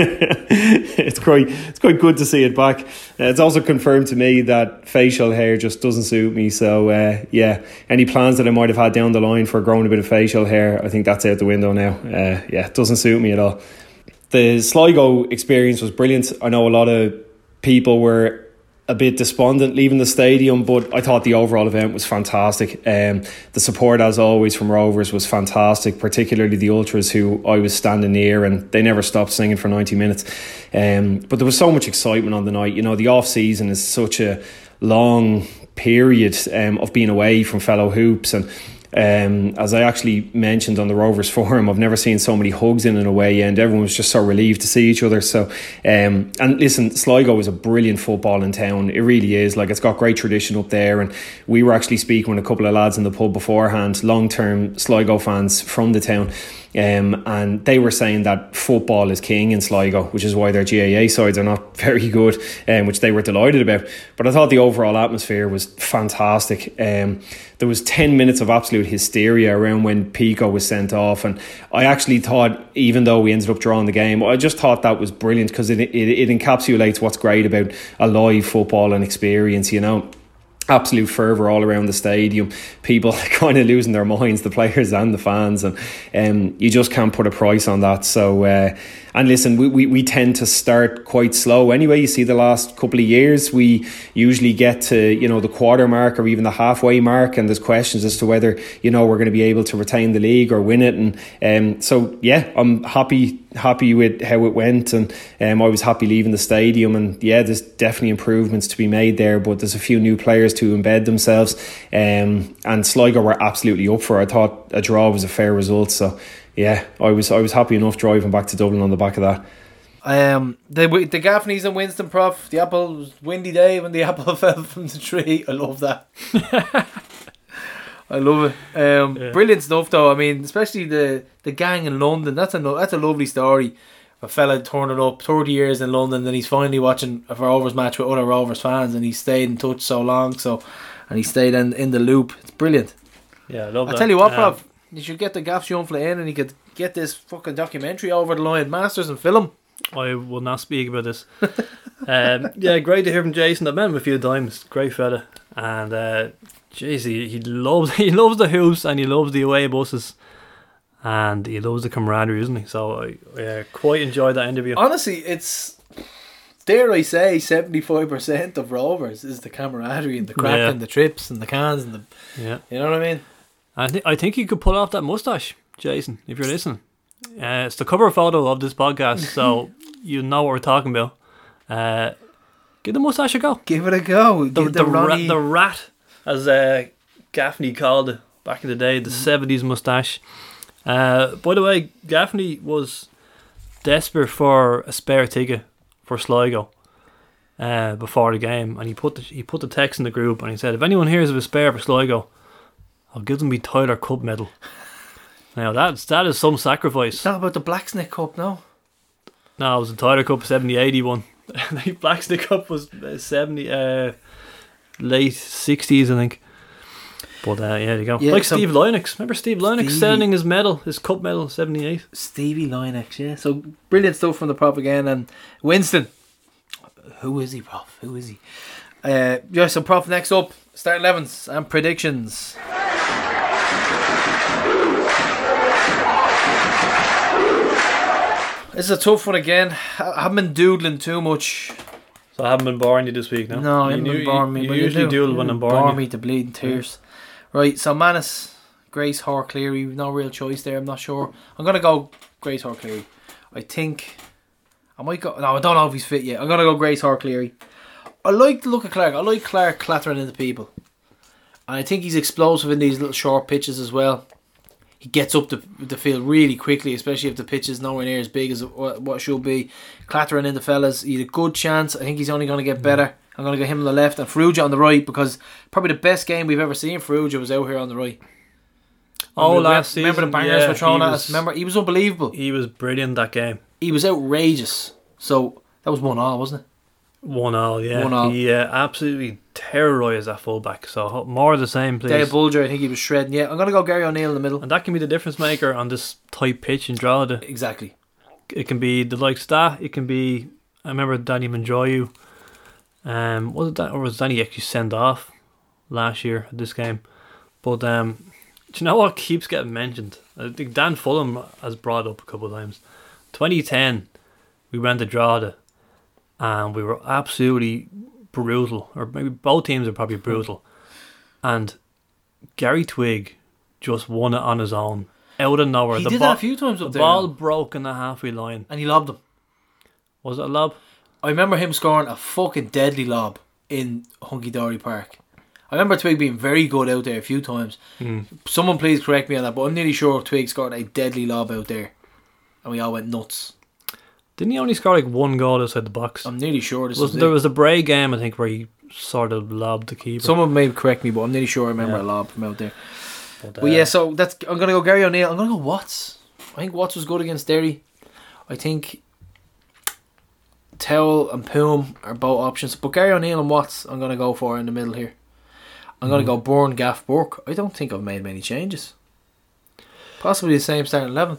it's quite it's quite good to see it back. Uh, it's also confirmed to me that facial hair just doesn't suit me. So uh, yeah, any plans that I might have had down the line for growing a bit of facial hair, I think that's out the window now. Uh, yeah, it doesn't suit me at all the Sligo experience was brilliant. I know a lot of people were a bit despondent leaving the stadium, but I thought the overall event was fantastic. Um, the support, as always, from Rovers was fantastic, particularly the ultras who I was standing near, and they never stopped singing for ninety minutes. Um, but there was so much excitement on the night. You know, the off season is such a long period um, of being away from fellow hoops and. Um, as I actually mentioned on the Rovers [laughs] forum, I've never seen so many hugs in and away end. Everyone was just so relieved to see each other. So, um, and listen, Sligo is a brilliant football in town. It really is. Like it's got great tradition up there. And we were actually speaking with a couple of lads in the pub beforehand, long term Sligo fans from the town. Um, and they were saying that football is king in Sligo, which is why their GAA sides are not [laughs] very good, um, which they were delighted about. But I thought the overall atmosphere was fantastic. Um, there was 10 minutes of absolute hysteria around when Pico was sent off. And I actually thought, even though we ended up drawing the game, I just thought that was brilliant because it, it, it encapsulates what's great about a live football and experience, you know absolute fervor all around the stadium. People [laughs] kind of losing their minds, the players and the fans, and um, you just can't put a price on that. So, uh, and listen, we, we, we tend to start quite slow anyway. You see, the last couple of years, we usually get to you know the quarter mark or even the halfway mark, and there's questions as to whether you know we're going to be able to retain the league or win it. And um, so, yeah, I'm happy happy with how it went, and um, I was happy leaving the stadium. And yeah, there's definitely improvements to be made there, but there's a few new players to embed themselves. Um, and Sligo were absolutely up for. It. I thought a draw was a fair result, so yeah, I was I was happy enough driving back to Dublin on the back of that. Um, the the Gaffneys and Winston Prof. The apple was windy day when the [laughs] apple fell from the tree. I love that. [laughs] I love it. Um, Yeah. Brilliant stuff, though. I mean, especially the the gang in London. That's a that's a lovely story. A fella turning up thirty years in London, then he's finally watching a Rovers match with other Rovers fans, and he stayed in touch so long. So, and he stayed in in the loop. It's brilliant. Yeah, I love it. I tell you what, Um, Prof. You should get the Gaff Junfla in, and he could get this fucking documentary over the line, masters and film. I will not speak about this. [laughs] um, yeah, great to hear from Jason. I've met him a few times. Great fella, and uh, jeez, he, he loves [laughs] he loves the hoops and he loves the away buses, and he loves the camaraderie, isn't he? So I uh, quite enjoyed that interview. Honestly, it's dare I say seventy five percent of Rovers is the camaraderie and the crack Yeah. and the trips and the cans and the Yeah, you know what I mean. I think I think you could pull off that mustache, Jason, if you're listening. Uh, it's the cover photo of this podcast, so [laughs] you know what we're talking about. Uh, give the mustache a go. Give it a go. The, the, the ra- Ronnie- the rat, as uh, Gaffney called it back in the day, the seventies mustache. Uh, by the way, Gaffney was desperate for a spare ticket for Sligo uh, before the game, and he put the, he put the text in the group, and he said, "If anyone hears of a spare for Sligo, I'll give them the Tyler Cup medal." [laughs] Now that's that is some sacrifice. It's not about the Blaxnit Cup, no. No, it was the Tyler Cup 70 80 one. [laughs] the Blaxnit Cup was uh, 70, uh, late 60s, I think. But uh, yeah, there you go. Yeah, like so- Steve Lynex. Remember Steve Lynex sending his medal, his cup medal, 78? Stevie Lynex, yeah. So brilliant stuff from the prop again. And Winston, who is he, Prof? Who is he? Uh, yeah, so Prof, next up, start 11s and predictions. This is a tough one again. I haven't been doodling too much. So I haven't been boring you this week, no? No, I you, haven't you, been boring me. You, but usually do. do when I'm boring Bore boring me you. to bleeding tears. Right, so Mannus, Grace Hoare Cleary, no real choice there. I'm not sure. I'm gonna go Grace Hoare Cleary. I think I might go. No, I don't know if he's fit yet. I'm gonna go Grace Hoare Cleary. I like the look of Clarke. I like Clarke clattering into people, and I think he's explosive in these little short pitches as well. He gets up the the field really quickly, especially if the pitch is nowhere near as big as what what should be. Clattering in the fellas, he had a good chance. I think he's only going to get better. Mm. I'm going to get him on the left and Farrugia on the right because probably the best game we've ever seen. Farrugia was out here on the right. Oh, Remember- last season. Remember the bangers yeah, were thrown at us? Remember, he was unbelievable. He was brilliant that game. He was outrageous. So that was one all, wasn't it? One all, yeah. One all. He uh, absolutely terrorised that fullback. So more of the same, please. Dave Bulger, I think he was shredding. Yeah, I'm going to go Gary O'Neill in the middle. And that can be the difference maker on this tight pitch in. The, exactly. It can be the likes of that. It can be. I remember Danny Mandroiu. Um, was it that or was Danny actually sent off last year at this game? But um, do you know what keeps getting mentioned? I think Dan Fulham has brought up a couple of times. 2010, we went to Drogheda, and we were absolutely brutal, or maybe both teams are probably brutal, and Gary Twigg just won it on his own out of nowhere. He the did ball, that a few times up the there. ball broke in the halfway line, and he lobbed him. Was it a lob? I remember him scoring a fucking deadly lob in Hunky Dory Park. I remember Twigg being very good out there a few times. Hmm. Someone please correct me on that, but I'm nearly sure Twigg scored a deadly lob out there. And we all went nuts. Didn't he only score like one goal outside the box? I'm nearly sure this was there was a Bray game I think where he sort of lobbed the keeper. Someone may correct me, but I'm nearly sure I remember Yeah. a lob from out there. But, But, uh, yeah, so that's I'm gonna go Gary O'Neill. I'm gonna go Watts. I think Watts was good against Derry. I think Towell and Poom are both options. But Gary O'Neill and Watts, I'm going to go for in the middle here. I'm going to go Bourne, Gaff, Burke. I don't think I've made many changes. Possibly the same starting 11.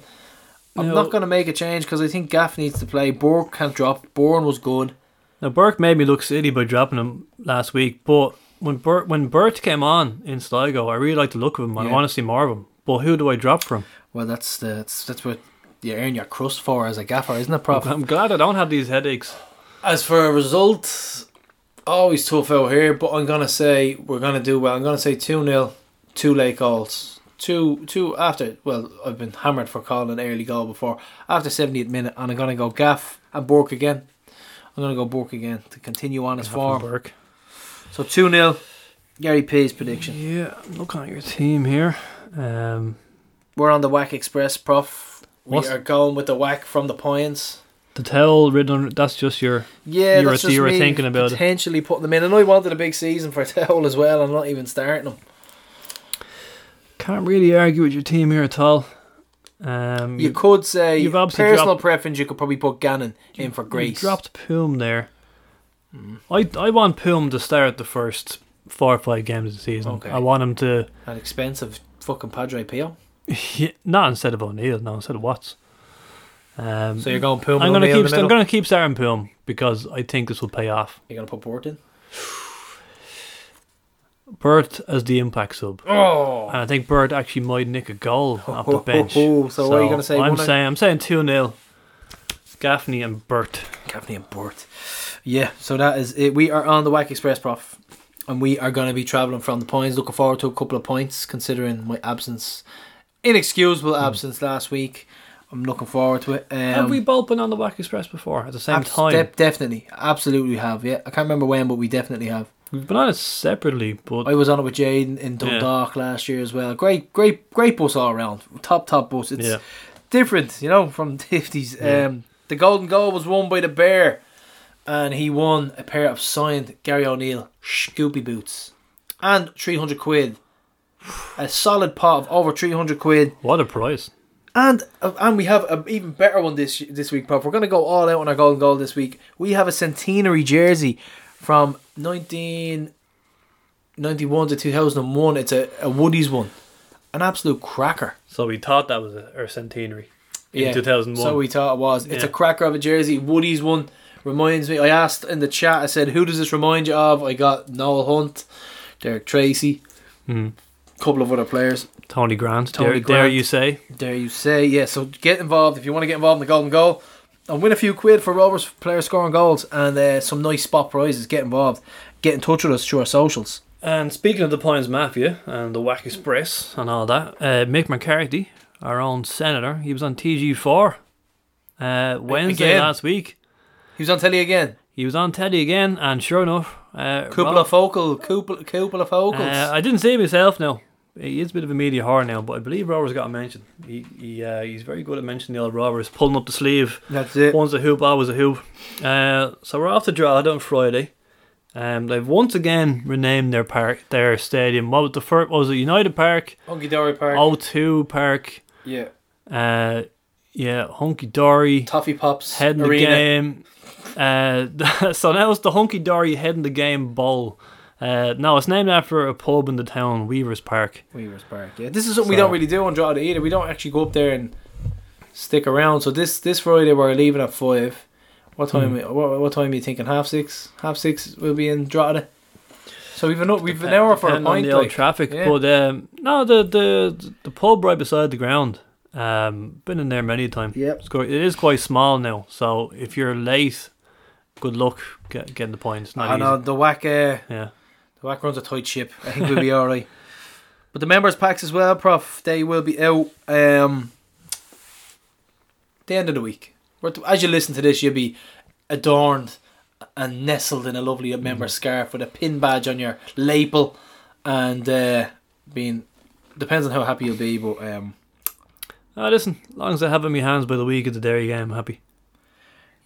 I'm No. not going to make a change because I think Gaff needs to play. Burke can't drop. Bourne was good. Now Burke made me look silly by dropping him last week, but when Burt when Burt came on in Sligo, I really like the look of him. and I want to see more of him. But who do I drop from? Well, that's the, that's, that's what you earn your crust for as a gaffer, isn't it, Prof? I'm glad I don't have these headaches. As for a result, always tough out here, but I'm gonna say we're gonna do well. I'm gonna say two 0 two late goals, two two after. Well, I've been hammered for calling an early goal before. After 70th minute, and I'm gonna go Gaff and Bork again. I'm gonna go Bork again to continue on his form. Burke. So two 0 Gary P's prediction. Yeah, I'm looking at your team here. Um, We're on the Whack Express, Prof. We are going with the whack from the points. the towel written on that's just your Yeah, you were, that's just me thinking about it. potentially putting them in. And I wanted a big season for Towell as well. I'm not even starting them. Can't really argue with your team here at all. Um, You could say you've obviously personal dropped- preference. You could probably put Gannon in for You Grace. dropped Poom there. I I want Poom to start the first four or five games of the season. Okay. I want him to An expensive fucking Padre Pio. [laughs] Yeah, not instead of O'Neill, no, instead of Watts. Um, So you're going Poom I'm gonna keep. I'm gonna keep starting Poom because I think this will pay off. You're gonna put Bort in. [sighs] [sighs] Burt as the impact sub. Oh. and I think Burt actually might nick a goal [laughs] off the bench. Oh, So what are you gonna say, I'm one- saying I'm saying two 0 Gaffney and Burt. Gaffney and Bort. Yeah. So that is it. We are on the Whack Express, Prof. And we are going to be travelling from the points. Looking forward to a couple of points, considering my absence, inexcusable absence last week. I'm looking forward to it. Um, Have we both been on the Wack Express before at the same abs- time? de- definitely, absolutely have. Yeah, I can't remember when, but we definitely have. We've been on it separately, but I was on it with Jade in Dundalk last year as well. Great, great, great bus all around. Top, top bus. It's Yeah. different, you know, from [laughs] the fifties. Yeah. Um, the golden goal was won by the Bear, and he won a pair of signed Gary O'Neill Scoopy boots and three hundred quid. A solid pot of over three hundred quid. What a price! And uh, and we have an even better one this this week, Prof. We're going to go all out on our golden goal this week. We have a centenary jersey from 1991 to 2001. It's a, a Woody's one. An absolute cracker. So we thought that was a, our centenary in Yeah, 2001. So we thought it was. It's Yeah. a cracker of a jersey. Woody's one reminds me. I asked in the chat. I said, "Who does this remind you of?" I got Noel Hunt, Derek Tracy, Hmm. couple of other players. Tony Grant. Tony dare, Grant. dare you say? Dare you say? Yeah. So get involved if you want to get involved in the golden goal. And win a few quid for Rovers players scoring goals and uh, some nice spot prizes. Get involved. Get in touch with us through our socials. And speaking of the Pines Mafia and the Wack Express and all that, uh, Mick McCarthy, our own senator, he was on TG4 uh, Wednesday Again? last week. He was on telly again. He was on telly again, and sure enough, uh, Couple Rob- of focal, couple, couple of focals. Uh, I didn't see myself now. He is a bit of a media whore now, but I believe Rovers got a mention. He, he uh, he's very good at mentioning the old Rovers, pulling up the sleeve. That's it. One's a hoop, always a hoop. Uh, so we're off to Drogheda on Friday. Um, they've once again renamed their park, their stadium. What was the first? Was it United Park? Hunky Dory Park. O2 Park. Yeah. Uh, yeah, Hunky Dory. Toffee Pops. Head in the game. Uh, [laughs] so now it's the Hunky Dory Head in the Game Bowl. Uh, no, it's named after a pub in the town, Weavers Park. Weavers Park. Yeah, this is something we don't really do on Drogheda either. We don't actually go up there and stick around. So this this Friday we're leaving at five. What time? Hmm. What, what time are you thinking? Half six. Half six. We'll be in Drogheda. So we've an we've an hour for a Depending on pint. the old like. traffic, Yeah. but um, no, the the the pub right beside the ground. Um, been in there many a time. Yep. It's quite, it is quite small now, so if you're late, good luck get, getting the points. I know the whack. Uh, Yeah. The whack runs a tight ship. I think we'll be all right. [laughs] But the members packs as well, Prof. They will be out. Um, the end of the week. As you listen to this, you'll be adorned and nestled in a lovely member scarf with a pin badge on your lapel, and uh, being depends on how happy you'll be. But um, Ah, listen, as long as I have it in my hands by the week of the Derry game, I'm happy.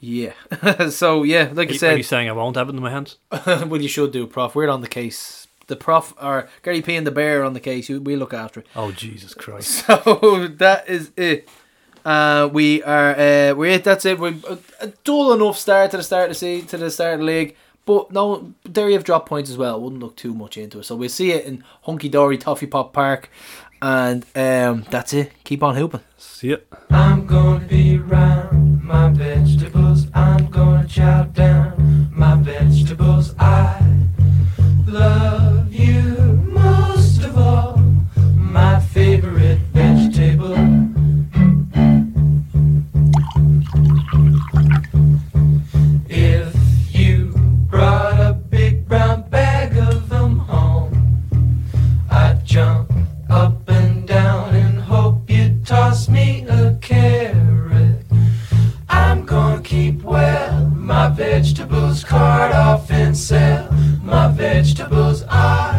Yeah. [laughs] so yeah, like I Are you- said, are you saying I won't have it in my hands? [laughs] well, you should do, Prof. We're on the case. The Prof or Gary P and the Bear on the case. We look after it. Oh Jesus Christ! [laughs] So that is it. Uh, we are uh, we're it. That's it. We're a, a dull enough start to the start of the season, to the start of the league. But no, Derry have dropped points as well. Wouldn't look too much into it. So we'll see it in Hunky Dory Toffee Pop Park, and um, that's it. Keep on hooping. See it. I'm gonna be around my vegetables. Chow down my vegetables. I love vegetables, cart off and sell my vegetables. I